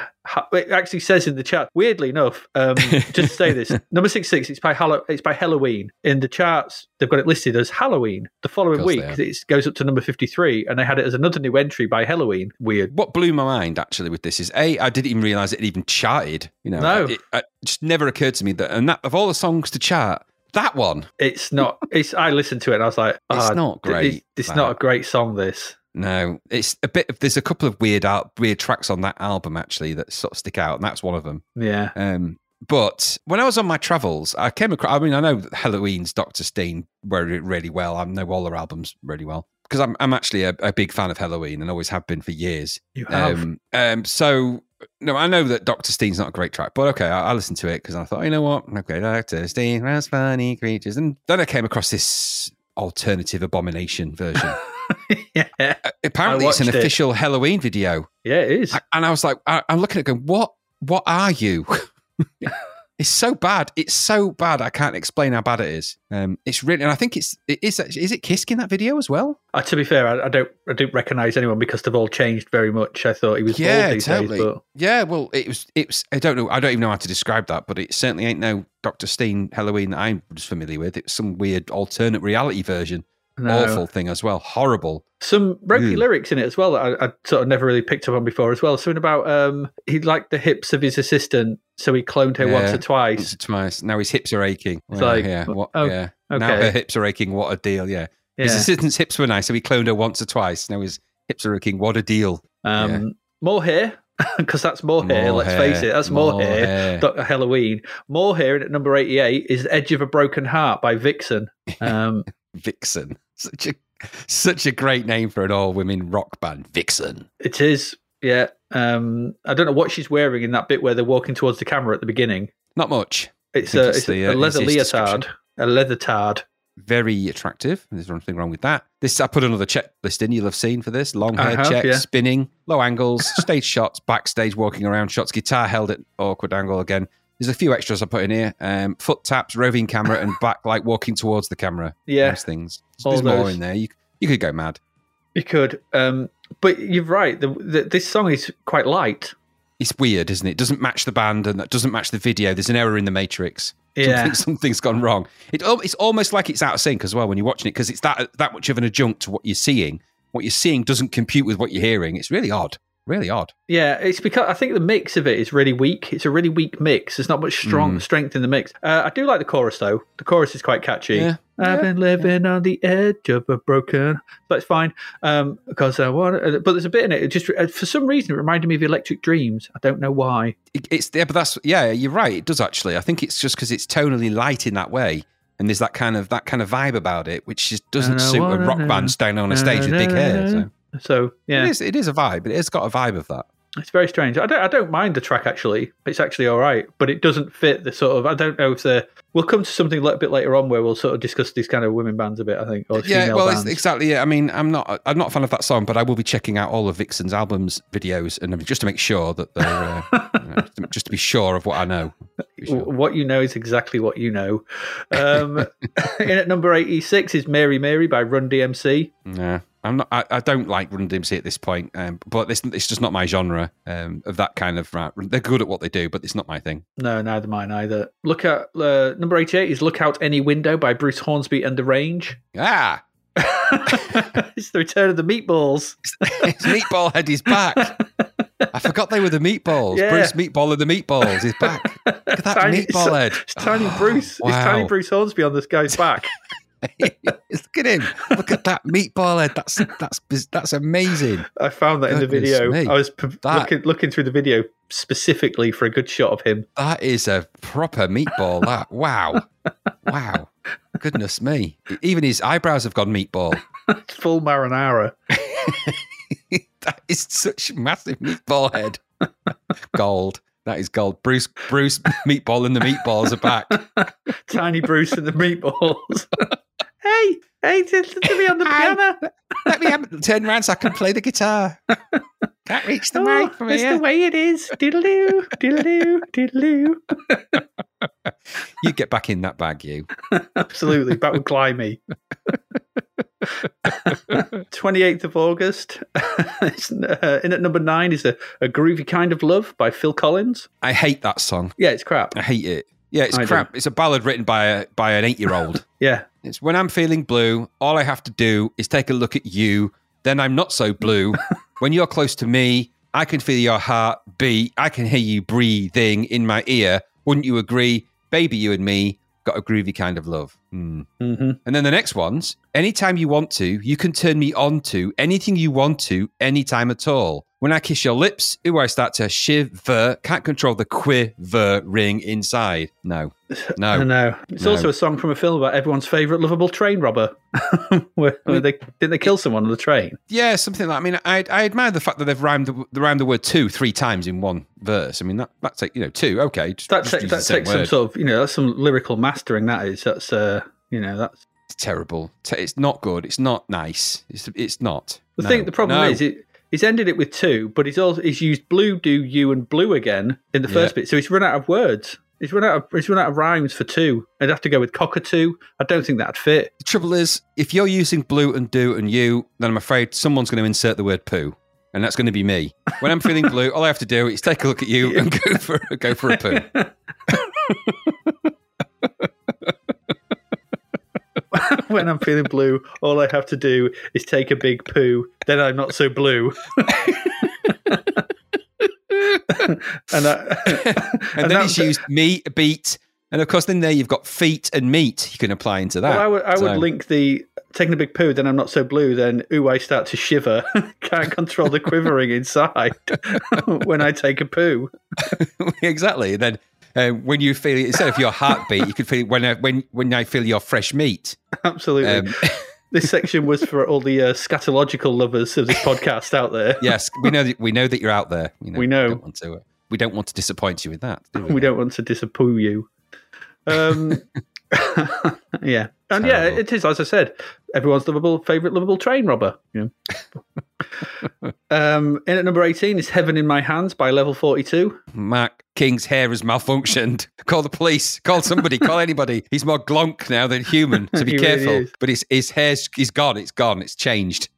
it actually says in the chat, weirdly enough, um, <laughs> just to say this, number 66, it's by, Hallow- it's by Helloween. In the charts, they've got it listed as Helloween. The following week, it goes up to number 53, and they had it as another new entry by Helloween. Weird. What blew my mind actually with this is a I didn't even realize it even charted. You know, No. it, it just never occurred to me that and that of all the songs to chart, that one It's not, it's, I listened to it and I was like, It's "Ah, not great, It's, it's not a great song, this. No, it's a bit of. There's a couple of weird al- weird tracks on that album actually that sort of stick out, and that's one of them. Yeah. Um, but when I was on my travels, I came across. I mean, I know Helloween's Doctor Steen really well. I know all their albums really well because I'm I'm actually a, a big fan of Helloween and always have been for years. You have. Um, um, so no, I know that Doctor Steen's not a great track, but okay, I, I listened to it because I thought, you know what, okay, Doctor Steen, that's funny creatures, and then I came across this alternative abomination version. <laughs> yeah. Uh, Apparently, it's an it. official Helloween video, Yeah, it is. I- and I was like, I, I'm looking at it going, what, what are you? <laughs> it's so bad. It's so bad. I can't explain how bad it is. Um, it's really, and I think it's, it is. Is it Kiske in that video as well? Uh, to be fair, I, I don't I don't recognise anyone because they've all changed very much. I thought he was bald these days, but Yeah, well, it was. It was. I don't know. I don't even know how to describe that, but it certainly ain't no Doctor Steen Helloween that I'm just familiar with. It's some weird alternate reality version. No. Awful thing as well. Horrible. Some ropey Mm. lyrics in it as well that I, I sort of never really picked up on before as well. Something about um he liked the hips of his assistant, so he cloned her once or twice. Once or twice. Now his hips are aching. It's Yeah, like, yeah. What? oh, yeah. Now her hips are aching. What a deal. Yeah. His assistant's hips were nice, so he cloned her once or twice. Now his hips are aching. What a deal. Um, More hair, <laughs> because that's more hair. Let's hair, face it, that's more, more hair. hair. Dr. Halloween. More hair at number eighty-eight is "Edge of a Broken Heart" by Vixen. Um, <laughs> Vixen. Such a Such a great name for an all women rock band, Vixen. It is, yeah. Um, I don't know what she's wearing in that bit where they're walking towards the camera at the beginning. Not much. It's a, it's it's the, a leather leotard. A leather tard. Very attractive. There's nothing wrong with that. This I put another checklist in. You'll have seen for this long hair have, check, yeah. spinning, low <laughs> angles, stage shots, backstage walking around shots, guitar held at awkward angle again. There's a few extras I put in here. Um, foot taps, roving camera, and <laughs> backlight walking towards the camera. Yeah. Those things. There's more in there. You you could go mad. You could. Um, but you're right. The, the, this song is quite light. It's weird, isn't it? It doesn't match the band and that doesn't match the video. There's an error in the matrix. Yeah. Something, <laughs> something's gone wrong. It, it's almost like it's out of sync as well when you're watching it because it's that that much of an adjunct to what you're seeing. What you're seeing doesn't compute with what you're hearing. It's really odd. Really odd. Yeah, it's because I think the mix of it is really weak. It's a really weak mix. There's not much strong strength in the mix. Uh, I do like the chorus though. The chorus is quite catchy. Yeah. I've Yeah. been living on the edge of a broken. But it's fine um, because I want. uh, But there's a bit in it. It just uh, for some reason it reminded me of Electric Dreams. I don't know why. It, it's yeah, but that's yeah. You're right. It does actually. I think it's just because it's tonally light in that way, and there's that kind of that kind of vibe about it, which just doesn't suit a rock band standing on a stage with big hair. So. So yeah, It is. It is a vibe. It has got a vibe of that. It's very strange. I don't. I don't mind the track actually. It's actually all right, but it doesn't fit the sort of. I don't know if the. We'll come to something a little bit later on where we'll sort of discuss these kind of women bands a bit. I think. Yeah, well, it's, exactly. Yeah, I mean, I'm not. I'm not a fan of that song, but I will be checking out all of Vixen's albums, videos, and just to make sure that they're uh, <laughs> just to be sure of what I know. Sure. What you know is exactly what you know. Um, <laughs> <laughs> in at number eighty-six is "Mary Mary" by Run DMC. Yeah, I'm not. I, I don't like Run DMC at this point, um, but this, it's just not my genre um, of that kind of rap. They're good at what they do, but it's not my thing. No, neither mine either. Look at uh, number eighty-eight is "Look Out Any Window" by Bruce Hornsby and the Range. Ah, <laughs> it's the return of the Meatballs. his meatball head is back. I forgot they were the meatballs. Yeah. Bruce Meatball and the meatballs is back. Look at that Tiny- meatball head. It's tiny Bruce. It's wow. tiny Bruce Hornsby on this guy's back. <laughs> Look at him. Look at that meatball head. That's that's that's amazing. I found that in the video. me. I was p- That- looking looking through the video specifically for a good shot of him. That is a proper meatball. That wow, wow. Goodness me. Even his eyebrows have gone meatball. <laughs> Full marinara. <laughs> that is such a massive meatball head. gold. That is gold. Bruce Bruce meatball and the meatballs are back. <laughs> Tiny Bruce and the meatballs. Hey, hey, listen to me on the <laughs> piano. Let me have, turn around so I can play the guitar. <laughs> Can't reach the Oh, mic from it's here. the way it is. Diddle-doo, diddle-doo, diddle-doo. <laughs> You get back in that bag, you. Absolutely, that would climb me. 28th of August. Uh, in at number nine is a, a Groovy Kind of Love by Phil Collins. I hate that song. Yeah, it's crap. I hate it. Yeah, it's I do. crap. It's a ballad written by a, by an eight year old. <laughs> Yeah, It's when I'm feeling blue, all I have to do is take a look at you. Then I'm not so blue. <laughs> when you're close to me, I can feel your heart beat. I can hear you breathing in my ear. Wouldn't you agree? Baby, you and me got a groovy kind of love. Hmm. hmm And then the next one's anytime you want to, you can turn me on to anything you want to, anytime at all. When I kiss your lips, ooh, I start to shiver. Can't control the quiver ring inside. No, no, <laughs> no. It's No. also a song from a film about everyone's favourite lovable train robber. <laughs> where, where they didn't they kill someone on the train? Yeah, something like. I mean, I, I admire the fact that they've rhymed the, rhymed the word two three times in one verse. I mean, that that's like you know two. Okay, just, That, that takes some sort of you know that's some lyrical mastering. That is that's uh you know that's It's terrible. It's not good. It's not nice. It's it's not. the No. thing. The problem No. is it. He's ended it with two, but he's also he's used blue, do, you, and blue again in the first Yeah. bit. So he's run out of words. He's run out of he's run out of rhymes for two. I'd have to go with cockatoo. I don't think that'd fit. The trouble is, if you're using blue and do and you, then I'm afraid someone's going to insert the word poo, and that's going to be me. When I'm feeling blue, all I have to do is take a look at you <laughs> and go for go for a poo. <laughs> <laughs> when I'm feeling blue, all I have to do is take a big poo. Then I'm not so blue. <laughs> and I, <laughs> And, then that- it's used meat, beat, and of course, then there you've got feet and meat you can apply into that. Well, I would I would link the taking a big poo. Then I'm not so blue. Then ooh, I start to shiver. Can't control the quivering inside when I take a poo. exactly. And then uh, when you feel instead of your heartbeat, you could feel when I, when when I feel your fresh meat. Absolutely. Um, <laughs> this section was for all the uh, scatological lovers of this podcast out there. Yes, we know that we know that you're out there. You know, We know. We don't want to. uh, we don't want to disappoint you with that. Do we? we don't want to disappoint you. Um, <laughs> <laughs> yeah, and yeah, it is as I said. Everyone's lovable favorite lovable train robber. Yeah. Um, in at number eighteen is "Heaven in My Hands" by Level Forty Two. Mark King's hair has malfunctioned. <laughs> Call the police. Call somebody. call anybody. He's more glonk now than human. So <laughs> be He really careful. but his his hair's he's gone. It's gone. It's changed.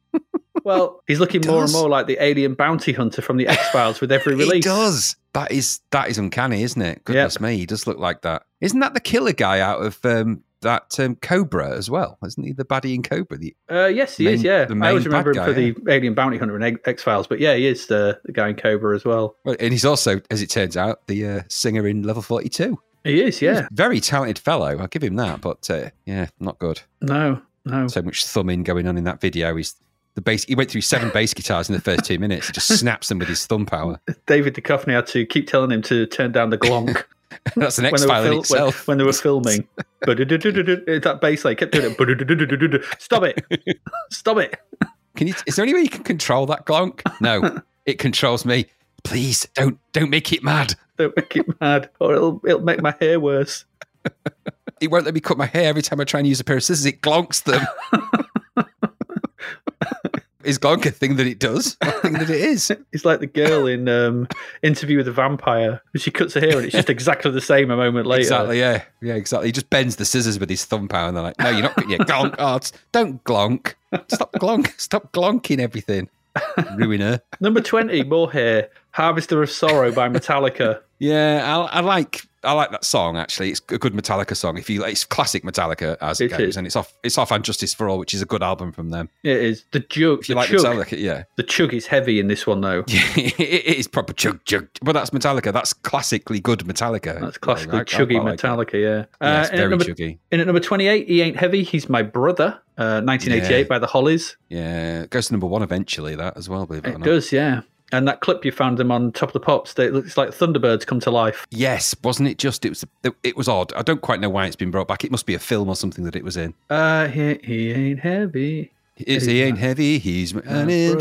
Well, he's looking more and more like the alien bounty hunter from the X Files with every <laughs> release. He does. That is that is uncanny, isn't it? Goodness me, he does look like that. Isn't that the killer guy out of um, that um, Cobra as well? Isn't he the baddie in Cobra? The, Uh, yes, he is. Yeah, I always main remember him bad for guy, the alien bounty hunter and X Files, but yeah, he is the, the guy in Cobra as well. well, and he's also, as it turns out, the uh, singer in Level Forty Two. He is. Yeah. very talented fellow. I'll give him that. But uh, yeah, not good. No. No. So much thumbing going on in that video. He's the bass. He went through seven bass guitars in the first two minutes. He just snaps them with his thumb power. <laughs> David Duchovny had to keep telling him to turn down the glonk <laughs> <laughs> That's an when X they, were file in fil- when, itself. when they were <laughs> filming. that bass line kept doing it. Stop it! <laughs> Stop it! Can you? Is there any way you can control that glonk? No, it controls me. Please don't don't make it mad. Don't make it mad, or it'll it'll make my hair worse. It won't let me cut my hair every time I try and use a pair of scissors. It glonks them. Is glonk a thing that it does? <laughs> A thing that it is? It's like the girl in um, Interview with the Vampire. She cuts her hair, and it's just <laughs> exactly the same a moment later. Exactly. Yeah. Yeah. Exactly. He just bends the scissors with his thumb power, and they're like, "No, you're not. Yeah, glonk. <laughs> Oh, don't glonk. Stop glonk. Stop glonking everything. Ruiner." Number twenty, more hair. Harvester of Sorrow by Metallica. Yeah, I, I like I like that song actually. It's a good Metallica song. If you like, it's classic Metallica as it, It goes, is. and it's off it's off and Justice for All, which is a good album from them. It is the jug. If you like chug. Metallica, yeah, The chug is heavy in this one, though. Yeah, <laughs> it is proper chug chug. But that's Metallica. That's classically good Metallica. That's classically I chuggy like. Metallica, yeah. Yeah, in, very number, chuggy. in at number 28, He Ain't Heavy, He's My Brother, uh, 1988 Yeah. by the Hollies. Yeah, it goes to number one eventually. That as well, believe it, It does, yeah. And that clip you found him on Top of the Pops, it looks like Thunderbirds come to life. Yes, wasn't it? Just it was it was odd. I don't quite know why it's been brought back. It must be a film or something that it was in. Uh, he, he ain't heavy. It's, he ain't heavy. He's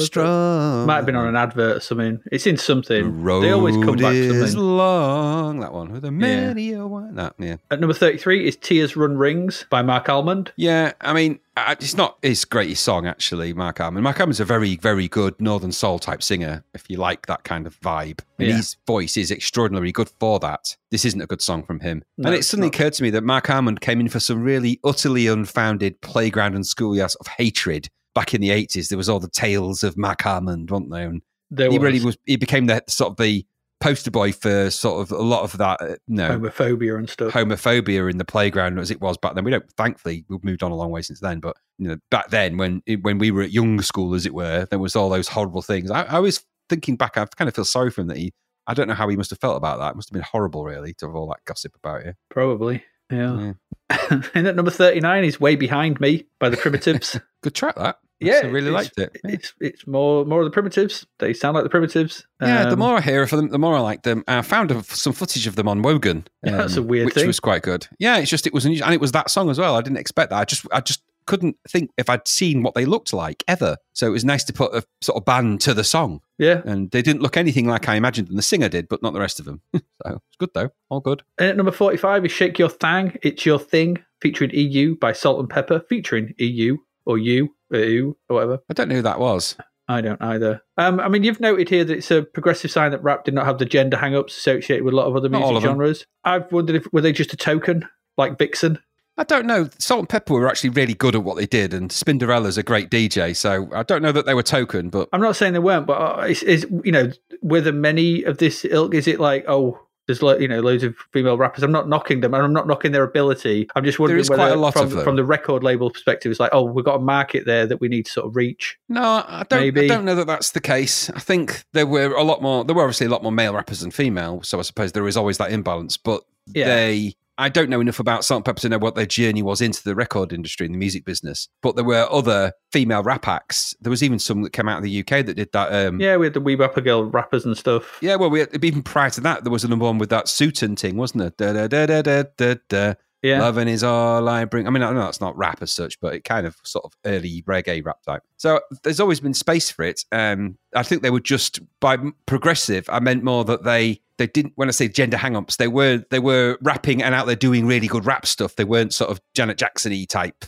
strong. Might have been on an advert or something. It's in The something. road They always come back to is something. long. That one with a many a one. That yeah. At number 33 is Tears Run Rings by Marc Almond. Yeah, I mean, it's not his greatest song actually. Marc Almond. Marc Almond's a very, very good Northern Soul type singer. If you like that kind of vibe, and Yeah. his voice is extraordinarily good for that. This isn't a good song from him. No, and it suddenly not. occurred to me that Marc Almond came in for some really utterly unfounded playground and schoolyard of hatred back in the eighties. There was all the tales of Marc Almond, weren't there? And There he was really was. He became the sort of the poster boy for sort of a lot of that. Uh, no, homophobia and stuff. homophobia in the playground as it was back then. We don't, thankfully, we've moved on a long way since then. But you know, back then, when when we were at young school, as it were, there was all those horrible things. I, I was thinking back, I kind of feel sorry for him that he. I don't know how he must have felt about that. It must have been horrible, really, to have all that gossip about you. Probably. Yeah. <laughs> and at number 39 is Way Behind Me by the Primitives. <laughs> Good track, that. Yeah. I really liked it. Yeah. It's it's more more of the Primitives. They sound like the Primitives. Yeah, the Um, more I hear of them, the more I like them. I found some footage of them on Wogan. Yeah, <laughs> that's a weird thing. which thing. was quite good. Yeah, it's just it was unusual, and it was that song as well. I didn't expect that. I just I just couldn't think if I'd seen what they looked like ever. So it was nice to put a sort of band to the song, Yeah. and they didn't look anything like I imagined them. The singer did, but not the rest of them. <laughs> so it's good though, all good. And at number 45 is Shake Your Thang, It's Your Thing, featuring EU by Salt-N-Pepa, featuring EU or you, or EU, or whatever. I don't know who that was. I don't either. Um, I mean, you've noted here that it's a progressive sign that rap did not have the gender hang ups associated with a lot of other Not music of genres. I've wondered if were they just a token, like Vixen? I don't know. Salt-N-Pepa were actually really good at what they did, and Spinderella's a great DJ. So I don't know that they were token, but I'm not saying they weren't, but uh, is, is you know, were there many of this ilk? Is it like, oh, there's lo- you know loads of female rappers? I'm not knocking them, and I'm not knocking their ability. I'm just wondering whether, quite a lot from, from the record label perspective, it's like, oh, we've got a market there that we need to sort of reach. No, I don't. I don't know that that's the case. I think there were a lot more. There were obviously a lot more male rappers than female, so I suppose there is always that imbalance. But Yeah. they, I don't know enough about Salt-N-Pepa to know what their journey was into the record industry and the music business. But there were other female rap acts. There was even some that came out of the UK that did that. Um, Yeah, we had the Wee Papa Girl rappers and stuff. yeah, well, we had, even prior to that, there was a number one with that Sutton thing, wasn't there? Da da da da da da da Yeah. Loving is all I bring. I mean, I know that's not rap as such, but it kind of sort of early reggae rap type. So there's always been space for it. Um, I think they were just by progressive. I meant more that they they didn't. When I say gender hang-ups, they were they were rapping and out there doing really good rap stuff. They weren't sort of Janet Jackson-y type,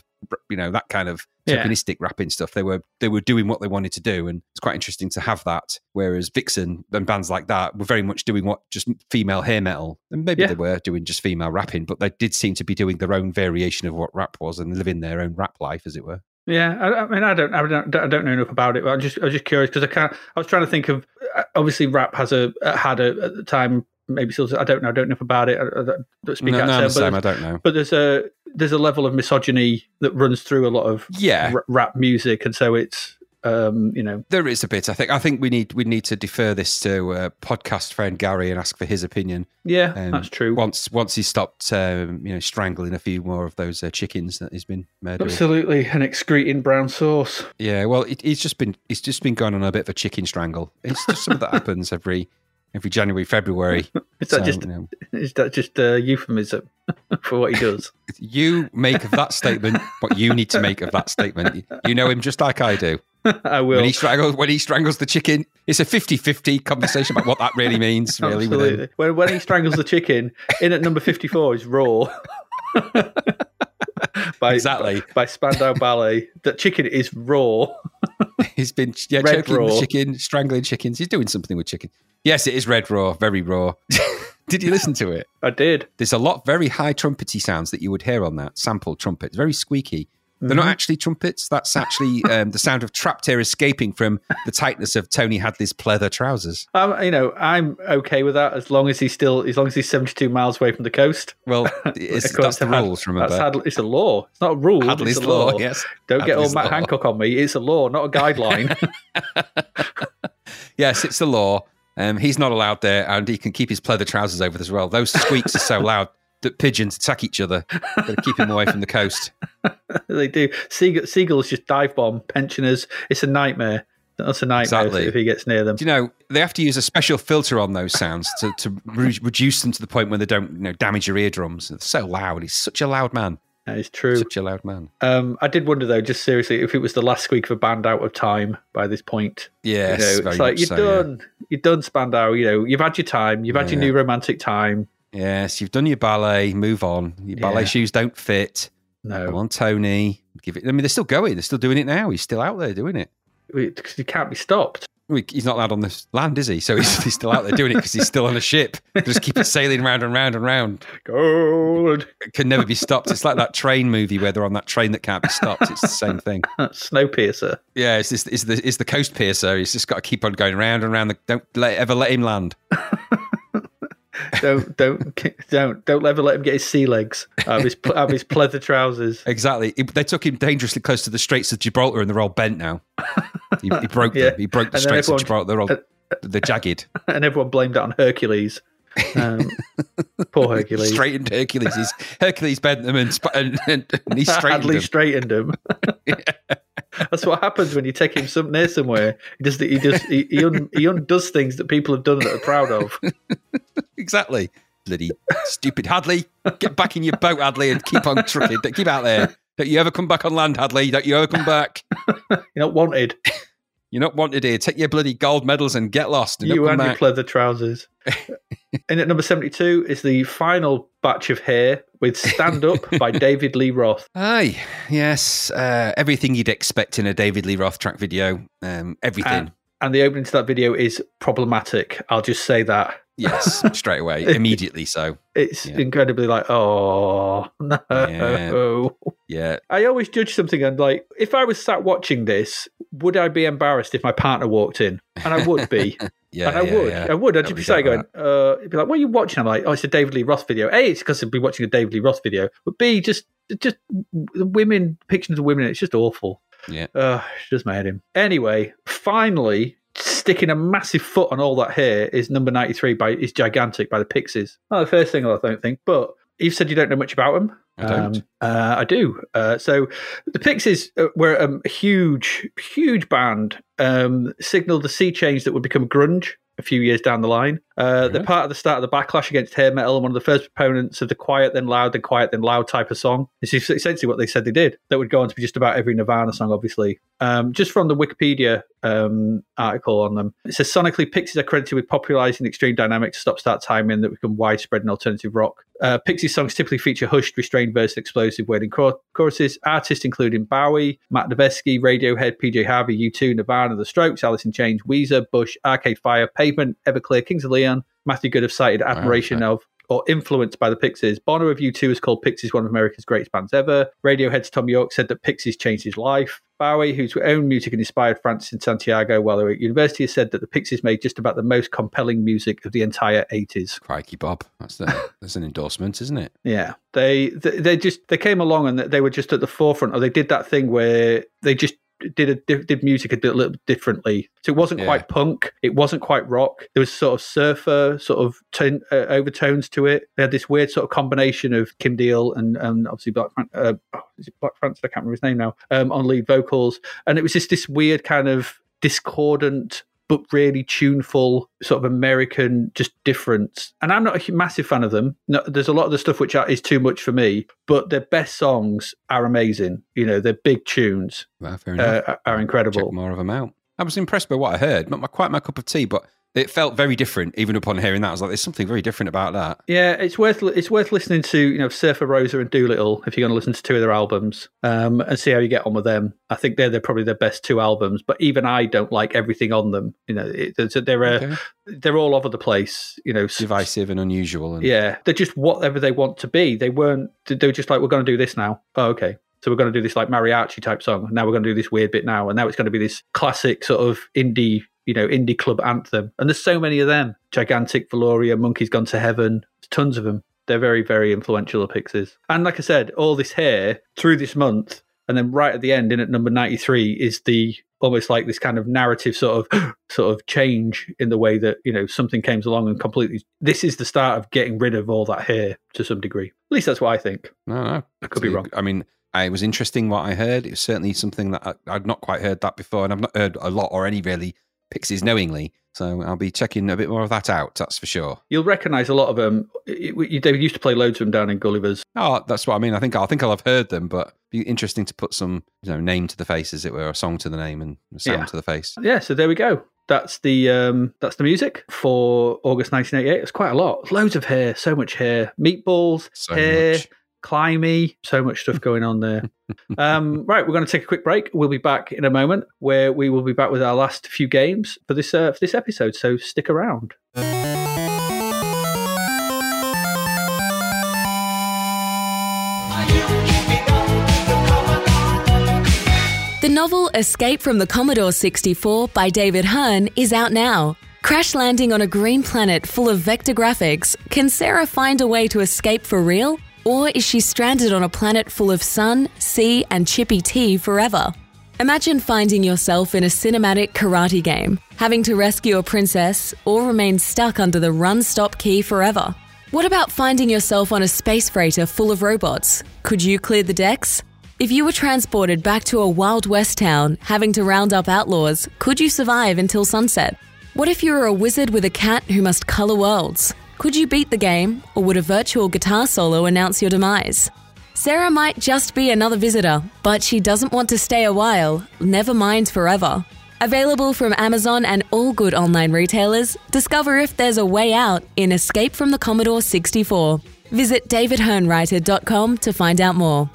you know, that kind of Yeah. tokenistic rapping stuff. They were they were doing what they wanted to do, and it's quite interesting to have that. Whereas Vixen and bands like that were very much doing what just female hair metal, and maybe Yeah. they were doing just female rapping, but they did seem to be doing their own variation of what rap was and living their own rap life, as it were. Yeah, I, I mean, I don't, I don't, I don't know enough about it. But I'm just, I was just curious because I can't. I was trying to think of. uh, Obviously, rap has a had a at the time. Maybe still. I don't know. I don't know enough about it. I, I don't speak No, out no, of I'm the same. but, I don't know. but there's a there's a level of misogyny that runs through a lot of Yeah, rap music, and so it's um, you know, there is a bit. I think. I think we need we need to defer this to uh, podcast friend Gary and ask for his opinion. yeah, Um, that's true. Once once he stopped, um, you know, strangling a few more of those uh, chickens that he's been murdering. Absolutely, an excreting brown sauce. Yeah, well, it, he's just been he's just been going on a bit of a chicken strangle. It's just something that <laughs> happens every every January, February. <laughs> Is that So, just you, know, is that just a euphemism <laughs> for what he does? you make of that statement what you need to make of that statement. You know him just like I do. <laughs> I will. When he strangles when he strangles the chicken, it's a 50-50 conversation about what that really means. <laughs> Really. Absolutely. When, when he strangles the chicken, in at number 54 is Raw. <laughs> by, Exactly. By Spandau Ballet. That chicken is raw. He's been yeah Red choking the raw. chicken, strangling chickens. He's doing something with chicken. Yes, it is red raw, very raw. Did you listen to it? I did. There's a lot very high trumpety sounds that you would hear on that sample trumpet. Very squeaky. They're not actually trumpets. That's actually <laughs> um, the sound of trapped air escaping from the tightness of Tony Hadley's pleather trousers. Um, you know, I'm okay with that as long as he's still, as long as he's 72 miles away from the coast. Well, <laughs> it's, that's the Had- rules. Remember, That's Had- it's a law. It's not a rule. Hadley's it's a law. law. Yes, Don't get all Matt law. Hancock on me. It's a law, not a guideline. <laughs> yes, it's a law. Um, he's not allowed there, and he can keep his pleather trousers over as well. Those squeaks are so loud that pigeons attack each other. Got to keep him away from the coast. <laughs> they do. Seagull, seagulls just dive bomb pensioners. It's a nightmare. That's a nightmare Exactly. if he gets near them. Do you know they have to use a special filter on those sounds to, to re- reduce them to the point where they don't you know damage your eardrums. It's so loud. He's such a loud man. That is true. Such a loud man. Um, I did wonder though, just seriously, if it was the last squeak of a band out of time by this point. Yes, you know, very it's like you're so, yeah. done. You're done, Spandau. You know, you've had your time. You've had your Yeah. new romantic time. Yes, you've done your ballet. Move on. Your ballet Yeah. shoes don't fit. Come No, on, Tony. Give it. I mean, they're still going. They're still doing it now. He's still out there doing it. because he can't be stopped. He's not allowed on this land, is he? So he's, he's still out there doing it because he's still on a ship. Just keep it sailing round and round and round. Gold. It can never be stopped. It's like that train movie where they're on that train that can't be stopped. It's the same thing. <laughs> Snowpiercer. Yeah, it's, this, it's, the, it's the coast piercer. He's just got to keep on going round and round. The, don't let, ever let him land. <laughs> Don't don't don't don't ever let him get his sea legs out of his out of his pleather trousers. Exactly. They took him dangerously close to the Straits of Gibraltar and they're all bent now. He, he broke <laughs> Yeah. them. He broke the And Straits of Gibraltar. They're all <laughs> they're jagged. and everyone blamed it on Hercules. Um, poor Hercules. Straightened Hercules. He's, Hercules bent them and, sp- and, and, and he <laughs> straightened Hadley them. straightened him. <laughs> That's what happens when you take him some near somewhere. He does. The, he does. He, he, un, he undoes things that people have done that are proud of. <laughs> Exactly. Bloody stupid Hadley. Get back in your boat, Hadley, and keep on trucking. Keep out there. Don't you ever come back on land, Hadley. Don't you ever come back. You're not wanted. You're not wanted here. Take your bloody gold medals and get lost. And you and back. your pleather trousers. <laughs> and at number seventy-two is the final batch of hair with "Stand Up" <laughs> by David Lee Roth. Aye, yes. Uh, everything you'd expect in a David Lee Roth track video. Um, everything. And, and the opening to that video is problematic. I'll just say that. Yes, straight away, <laughs> immediately. So, It's Yeah. incredibly like, oh no. Yeah. yeah, I always judge something and like, if I was sat watching this, would I be embarrassed if my partner walked in? And I would be. <laughs> yeah. and I yeah, would. I would. I'd just be sat going, uh, be like, what are you watching? I'm like, oh, it's a David Lee Roth video. A, it's because I'd be watching a David Lee Roth video. But B, just, just the women, pictures of women, it's just awful. Yeah. Uh, just made him. Anyway, finally, sticking a massive foot on all that hair is number 93 by, is Gigantic by the Pixies. Not the first single, I don't think, but you've said you don't know much about them. I don't. Um, uh, I do. Uh, so the Pixies uh, were um, a huge, huge band. Um, signaled the sea change that would become grunge a few years down the line. Uh, they're part of the start of the backlash against hair metal and one of the first proponents of the quiet then loud, then quiet then loud type of song. This is essentially what they said they did. That would go on to be just about every Nirvana song, obviously. Um, just from the Wikipedia um, article on them, it says sonically, Pixies are credited with popularizing extreme dynamics, stop start timing that become widespread in alternative rock. Uh, Pixies songs typically feature hushed, restrained verse, and explosive wailing chor- choruses. Artists including Bowie, Matt Noveskey, Radiohead, PJ Harvey, U2, Nirvana, The Strokes, Alice in Chains, Weezer, Bush, Arcade Fire, Pavement, Everclear, Kings of Leon. Matthew Good have cited admiration okay. of or influenced by the Pixies. Bono of U2 is called Pixies one of America's greatest bands ever. Radiohead's Thom Yorke said that Pixies changed his life. Bowie, whose own music inspired Francis in Santiago while they were at university, has said that the Pixies made just about the most compelling music of the entire 80s. Crikey, Bob. That's, the, <laughs> that's an endorsement, isn't it? Yeah, they, they they just they came along and they were just at the forefront, or they did that thing where they just did a did music a little bit differently. So it wasn't Yeah. quite punk, it wasn't quite rock. There was sort of surfer sort of tone, uh, overtones to it. They had this weird sort of combination of Kim Deal and and obviously Black Fran- uh, oh, is it Black Francis? I can't remember his name now. Um, on lead vocals, and it was just this weird kind of discordant but really tuneful sort of American just difference. And I'm not a massive fan of them. No, there's a lot of the stuff which are, is too much for me, but their best songs are amazing. You know, their big tunes Well, fair uh, are Check incredible. more of them out. I was impressed by what I heard. Not my, quite my cup of tea, but it felt very different. Even upon hearing that, I was like, "There's something very different about that." Yeah, it's worth it's worth listening to you know Surfer Rosa and Doolittle if you're going to listen to two of their albums um, and see how you get on with them. I think they're they're probably their best two albums, but even I don't like everything on them. You know, it, they're they're, uh, Okay. they're all over the place. You know, Divisive and unusual. And Yeah, they're just whatever they want to be. They weren't. They were just like, we're going to do this now. Oh, okay. So we're going to do this like mariachi type song. Now we're going to do this weird bit now, and now it's going to be this classic sort of indie, you know, indie club anthem. And there's so many of them: Gigantic, Velouria, Monkey's Gone to Heaven. There's tons of them. They're very, very influential. The Pixies. And like I said, all this hair through this month, and then right at the end, in at number 93, is the almost like this kind of narrative sort of <gasps> sort of change in the way that you know something came along and completely this is the start of getting rid of all that hair to some degree at least that's what i think no, no, I could be wrong. I mean, I, it was interesting what I heard. It was certainly something that I, I'd not quite heard that before, and I've not heard a lot or any really Pixies knowingly. So I'll be checking a bit more of that out. That's for sure. you'll recognize a lot of them it- they used to play loads of them down in gulliver's Oh, that's what I mean. I think I think I'll have heard them, but it'd be interesting to put some you know name to the face, as it were, a song to the name and a sound Yeah. to the face. yeah so there we go that's the um that's the music for august 1988 it's quite a lot loads of hair so much hair meatballs So hair much. Climby so much stuff going on there <laughs> um right we're going to take a quick break we'll be back in a moment where we will be back with our last few games for this uh, for this episode so stick around The novel Escape from the Commodore 64 by David Hearn is out now. Crash landing on a green planet full of vector graphics, can Sarah find a way to escape for real? Or is she stranded on a planet full of sun, sea, and chippy tea forever? Imagine finding yourself in a cinematic karate game, having to rescue a princess, or remain stuck under the run stop key forever. What about finding yourself on a space freighter full of robots? Could you clear the decks? If you were transported back to a Wild West town, having to round up outlaws, could you survive until sunset? What if you were a wizard with a cat who must colour worlds? Could you beat the game, or would a virtual guitar solo announce your demise? Sarah might just be another visitor, but she doesn't want to stay a while, never mind forever. Available from Amazon and all good online retailers, discover if there's a way out in Escape from the Commodore 64. Visit davidhearnwriter.com to find out more.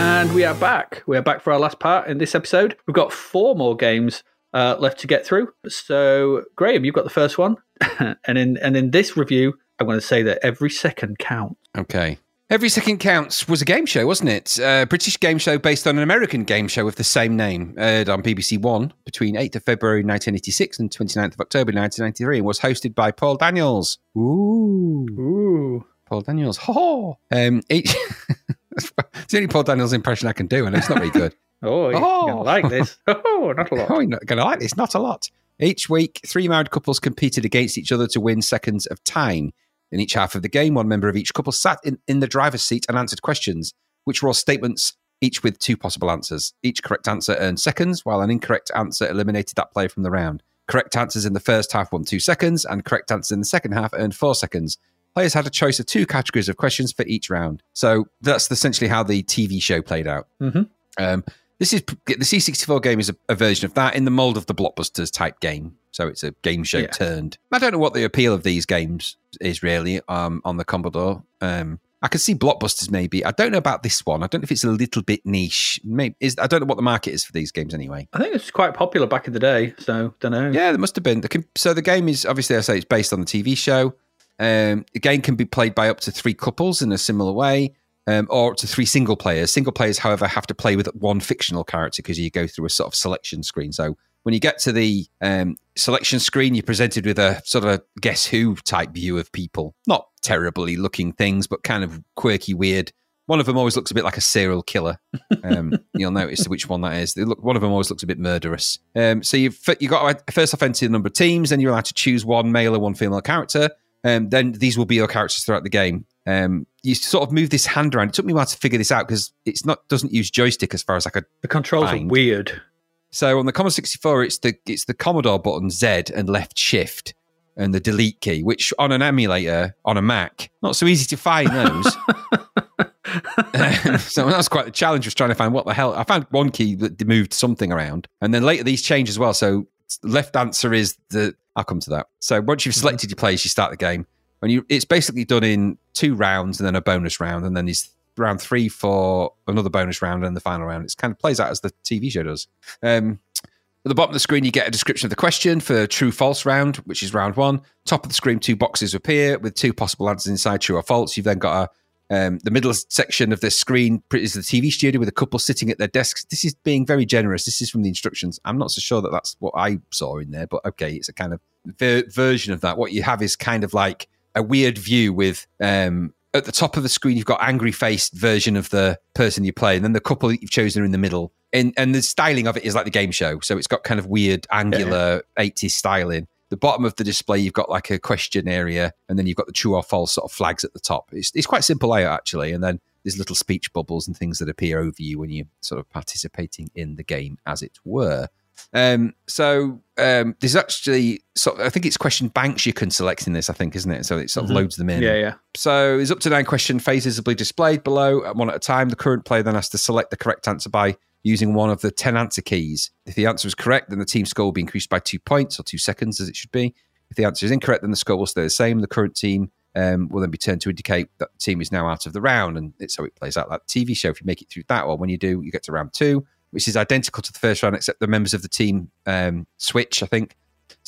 And we are back. We are back for our last part in this episode. We've got four more games uh, left to get through. So, Graham, you've got the first one, <laughs> and in and in this review, I'm going to say that every second counts. Okay. Every Second Counts was a game show, wasn't it? A British game show based on an American game show of the same name, aired on BBC One between 8th of February 1986 and 29th of October 1993, and was hosted by Paul Daniels. Ooh. Ooh, Paul Daniels. Ho! Um, each, <laughs> <laughs> it's the only Paul Daniels impression I can do, and it's not very good. <laughs> oh, you're Oh. gonna like this. <laughs> Oh, not a lot. Oh, you're not going to like this. Not a lot. Each week, three married couples competed against each other to win seconds of time. In each half of the game, one member of each couple sat in, in the driver's seat and answered questions, which were all statements, each with two possible answers. Each correct answer earned seconds, while an incorrect answer eliminated that player from the round. Correct answers in the first half won two seconds, and correct answers in the second half earned four seconds. Players had a choice of two categories of questions for each round. So that's essentially how the TV show played out. Mm-hmm. Um, this is the C64 game is a, a, version of that in the mold of the blockbusters type game. So it's a game show Yeah. turned. I don't know what the appeal of these games is really um, on the Commodore. Um, I could see blockbusters maybe. I don't know about this one. I don't know if it's a little bit niche. Maybe is I don't know what the market is for these games anyway. I think it's quite popular back in the day, so don't know. Yeah, there must have been. The So the game is obviously, I say it's based on the TV show. Um, the game can be played by up to three couples in a similar way, um, or up to three single players. Single players, however, have to play with one fictional character because you go through a sort of selection screen. So when you get to the um, selection screen, you're presented with a sort of a guess who type view of people. Not terribly looking things, but kind of quirky, weird. One of them always looks a bit like a serial killer. Um, <laughs> you'll notice which one that is. They look, one of them always looks a bit murderous. Um, so you've you got to first off enter the number of teams, then you're allowed to choose one male or one female character. Um, then these will be your characters throughout the game. Um, you sort of move this hand around. It took me a while to figure this out because it's not doesn't use joystick as far as I could. The controls Find. are weird. So on the Commodore 64, it's the it's the Commodore button Z and left shift and the delete key, which on an emulator on a Mac, not so easy to find those. <laughs> so that was quite the challenge was trying to find what the hell. I found one key that moved something around, and then later these change as well. So left answer is the. I'll come to that. So once you've selected your players, you start the game, and you it's basically done in two rounds and then a bonus round, and then there's round three for another bonus round and the final round. It kind of plays out as the TV show does. Um, at the bottom of the screen, you get a description of the question for true false round, which is round one. Top of the screen, two boxes appear with two possible answers inside true or false. You've then got a um, the middle section of the screen is the TV studio with a couple sitting at their desks. This is being very generous. This is from the instructions. I'm not so sure that that's what I saw in there, but okay, it's a kind of ver- version of that. What you have is kind of like a weird view with um, at the top of the screen, you've got angry faced version of the person you play, and then the couple that you've chosen are in the middle. And, and the styling of it is like the game show, so it's got kind of weird angular 80s styling. The bottom of the display, you've got like a question area, and then you've got the true or false sort of flags at the top. It's, it's quite simple layout actually, and then there's little speech bubbles and things that appear over you when you're sort of participating in the game, as it were. Um, so um, there's actually sort of, I think it's question banks you can select in this, I think, isn't it? So it sort of Mhm. loads them in. Yeah, yeah. So there's up to nine question phases will be displayed below one at a time. The current player then has to select the correct answer by using one of the 10 answer keys. If the answer is correct, then the team score will be increased by two points or two seconds, as it should be. If the answer is incorrect, then the score will stay the same. The current team um, will then be turned to indicate that the team is now out of the round. And it's how it plays out like TV show. If you make it through that, or when you do, you get to round two, which is identical to the first round, except the members of the team um, switch, I think.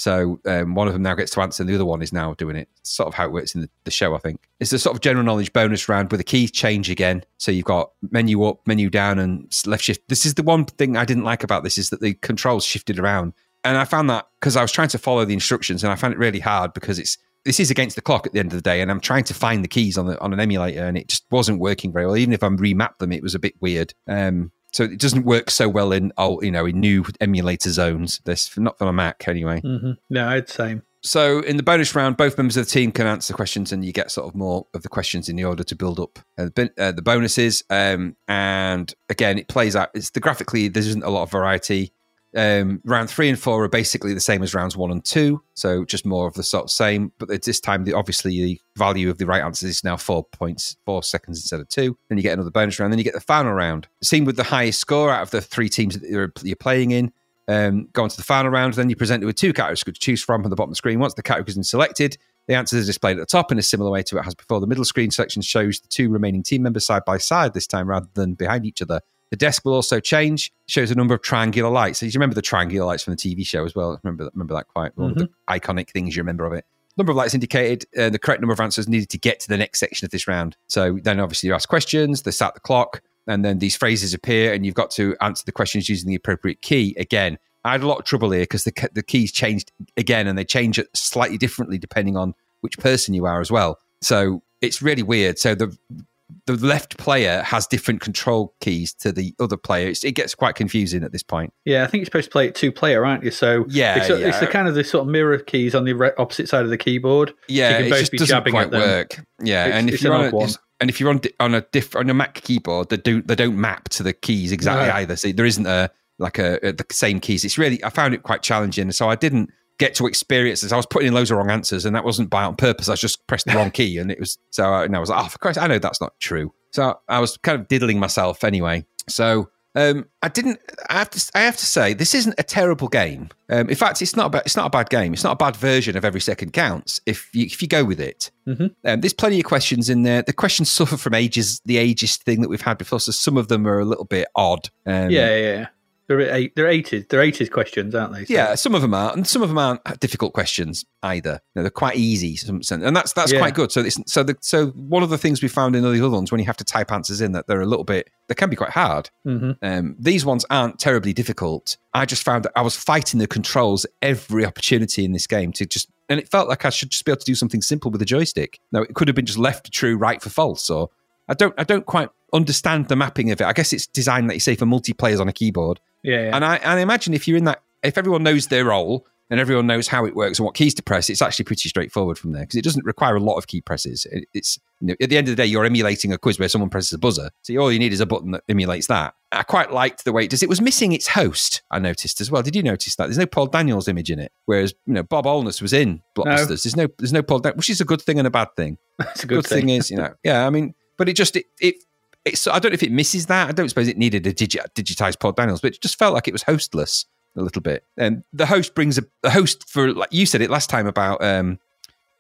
So um, one of them now gets to answer, and the other one is now doing it. It's sort of how it works in the, the show, I think. It's a sort of general knowledge bonus round with the keys change again. So you've got menu up, menu down, and left shift. This is the one thing I didn't like about this is that the controls shifted around, and I found that because I was trying to follow the instructions, and I found it really hard because it's this is against the clock at the end of the day, and I'm trying to find the keys on the on an emulator, and it just wasn't working very well. Even if I remapped them, it was a bit weird. Um, so it doesn't work so well in old, you know, in new emulator zones. This not from a Mac anyway. hmm No, I'd same. So in the bonus round, both members of the team can answer questions, and you get sort of more of the questions in the order to build up uh, the, uh, the bonuses. Um, and again, it plays out. It's the graphically there isn't a lot of variety. Um, round three and four are basically the same as rounds one and two, so just more of the sort of same. But at this time, the, obviously the value of the right answers is now four points, four seconds instead of two. Then you get another bonus round. Then you get the final round. Same with the highest score out of the three teams that you're, you're playing in um, go on to the final round. Then you're presented with two categories to choose from at the bottom of the screen. Once the categories been selected, the answers are displayed at the top in a similar way to what it has before. The middle screen section shows the two remaining team members side by side this time rather than behind each other. The desk will also change, shows a number of triangular lights. So you remember the triangular lights from the TV show as well. Remember that, remember that quite one of the iconic things you remember of it. Number of lights indicated, uh, the correct number of answers needed to get to the next section of this round. So then obviously you ask questions, they start the clock, and then these phrases appear, and you've got to answer the questions using the appropriate key. Again, I had a lot of trouble here because the, the keys changed again, and they change it slightly differently depending on which person you are as well. So it's really weird. So the the left player has different control keys to the other player. It's, it gets quite confusing at this point. Yeah, I think you're supposed to play it two player, aren't you? So Yeah, it's, it's yeah. the kind of the sort of mirror keys on the re- opposite side of the keyboard. Yeah, so you can it both just be doesn't jabbing quite at them. work. Yeah, It's- and if it's you're an on odd a, one. and if you're on on a diff, on a Mac keyboard, they don't they don't map to the keys exactly No. either. So there isn't a like a, a- the same keys. It's really I found it quite challenging. So I didn't get to experience this. I was putting in loads of wrong answers, and that wasn't by on purpose. I just pressed the wrong <laughs> key, and it was so. I, and I was like, oh, for Christ, I know that's not true. So I was kind of diddling myself anyway. So um, I didn't. I have to. I have to say, this isn't a terrible game. Um, in fact, it's not. A, ba- it's not a bad game. It's not a bad version of every second counts. If you if you go with it, Mhm. um, there's plenty of questions in there. The questions suffer from ages, the ageist thing that we've had before. So some of them are a little bit odd. Um, Yeah, yeah, yeah. They're eight. They're eighties. They're eighties questions, aren't they? So- yeah, some of them are, and some of them aren't difficult questions either. You know, they're quite easy, and that's that's Yeah. quite good. So, it's, so the, so one of the things we found in the other ones when you have to type answers in that they're a little bit, they can be quite hard. Mhm. Um, these ones aren't terribly difficult. I just found that I was fighting the controls every opportunity in this game to just, and it felt like I should just be able to do something simple with a joystick. Now it could have been just left to true, right for false, or I don't, I don't quite understand the mapping of it. I guess it's designed, like you say, for multiplayers on a keyboard. yeah, yeah. And I, and I imagine if you're in that, if everyone knows their role and everyone knows how it works and what keys to press, it's actually pretty straightforward from there because it doesn't require a lot of key presses. It, it's you know, at the end of the day, you're emulating a quiz where someone presses a buzzer, so all you need is a button that emulates that. I quite liked the way it does. It was missing its host. I noticed as well. Did you notice that? There's no Paul Daniels image in it, whereas you know Bob Holness was in Blockbusters. There's no there's no Paul, Dan- which is a good thing and a bad thing <laughs> That's a good, good, thing. thing. is, you know, yeah, I mean, but it just it, it it's I don't know if it misses that. I don't suppose it needed a digi- digitized Paul Daniels, but it just felt like it was hostless a little bit. And the host brings a the host for like you said it last time about um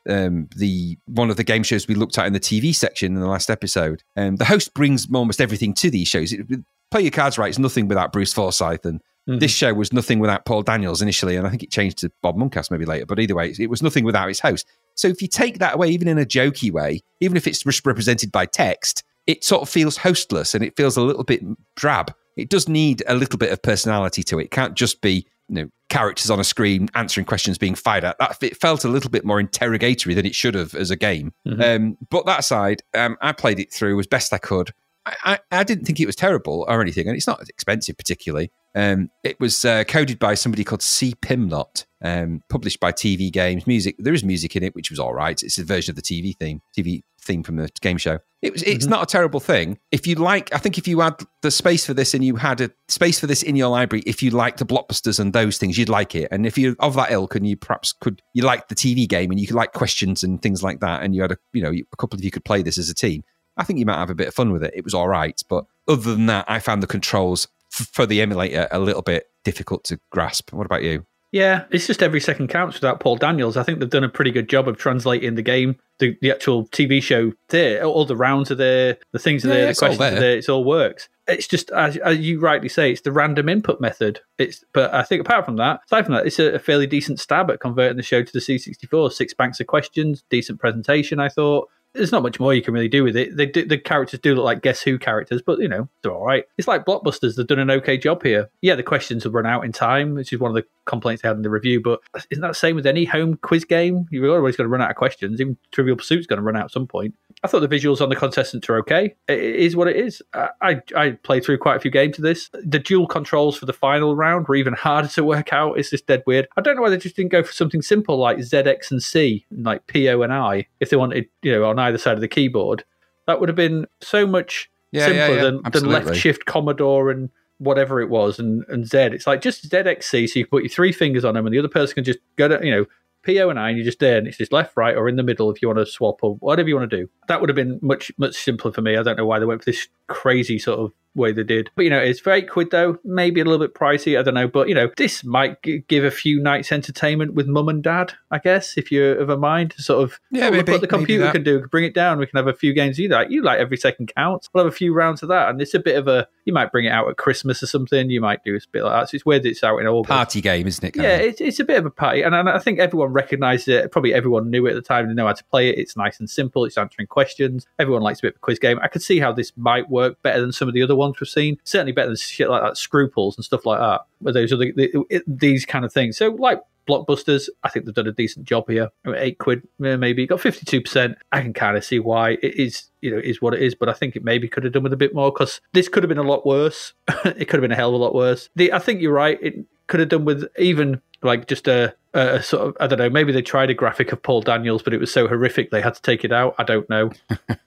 um the one of the game shows we looked at in the TV section in the last episode. Um, the host brings almost everything to these shows. It, Play your cards right. It's nothing without Bruce Forsyth, and Mhm. this show was nothing without Paul Daniels initially, and I think it changed to Bob Monkhouse maybe later. But either way, it was nothing without its host. So if you take that away, even in a jokey way, even if it's represented by text, it sort of feels hostless and it feels a little bit drab. It does need a little bit of personality to it. It can't just be you know characters on a screen answering questions being fired at. That it felt a little bit more interrogatory than it should have as a game. Mhm. Um, but that aside, um, I played it through as best I could. I, I, didn't think it was terrible or anything, and it's not expensive particularly. Um, it was uh, coded by somebody called C. Pimlot, um, published by TV Games. Music there is music in it, which was all right. It's a version of the TV theme, TV theme from the game show. It was. It's not a terrible thing. If you like, I think if you had the space for this and you had a space for this in your library, if you like the blockbusters and those things, you'd like it. And if you're of that ilk and you perhaps could, you like the TV game and you could like questions and things like that, and you had a, you know, a couple of you could play this as a team. I think you might have a bit of fun with it. It was all right, but other than that, I found the controls f- for the emulator a little bit difficult to grasp. What about you? Yeah, it's just every second counts without Paul Daniels. I think they've done a pretty good job of translating the game, the, the actual TV show there. All the rounds are there, the things are Yeah, there, the it's questions are there. there. It all works. It's just as, as you rightly say, it's the random input method. It's but I think apart from that, aside from that, it's a, a fairly decent stab at converting the show to the C64. Six banks of questions, decent presentation. I thought. There's not much more you can really do with it. They do, the characters do look like Guess Who characters, but you know they're all right. It's like blockbusters; they've done an okay job here. Yeah, the questions have run out in time, which is one of the complaints they had in the review. But isn't that the same with any home quiz game? You're always going to run out of questions. Even Trivial Pursuit's going to run out at some point. I thought the visuals on the contestants are okay. It is what it is. I, I played through quite a few games of this. The dual controls for the final round were even <laughs> harder to work out. It's just dead weird. I don't know why they just didn't go for something simple like ZX and C, like PO and I, if they wanted, you know, on either side of the keyboard. That would have been so much Yeah, simpler yeah, yeah, than, than left shift Commodore and whatever it was and, and Z. It's like just ZXC, so you can put your three fingers on them and the other person can just go to, you know, PO and I, and you're just there, and it's just left, right, or in the middle if you want to swap or whatever you want to do. That would have been much, much simpler for me. I don't know why they went for this crazy sort of way they did. But, you know, it's very quid though, maybe a little bit pricey, I don't know. But, you know, this might g- give a few nights entertainment with mum and dad, I guess, if you're of a mind to sort of, Yeah, oh, maybe- what the computer that. can do, bring it down, we can have a few games you like. You like every second counts. We'll have a few rounds of that. And it's a bit of a, you might bring it out at Christmas or something. You might do a bit like that. So it's weird that it's out in August. Party game, isn't it? kind Yeah, of? it's, it's a bit of a party, and, and I think everyone recognised it. Probably everyone knew it at the time. They know how to play it. It's nice and simple. It's answering questions. Everyone likes a bit of a quiz game. I could see how this might work better than some of the other ones we've seen. Certainly better than shit like that, Scruples and stuff like that. But those are the, the, it- these kind of things. So like blockbusters. I think they've done a decent job here. Eight quid, maybe got fifty two percent. I can kind of see why it is. You know, is what it is, but I think it maybe could have done with a bit more because this could have been a lot worse. <laughs> it could have been a hell of a lot worse. The, I think you're right. It could have done with even like just a, a sort of I don't know. Maybe they tried a graphic of Paul Daniels, but it was so horrific they had to take it out. I don't know.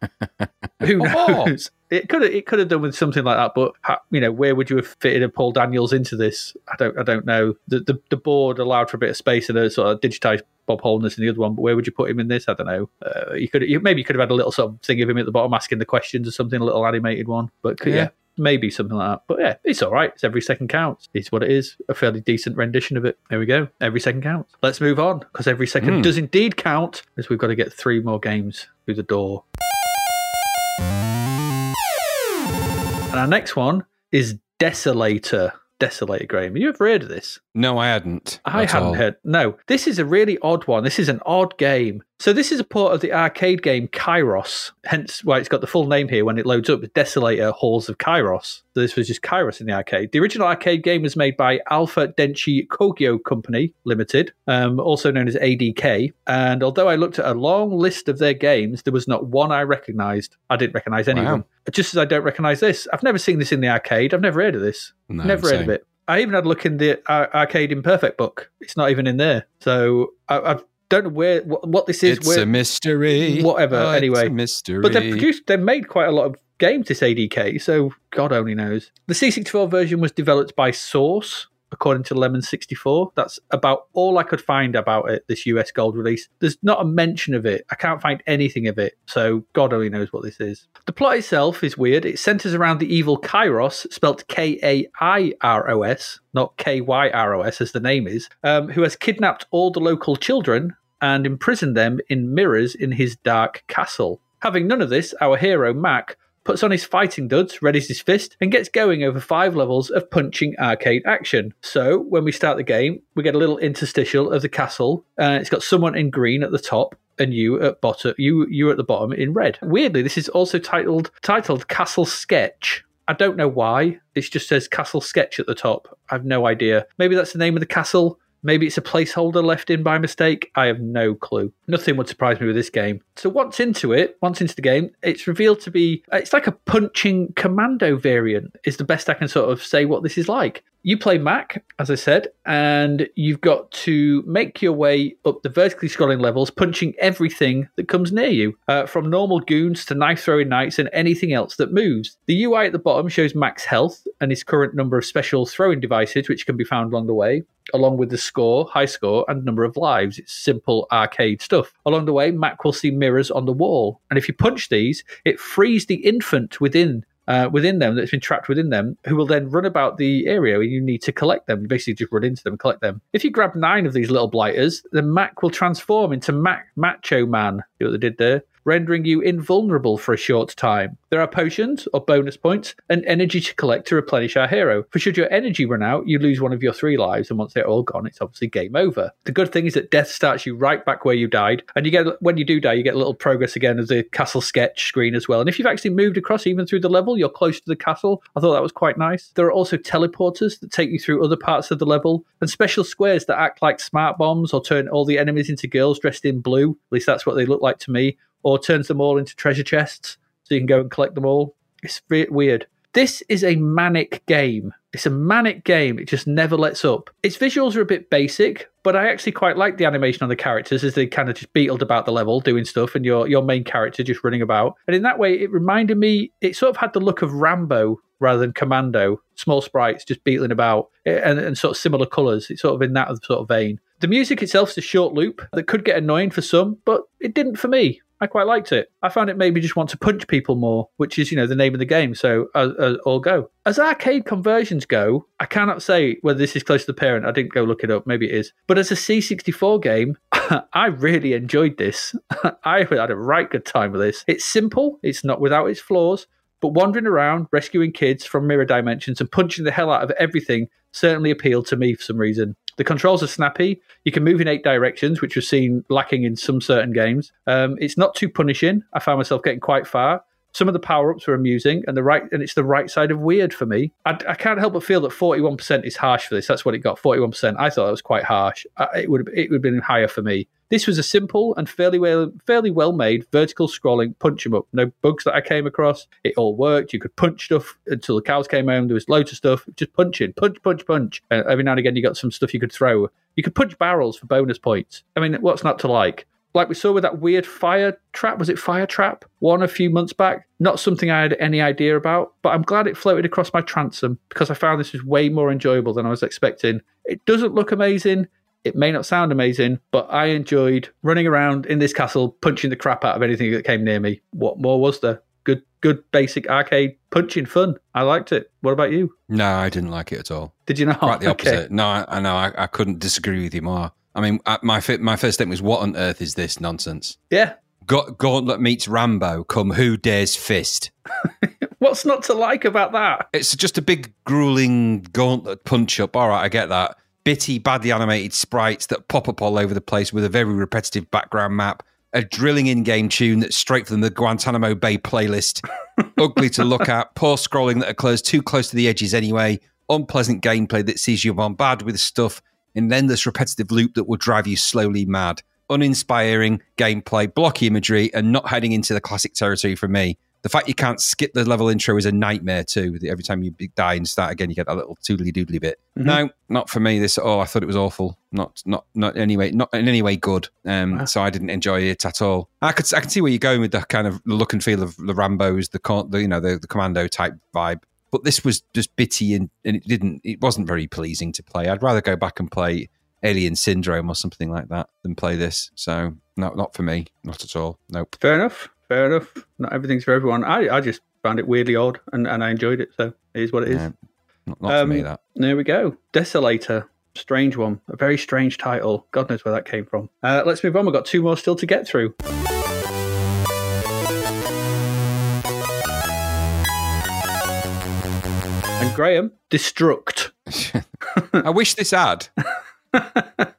<laughs> Who knows? It could have it could have done with something like that, but you know, where would you have fitted a Paul Daniels into this? I don't I don't know. The the, the board allowed for a bit of space and a sort of digitized Bob Holness in the other one, but where would you put him in this? I don't know. Uh, you could you, maybe you could have had a little sort of thing of him at the bottom asking the questions or something, a little animated one. But yeah. Yeah. Maybe something like that. But yeah, it's all right. It's every second counts. It's what it is. A fairly decent rendition of it. There we go. Every second counts. Let's move on because every second Hmm. does indeed count as we've got to get three more games through the door. And our next one is Desolator. Desolator, Graham. Have you ever heard of this? No, I hadn't. I hadn't all. heard. No, this is a really odd one. This is an odd game. So this is a port of the arcade game Kairos. Hence why it's got the full name here when it loads up. Desolator Halls of Kairos. So this was just Kairos in the arcade. The original arcade game was made by Alpha Denshi Kogyo Company Limited, um, also known as ADK. And although I looked at a long list of their games, there was not one I recognised. I didn't recognise any Wow. of them. Just as I don't recognise this. I've never seen this in the arcade. I've never heard of this. No, Never heard of it. I even had a look in the ar- arcade imperfect book. It's not even in there. So I, I don't know where what, what this is. It's where, a mystery. Whatever, Oh, it's anyway. a mystery. but they've produced, They've made quite a lot of games. This ADK, so God only knows. The C64 version was developed by Source, according to Lemon 64. That's about all I could find about it. This US Gold release. There's not a mention of it. I can't find anything of it. So God only knows what this is. The plot itself is weird. It centers around the evil Kairos, spelt K A I R O S, not K Y R O S as the name is, um, who has kidnapped all the local children and imprisoned them in mirrors in his dark castle. Having none of this, our hero, Mac, puts on his fighting duds, readies his fist, and gets going over five levels of punching arcade action. So, when we start the game, we get a little interstitial of the castle. Uh, it's got someone in green at the top. And you at bottom, you you at the bottom in red. Weirdly, this is also titled titled Castle Sketch. I don't know why. It just says Castle Sketch at the top. I've no idea. Maybe that's the name of the castle. Maybe it's a placeholder left in by mistake. I have no clue. Nothing would surprise me with this game. So once into it, once into the game, it's revealed to be it's like a punching commando variant. Is the best I can sort of say what this is like. You play Mac, as I said, and you've got to make your way up the vertically scrolling levels, punching everything that comes near you, uh, from normal goons to knife throwing knights and anything else that moves. The UI at the bottom shows Mac's health and his current number of special throwing devices, which can be found along the way along with the score, high score, and number of lives. It's simple arcade stuff. Along the way, Mac will see mirrors on the wall, and if you punch these, it frees the infant within. Uh, within them that's been trapped within them, who will then run about the area and you need to collect them. You basically just run into them and collect them. If you grab nine of these little blighters, then Mac will transform into Mac Macho Man. See what they did there? Rendering you invulnerable for a short time. There are potions or bonus points and energy to collect to replenish our hero. For should your energy run out, you lose one of your three lives, and once they're all gone, it's obviously game over. The good thing is that death starts you right back where you died, and you get when you do die, you get a little progress again as a castle sketch screen as well. And if you've actually moved across even through the level, you're close to the castle. I thought that was quite nice. There are also teleporters that take you through other parts of the level, and special squares that act like smart bombs or turn all the enemies into girls dressed in blue. At least that's what they look like to me or turns them all into treasure chests so you can go and collect them all. It's weird. This is a manic game. It's a manic game. It just never lets up. Its visuals are a bit basic, but I actually quite like the animation on the characters as they kind of just beetled about the level doing stuff and your, your main character just running about. And in that way, it reminded me, it sort of had the look of Rambo rather than Commando. Small sprites just beetling about eh, and, and sort of similar colours. It's sort of in that sort of vein. The music itself is a short loop that could get annoying for some, but it didn't for me. I quite liked it. I found it made me just want to punch people more, which is, you know, the name of the game. So uh, uh, all go. As arcade conversions go, I cannot say whether this is close to the parent. I didn't go look it up. Maybe it is. But as a C64 game, <laughs> I really enjoyed this. <laughs> I had a right good time with this. It's simple. It's not without its flaws. But wandering around, rescuing kids from mirror dimensions and punching the hell out of everything certainly appealed to me for some reason. The controls are snappy. You can move in eight directions, which was seen lacking in some certain games. Um, it's not too punishing. I found myself getting quite far. Some of the power ups were amusing, and the right and it's the right side of weird for me. I, I can't help but feel that forty one percent is harsh for this. That's what it got. Forty one percent. I thought that was quite harsh. It would it would have been higher for me. This was a simple and fairly well fairly well made vertical scrolling punch 'em up. No bugs that I came across. It all worked. You could punch stuff until the cows came home. There was loads of stuff. Just punching, punch, punch, punch. Every now and again, you got some stuff you could throw. You could punch barrels for bonus points. I mean, what's not to like? Like we saw with that weird fire trap. Was it fire trap? One a few months back. Not something I had any idea about, but I'm glad it floated across my transom because I found this was way more enjoyable than I was expecting. It doesn't look amazing. It may not sound amazing, but I enjoyed running around in this castle, punching the crap out of anything that came near me. What more was there? Good, good basic arcade punching fun. I liked it. What about you? No, I didn't like it at all. Did you not? Quite the <laughs> Okay. opposite. No, I, know. I, I couldn't disagree with you more. I mean, I, my my first statement was, "What on earth is this nonsense?" Yeah. Ga- Gauntlet meets Rambo. Come, who dares fist? <laughs> What's not to like about that? It's just a big grueling gauntlet punch up. All right, I get that. Bitty, badly animated sprites that pop up all over the place with a very repetitive background map. A drilling in-game tune that's straight from the Guantanamo Bay playlist. <laughs> Ugly to look at. Poor scrolling that occurs too close to the edges anyway. Unpleasant gameplay that sees you bombarded with stuff in an endless repetitive loop that will drive you slowly mad. Uninspiring gameplay, blocky imagery, and not heading into the classic territory for me. The fact you can't skip the level intro is a nightmare too. Every time you die and start again, you get that little toodly doodly bit. No, not for me. This oh. I thought it was awful. Not, not, not anyway. Not in any way good. Um, so I didn't enjoy it at all. I could, I can see where you're going with the kind of look and feel of the Rambo's, the, the you know, the, the commando type vibe. But this was just bitty and, and it didn't. It wasn't very pleasing to play. I'd rather go back and play Alien Syndrome or something like that than play this. So not, not for me. Not at all. Nope. Fair enough. Fair enough. Not everything's for everyone. I, I just found it weirdly odd and, and I enjoyed it. So it is what it is. Yeah, not, not for me. Um, That. There we go. Desolator. Strange one. A very strange title. God knows where that came from. Uh, let's move on. We've got two more still to get through. And Graham, Destruct. <laughs> I wish this had. <laughs> <laughs>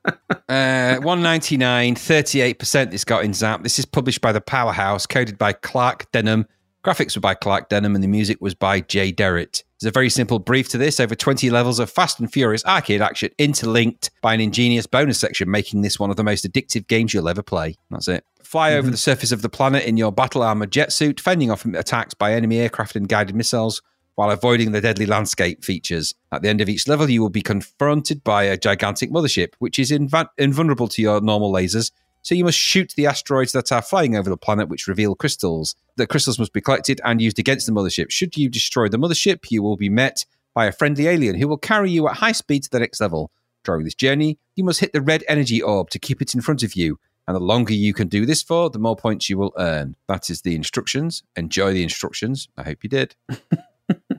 Uh, 199, 38% this got in Zzap. This is published by the Powerhouse, coded by Clark Denham. Graphics were by Clark Denham, and the music was by Jay Derritt. There's a very simple brief to this over 20 levels of fast and furious arcade action interlinked by an ingenious bonus section, making this one of the most addictive games you'll ever play. That's it. Fly over the surface of the planet in your battle armored jet suit, fending off attacks by enemy aircraft and guided missiles while avoiding the deadly landscape features. At the end of each level, you will be confronted by a gigantic mothership, which is inva- invulnerable to your normal lasers. So you must shoot the asteroids that are flying over the planet, which reveal crystals. The crystals must be collected and used against the mothership. Should you destroy the mothership, you will be met by a friendly alien who will carry you at high speed to the next level. During this journey, you must hit the red energy orb to keep it in front of you. And the longer you can do this for, the more points you will earn. That is the instructions. Enjoy the instructions. I hope you did. <laughs>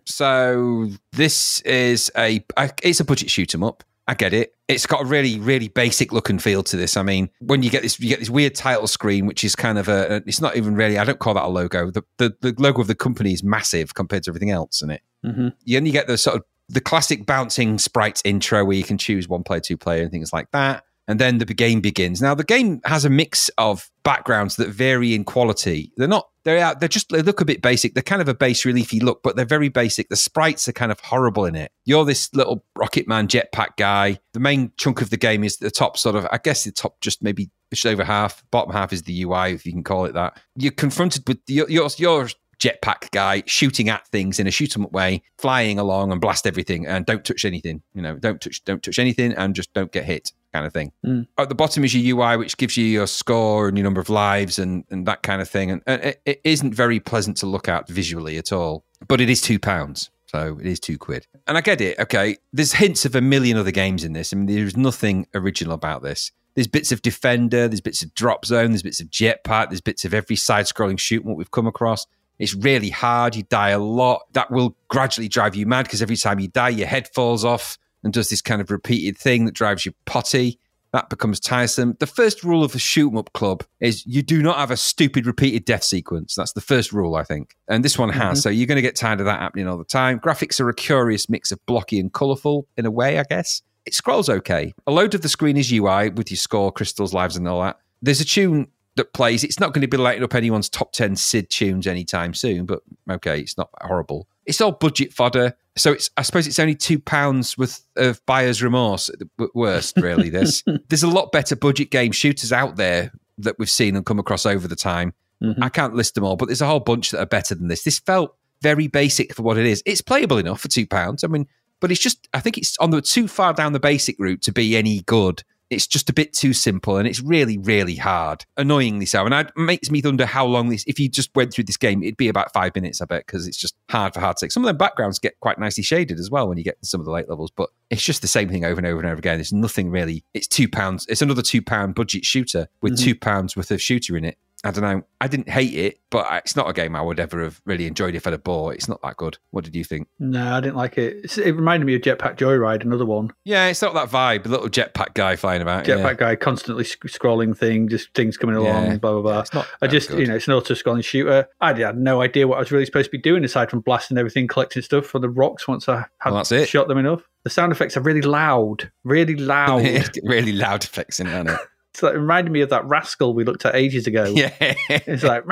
so this is a it's a budget shoot 'em up. I get it. It's got a really, really basic look and feel to this. I mean, when you get this, you get this weird title screen, which is kind of a. It's not even really. I don't call that a logo. The the, the logo of the company is massive compared to everything else in it. Mm-hmm. You only get the sort of the classic bouncing sprite intro where you can choose one player, two player, and things like that. And then the game begins. Now the game has a mix of backgrounds that vary in quality. They're not. They're out. They're just. They look a bit basic. They're kind of a base reliefy look, but they're very basic. The sprites are kind of horrible in it. You're this little Rocket Man jetpack guy. The main chunk of the game is the top sort of. I guess the top just maybe just over half. Bottom half is the UI, if you can call it that. You're confronted with your your, your jetpack guy shooting at things in a shoot 'em up way, flying along and blast everything and don't touch anything. You know, don't touch don't touch anything and just don't get hit kind of thing. Mm. At the bottom is your UI, which gives you your score and your number of lives and, and that kind of thing. And, and it, it isn't very pleasant to look at visually at all. But it is two pounds. So it is two quid. And I get it. Okay. There's hints of a million other games in this. I mean, there's nothing original about this. There's bits of Defender, there's bits of Drop Zone, there's bits of Jetpack, there's bits of every side scrolling shoot what we've come across. It's really hard. You die a lot. That will gradually drive you mad because every time you die, your head falls off and does this kind of repeated thing that drives you potty. That becomes tiresome. The first rule of the shoot 'em up club is you do not have a stupid repeated death sequence. That's the first rule, I think. And this one has. Mm-hmm. So you're going to get tired of that happening all the time. Graphics are a curious mix of blocky and colourful in a way, I guess. It scrolls okay. A load of the screen is UI with your score, crystals, lives, and all that. There's a tune that plays. It's not going to be lighting up anyone's top 10 Sid tunes anytime soon, but okay, it's not horrible. It's all budget fodder. So it's I suppose it's only two pounds worth of buyer's remorse at the worst, really. This <laughs> there's a lot better budget game shooters out there that we've seen and come across over the time. Mhm. I can't list them all, but there's a whole bunch that are better than this. This felt very basic for what it is. It's playable enough for two pounds. I mean, but it's just I think it's on the too far down the basic route to be any good. It's just a bit too simple and it's really, really hard. Annoyingly so. And it makes me wonder how long this, if you just went through this game, it'd be about five minutes, I bet, because it's just hard for hard sake. Some of the backgrounds get quite nicely shaded as well when you get to some of the late levels, but it's just the same thing over and over and over again. There's nothing really, it's two pounds. It's another two pound budget shooter with Mhm. two pounds worth of shooter in it. I don't know. I didn't hate it, but it's not a game I would ever have really enjoyed if I'd have bought. It's not that good. What did you think? No, I didn't like it. It's- It reminded me of Jetpack Joyride, another one. Yeah, it's not that vibe. The little jetpack guy flying about. Jetpack yeah. guy constantly sc- scrolling thing, just things coming along, Yeah. blah blah blah. Yeah, not I just, good. you know, it's an auto-scrolling shooter. I had no idea what I was really supposed to be doing aside from blasting everything, collecting stuff for the rocks once I had Well, that's it. shot them enough. The sound effects are really loud, really loud. <laughs> really loud effects in it, aren't it? it's like, it reminded me of that rascal we looked at ages ago. yeah. It's like,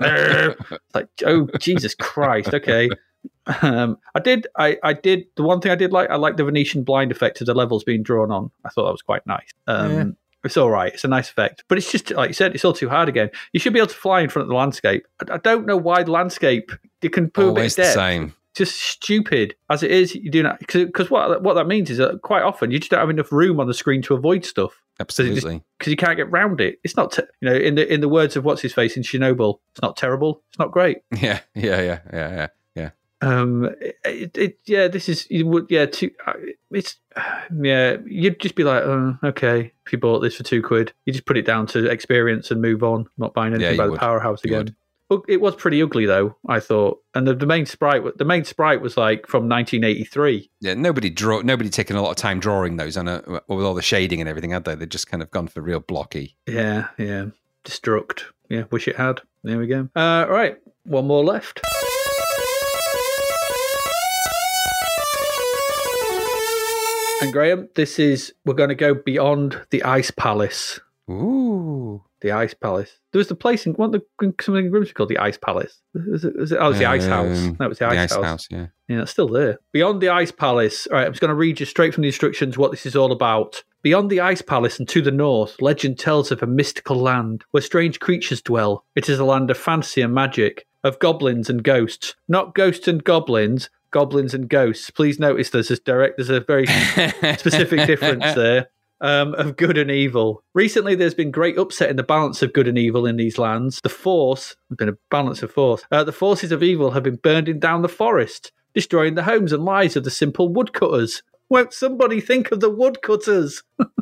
it's like, oh Jesus Christ! Okay, um, I did, I, I did. The one thing I did like, I like the Venetian blind effect of the levels being drawn on. I thought that was quite nice. Um, Yeah. It's all right. It's a nice effect, but it's just like you said. It's all too hard again. You should be able to fly in front of the landscape. I, I don't know why the landscape. You can put Always a bit the of depth. same. Just stupid as it is. You do not because what what that means is that quite often you just don't have enough room on the screen to avoid stuff Absolutely. because you can't get round it. It's not, te- you know, in the in the words of what's his face in Chernobyl, it's not terrible. It's not great. <laughs> Yeah, yeah, yeah, yeah, yeah. Yeah. Um, it, it yeah, this is you would yeah, too, uh, it's <sighs> yeah, you'd just be like, oh, okay, if you bought this for two quid, you just put it down to experience and move on, not buying anything Yeah, by the would. powerhouse You again. It was pretty ugly though, I thought, and the, the main sprite, the main sprite was like from 1983. Yeah, nobody draw nobody taken a lot of time drawing those on a, with all the shading and everything, had they? They've just kind of gone for real blocky. Yeah, yeah, destruct. Yeah, wish it had. There we go. Uh, right, one more left. And Graham, this is we're going to go beyond the Ice Palace. Ooh. The Ice Palace. There was the place in what the something in Grimsby called the Ice Palace. Was it, was it, oh, it was the Ice House. Um, That was the Ice, House. yeah. Yeah, it's still there. Beyond the Ice Palace. All right, I'm just going to read you straight from the instructions what this is all about. Beyond the Ice Palace and to the north, legend tells of a mystical land where strange creatures dwell. It is a land of fantasy and magic, of goblins and ghosts. Not ghosts and goblins, goblins and ghosts. Please notice there's this direct, there's a very <laughs> specific difference there um, of good and evil. Recently, there's been great upset in the balance of good and evil in these lands. The force, there's been a balance of force. Uh, the forces of evil have been burning down the forest, destroying the homes and lives of the simple woodcutters. Won't somebody think of the woodcutters? <laughs>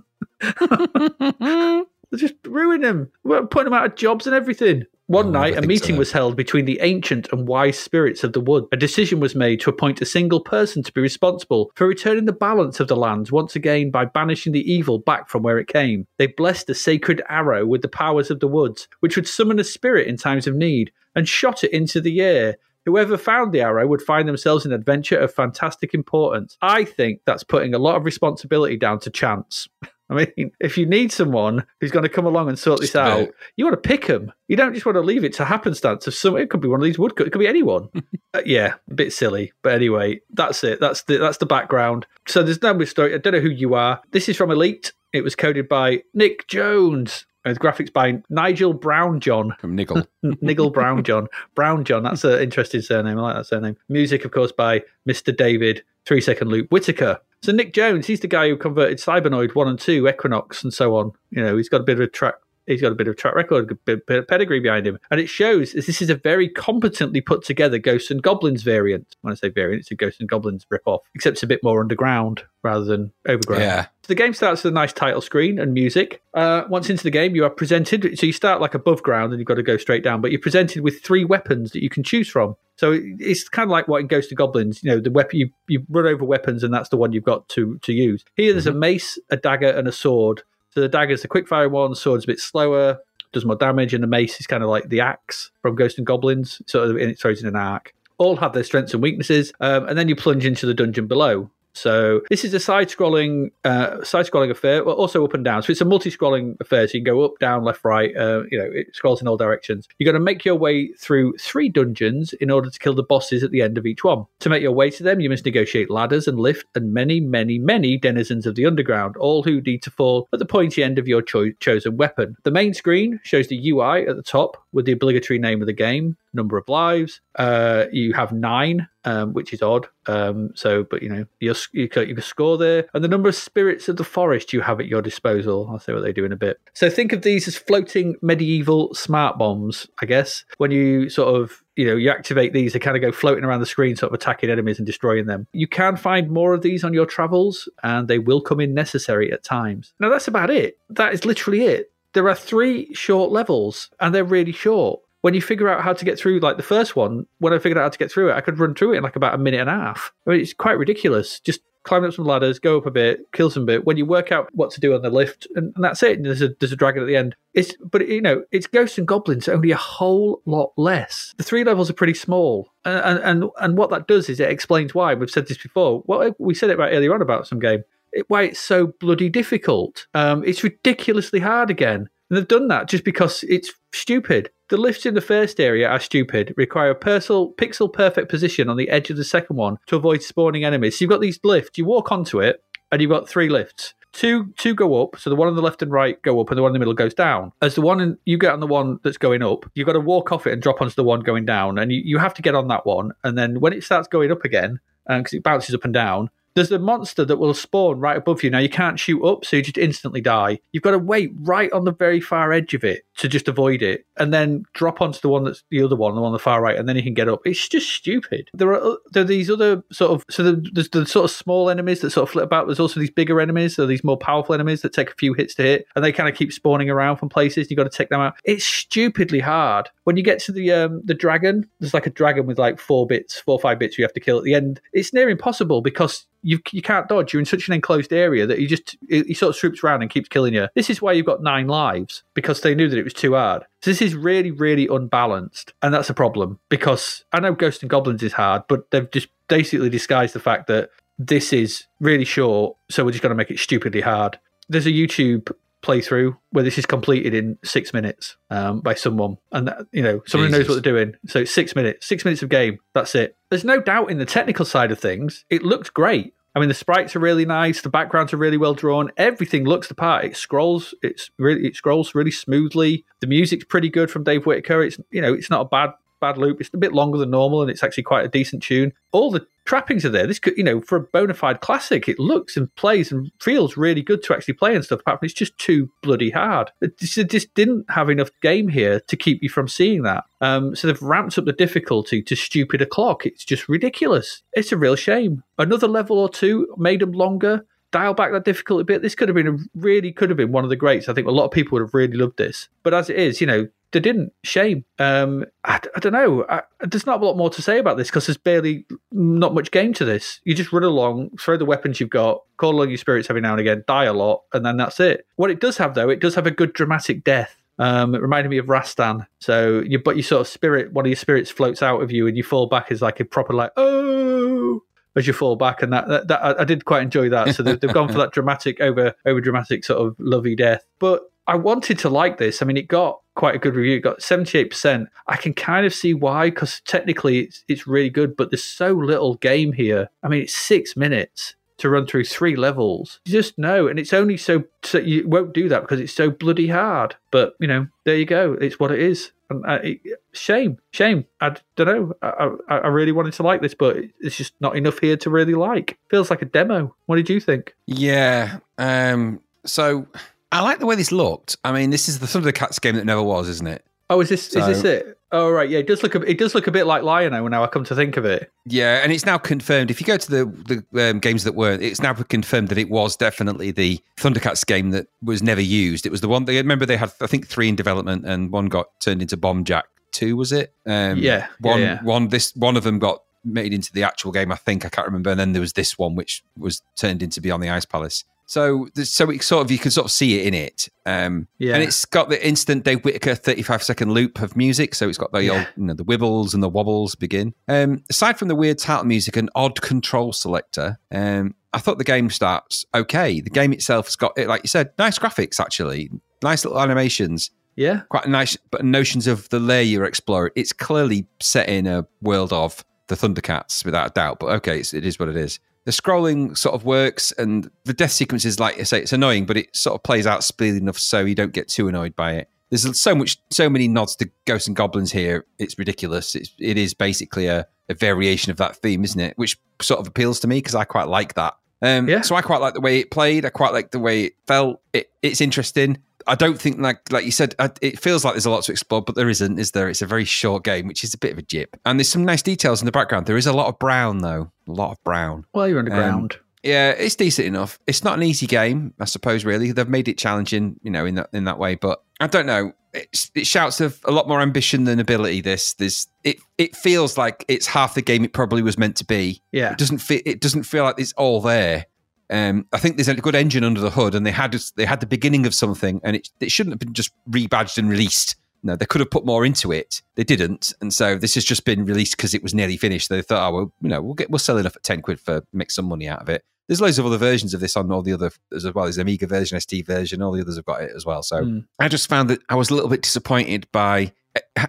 <laughs> They're just ruin them, We're putting them out of jobs and everything. One Oh, night, a meeting so. was held between the ancient and wise spirits of the wood. A decision was made to appoint a single person to be responsible for returning the balance of the lands once again by banishing the evil back from where it came. They blessed a sacred arrow with the powers of the woods, which would summon a spirit in times of need, and shot it into the air. Whoever found the arrow would find themselves in an adventure of fantastic importance. I think that's putting a lot of responsibility down to chance. <laughs> I mean, if you need someone who's going to come along and sort this out, you want to pick them. You don't just want to leave it to happenstance of some. It could be one of these woodcuts. It could be anyone. <laughs> Uh, yeah, a bit silly, but anyway, that's it. That's the that's the background. So there's no story. I don't know who you are. This is from Elite. It was coded by Nick Jones. With graphics by Nigel Brownjohn. From Niggle. <laughs> Nigel Brownjohn. Brown John. That's an interesting surname. I like that surname. Music, of course, by Mr. David Three Second Loop Whitaker. So Nick Jones, he's the guy who converted Cybernoid one and two, Equinox, and so on. You know, he's got a bit of a track. He's got a bit of track record, a bit, bit of pedigree behind him, and it shows this is a very competently put together Ghosts and Goblins variant. When I say variant, it's a Ghosts and Goblins rip off, except it's a bit more underground rather than overground. Yeah. So the game starts with a nice title screen and music. Uh, once into the game, you are presented. So you start like above ground, and you've got to go straight down. But you're presented with three weapons that you can choose from. So it's kind of like what in Ghost to Goblins. You know, the weapon you you run over weapons, and that's the one you've got to to use. Here, there's a mace, a dagger, and a sword. So the dagger's the quick quickfire one. Sword's a bit slower, does more damage, and the mace is kind of like the axe from Ghost and Goblins. Sort of, and it throws in an arc all have their strengths and weaknesses, um, and then you plunge into the dungeon below. So this is a side-scrolling, uh, side-scrolling affair, well, also up and down. So it's a multi-scrolling affair. So you can go up, down, left, right. Uh, you know, it scrolls in all directions. You're going to make your way through three dungeons in order to kill the bosses at the end of each one. To make your way to them, you must negotiate ladders and lift and many, many, many denizens of the underground, all who need to fall at the pointy end of your cho- chosen weapon. The main screen shows the UI at the top with the obligatory name of the game, number of lives. Uh, you have nine, um, which is odd. Um, so, but you know, you're, you can, you score there, and the number of spirits of the forest you have at your disposal. I'll see what they do in a bit. So, think of these as floating medieval smart bombs. I guess when you sort of you know you activate these, they kind of go floating around the screen, sort of attacking enemies and destroying them. You can find more of these on your travels, and they will come in necessary at times. Now, that's about it. That is literally it. There are three short levels, and they're really short when you figure out how to get through, like the first one, when I figured out how to get through it, I could run through it in like about a minute and a half. I mean, it's quite ridiculous. Just climb up some ladders, go up a bit, kill some bit. When you work out what to do on the lift, and, and that's it. And there's a there's a dragon at the end. It's but you know it's ghosts and goblins only a whole lot less. The three levels are pretty small, and and and what that does is it explains why we've said this before. Well, we said it right earlier on about some game. It, why it's so bloody difficult. Um, it's ridiculously hard again. And they've done that just because it's stupid. The lifts in the first area are stupid, require a pixel, pixel perfect position on the edge of the second one to avoid spawning enemies. So you've got these lifts, you walk onto it, and you've got three lifts. Two two go up, so the one on the left and right go up, and the one in the middle goes down. As the one in, you get on the one that's going up, you've got to walk off it and drop onto the one going down, and you, you have to get on that one. And then when it starts going up again, because it bounces up and down, there's a monster that will spawn right above you. Now you can't shoot up, so you just instantly die. You've got to wait right on the very far edge of it to just avoid it, and then drop onto the one that's the other one, the one on the far right, and then you can get up. It's just stupid. There are there are these other sort of so there's the sort of small enemies that sort of flip about. There's also these bigger enemies, so these more powerful enemies that take a few hits to hit, and they kind of keep spawning around from places. You've got to take them out. It's stupidly hard. When you get to the um, the dragon, there's like a dragon with like four bits, four or five bits you have to kill at the end. It's near impossible because you you can't dodge. You're in such an enclosed area that he just he sort of swoops around and keeps killing you. This is why you've got nine lives because they knew that it was too hard. So this is really really unbalanced, and that's a problem because I know Ghost and Goblins is hard, but they've just basically disguised the fact that this is really short, so we're just going to make it stupidly hard. There's a YouTube playthrough where this is completed in six minutes um, by someone, and that, you know someone who knows what they're doing. So six minutes, six minutes of game. That's it. There's no doubt in the technical side of things, it looks great. I mean, the sprites are really nice. The backgrounds are really well drawn. Everything looks the part. It scrolls. It's really it scrolls really smoothly. The music's pretty good from Dave Whitaker. It's you know it's not a bad bad loop. It's a bit longer than normal, and it's actually quite a decent tune. All the trappings are there. This could, you know, for a bona fide classic, it looks and plays and feels really good to actually play and stuff. Apart from it's just too bloody hard. It just, didn't have enough game here to keep you from seeing that. Um, so they've ramped up the difficulty to stupid o'clock. It's just ridiculous. It's a real shame. Another level or two made them longer dial back that difficulty a bit. This could have been a really could have been one of the greats. I think a lot of people would have really loved this. But as it is, you know, they didn't. Shame. Um, I, I don't know. I, there's not a lot more to say about this because there's barely not much game to this. You just run along, throw the weapons you've got, call along your spirits every now and again, die a lot, and then that's it. What it does have though, it does have a good dramatic death. Um, it reminded me of Rastan. So you, but your sort of spirit, one of your spirits floats out of you, and you fall back as like a proper like oh as you fall back, and that, that, that I, did quite enjoy that. So they've, they've gone for that dramatic, over over dramatic sort of lovey death. But I wanted to like this. I mean, it got quite a good review. It got seventy eight percent. I can kind of see why, because technically it's it's really good, but there's so little game here. I mean, it's six minutes to run through three levels. You just know, and it's only so, so you won't do that because it's so bloody hard. But you know, there you go. It's what it is. And uh, it, shame, shame. I don't know. I, I, I really wanted to like this, but it's just not enough here to really like. Feels like a demo. What did you think? Yeah. Um, so I like the way this looked. I mean, this is the Thundercats game that never was, isn't it? Oh, is this is this it? Oh, right. Yeah, it does look. A, it does look a bit like Lion-O now. I come to think of it. Yeah, and it's now confirmed. If you go to the the um, games that weren't, it's now confirmed that it was definitely the Thundercats game that was never used. It was the one they remember they had, I think, three in development, and one got turned into Bomb Jack Two. Was it? Um, Yeah, yeah, One, yeah. one. This one of them got made into the actual game. I think I can't remember. And then there was this one which was turned into Beyond the Ice Palace. So, so it sort of you can sort of see it in it. Um, Yeah. and it's got the instant Dave Whitaker 35 second loop of music. So it's got the old, you know, the wibbles and the wobbles begin. Um, aside from the weird title music and odd control selector, um, I thought the game starts okay. The game itself has got, like you said, nice graphics actually, nice little animations, Yeah. quite nice but notions of the layer you're exploring. It's clearly set in a world of the Thundercats without a doubt. But okay, it's, it is what it is. The scrolling sort of works, and the death sequences, like I say, it's annoying, but it sort of plays out speedily enough so you don't get too annoyed by it. There's so much, so many nods to Ghosts and Goblins here. It's ridiculous. It's, it is basically a, a variation of that theme, isn't it? Which sort of appeals to me because I quite like that. Um, Yeah. So I quite like the way it played. I quite like the way it felt. It, it's interesting. I don't think like like you said, I, it feels like there's a lot to explore, but there isn't, is there? It's a very short game, which is a bit of a jip. And there's some nice details in the background. There is a lot of brown though, a lot of brown. Well, you're Um, underground. Yeah, it's decent enough. It's not an easy game, I suppose. Really, they've made it challenging, you know, in that in that way. But I don't know. It's, it shouts of a lot more ambition than ability. This, this, it, it feels like it's half the game it probably was meant to be. yeah. It doesn't fit. It doesn't feel like it's all there. Um, I think there's a good engine under the hood, and they had they had the beginning of something, and it it shouldn't have been just rebadged and released. No, they could have put more into it. They didn't, and so this has just been released because it was nearly finished. They thought, oh well, you know, we'll get we'll sell enough at ten quid for make some money out of it. There's loads of other versions of this on all the other as well. There's Amiga version, ST version, all the others have got it as well. So Mm. I just found that I was a little bit disappointed by.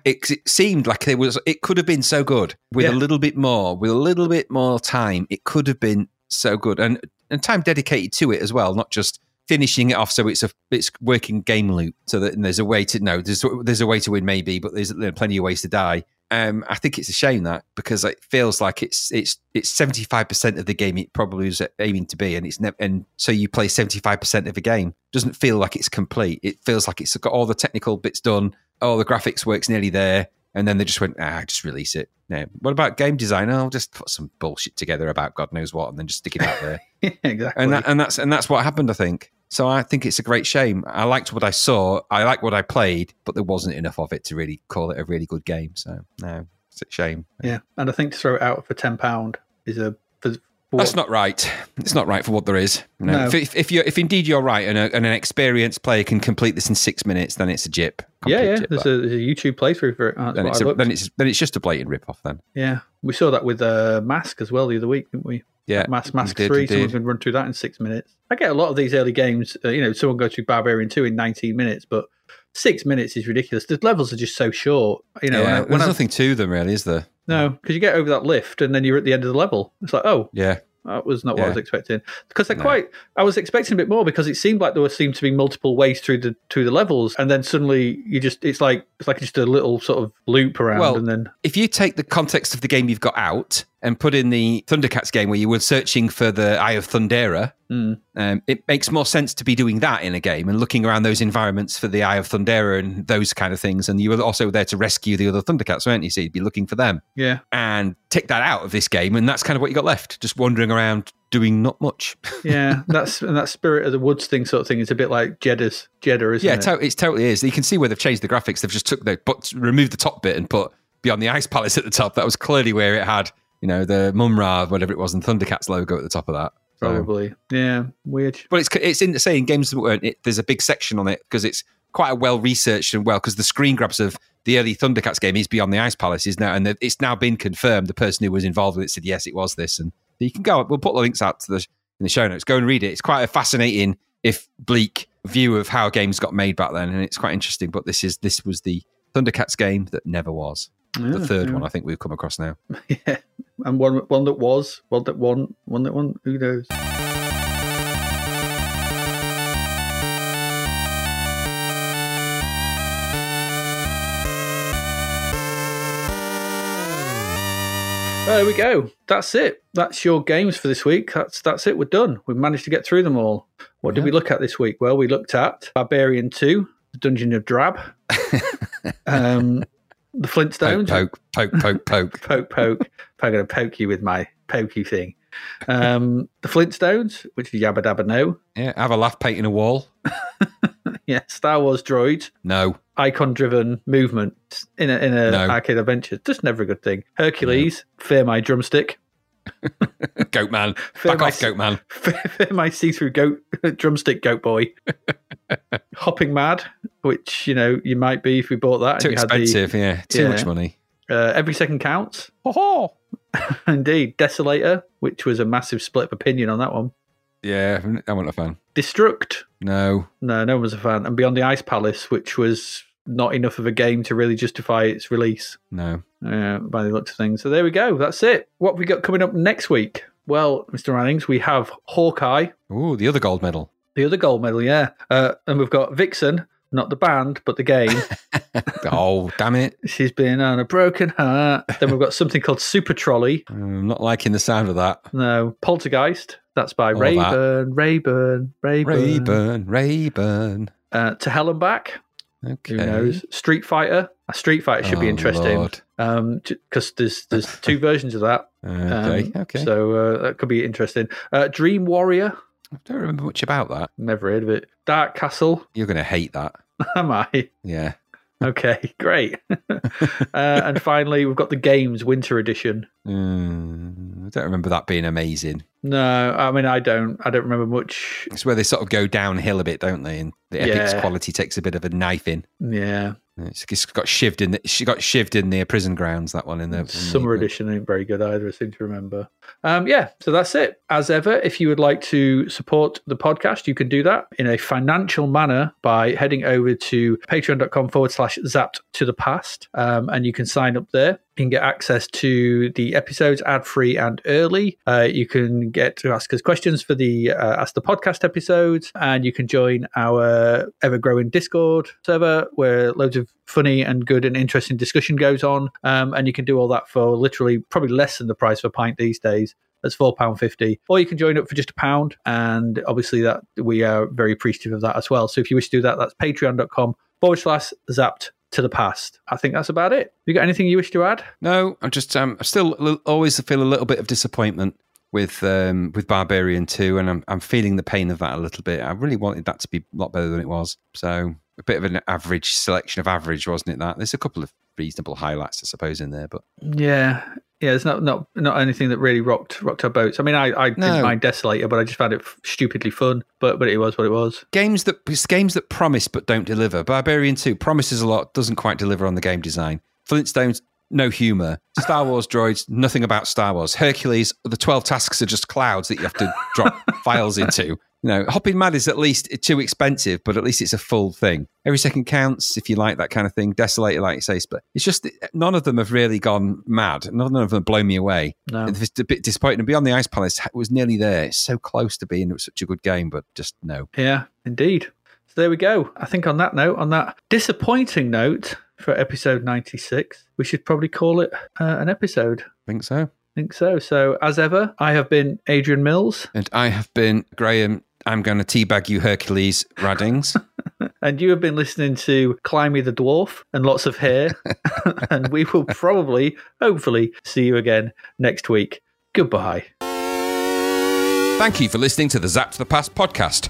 It, it seemed like it was. It could have been so good with Yeah. a little bit more, with a little bit more time. It could have been so good, and and time dedicated to it as well, not just finishing it off so it's a it's working game loop. So that there's a way to no, there's there's a way to win maybe, but there's there plenty of ways to die. Um, I think it's a shame that because it feels like it's it's it's seventy five percent of the game it probably was aiming to be, and it's never and so you play seventy five percent of a game doesn't feel like it's complete. It feels like it's got all the technical bits done, all the graphics works nearly there, and then they just went ah, just release it. No, what about game design? I'll just put some bullshit together about God knows what, and then just stick it out there <laughs> exactly. and that, and that's and that's what happened. I think so. I think it's a great shame. I liked what I saw. I liked what I played, but there wasn't enough of it to really call it a really good game. So no, it's a shame. yeah. And I think to throw it out for ten pound is a That's not right. It's not right for what there is. You know, No. If, if, if you if indeed you're right, and, a, and an experienced player can complete this in six minutes, then it's a jip. yeah, yeah. jip, There's a, there's a YouTube playthrough for it. That's then it's a, then it's then it's just a blatant rip off. Then yeah, we saw that with uh, Mask as well the other week, didn't we? yeah, Mask Mask indeed, Three. Someone indeed. can run through that in six minutes. I get a lot of these early games. Uh, you know, someone goes through Barbarian Two in 19 minutes, but six minutes is ridiculous. The levels are just so short. You know, yeah, I, there's I, nothing to them really, is there? No, because you get over that lift and then you're at the end of the level. It's like, oh, Yeah, That was not what I was expecting. Because they're No. quite. I was expecting a bit more because it seemed like there seemed to be multiple ways through the through the levels, and then suddenly you just it's like it's like just a little sort of loop around, Well, and then if you take the context of the game you've got out and put in the Thundercats game where you were searching for the Eye of Thundera, Mm. um, it makes more sense to be doing that in a game and looking around those environments for the Eye of Thundera and those kind of things. And you were also there to rescue the other Thundercats, weren't you? So you'd be looking for them yeah, and take that out of this game, and that's kind of what you got left, just wandering around doing not much. <laughs> yeah. that's and that Spirit of the Woods thing sort of thing is a bit like Jaga's Jaga, isn't yeah, it? to- it totally is. You can see where they've changed the graphics. They've just took the but removed the top bit and put Beyond the Ice Palace at the top. That was clearly where it had, you know, the Mumm-Ra, whatever it was, and Thundercats logo at the top of that. So- Probably, yeah. Weird. But it's it's in the saying games that weren't. It, there's a big section on it because it's quite a well researched and well because the screen grabs of the early Thundercats game is Beyond the Ice Palace is now and the- it's now been confirmed. The person who was involved with it said yes, it was this, and you can go. We'll put the links out to the in the show notes. Go and read it. It's quite a fascinating, if bleak, view of how games got made back then, and it's quite interesting. But this is this was the Thundercats game that never was. The third yeah. one I think we've come across now. <laughs> yeah, and one one that was, one that won, one that won. Who knows? There we go. That's it. That's your games for this week. That's that's it. We're done. We've managed to get through them all. What did we look at this week? Well, we looked at Barbarian Two, The Dungeon of Drab, <laughs> um, The Flintstones, poke, poke, poke, poke. poke, <laughs> poke. poke. I'm going to poke you with my pokey thing. Um, the Flintstones, which is Yabba Dabba No. Yeah, have a laugh painting a wall. <laughs> Yeah, Star Wars Droid, No, icon driven movement in a, in a No. arcade adventure. Just never a good thing. Hercules, Fear My Drumstick. <laughs> Goat Man, Fear back my, off, Goat Man. Fear My See Through Goat Drumstick Goat Boy. Hopping Mad, which, you know, you might be if we bought that. Too and you had the, expensive, yeah. Too yeah. much money. uh, Every Second Counts. <laughs> Oh, <laughs> Indeed. Desolator, which was a massive split of opinion on that one. Yeah, I wasn't a fan. Destruct. No. No, no one was a fan. And Beyond the Ice Palace, which was not enough of a game to really justify its release No. uh, by the looks of things. So there we go. That's it. What have we got coming up next week? Well, Mr. Rannings, we have Hawkeye, Ooh, the other gold medal. the other gold medal, yeah. Uh, and we've got Vixen, not the band, but the game. <laughs> oh, damn it. She's been on a broken heart. then we've got something called Super Trolley. <laughs> I'm not liking the sound of that. No, Poltergeist. That's by All that. Rayburn, Rayburn, Rayburn. Rayburn, Rayburn. Uh, to Hell and Back. Okay. Who knows? Street Fighter. A Street Fighter should be Oh, interesting. Lord. Um, because there's there's <laughs> two versions of that. Okay, Um, okay. So uh, that could be interesting. Uh, Dream Warrior. I don't remember much about that. Never heard of it. Dark Castle. <laughs> You're going to hate that. Am I? Yeah. Okay, great. <laughs> uh, and finally, we've got the games Winter Edition. Mm, I don't remember that being amazing. No, I mean I don't. I don't remember much. It's where they sort of go downhill a bit, don't they? And the epic's Yeah. quality takes a bit of a knife in. Yeah, It's, it's got shivved in. The, she got shivved in the prison grounds. That one in the in the- Summer Edition ain't very good either. I seem to remember. Um, yeah, so that's it. As ever, if you would like to support the podcast, you can do that in a financial manner by heading over to patreon.com forward slash zapped to the past, um, and you can sign up there. You can get access to the episodes ad free and early. Uh, you can get to ask us questions for the uh, Ask the Podcast episodes, and you can join our ever growing Discord server where loads of funny and good and interesting discussion goes on. Um, and you can do all that for literally probably less than the price of a pint these days. That's four pound fifty, or you can join up for just a pound, and obviously that we are very appreciative of that as well. So if you wish to do that, that's patreon.com forward slash zapped to the past. I think that's about it. You got anything you wish to add? No, I'm just um, I still always feel a little bit of disappointment with um, with Barbarian 2, and I'm I'm feeling the pain of that a little bit. I really wanted that to be a lot better than it was. So a bit of an average selection of average, wasn't it? That there's a couple of reasonable highlights, I suppose, in there, but Yeah, yeah. It's not not not anything that really rocked rocked our boats. I mean, I I No. didn't mind Desolator, but I just found it f- stupidly fun. But but it was what it was. games that games that promise but don't deliver. Barbarian 2 promises a lot, doesn't quite deliver on the game design. Flintstones, no humor. Star Wars droids, nothing about Star Wars. Hercules, the 12 tasks are just clouds that you have to <laughs> drop files into. You know, Hopping Mad is at least too expensive, but at least it's a full thing. Every second counts if you like that kind of thing. Desolator, like you say, but it's just none of them have really gone mad. None of them have blown me away. No. It's a bit disappointing. And Beyond the Ice Palace was nearly there. It's so close to being such a good game, but just no. Yeah, indeed. So there we go. I think on that note, on that disappointing note for episode ninety six, we should probably call it uh, an episode. I think so. I think so. So as ever, I have been Adrian Mills, And I have been Graham. I'm going to teabag you, Hercules Raddings. <laughs> and you have been listening to Climby the Dwarf and lots of hair. <laughs> and we will probably, hopefully, see you again next week. Goodbye. Thank you for listening to the Zap to the Past podcast.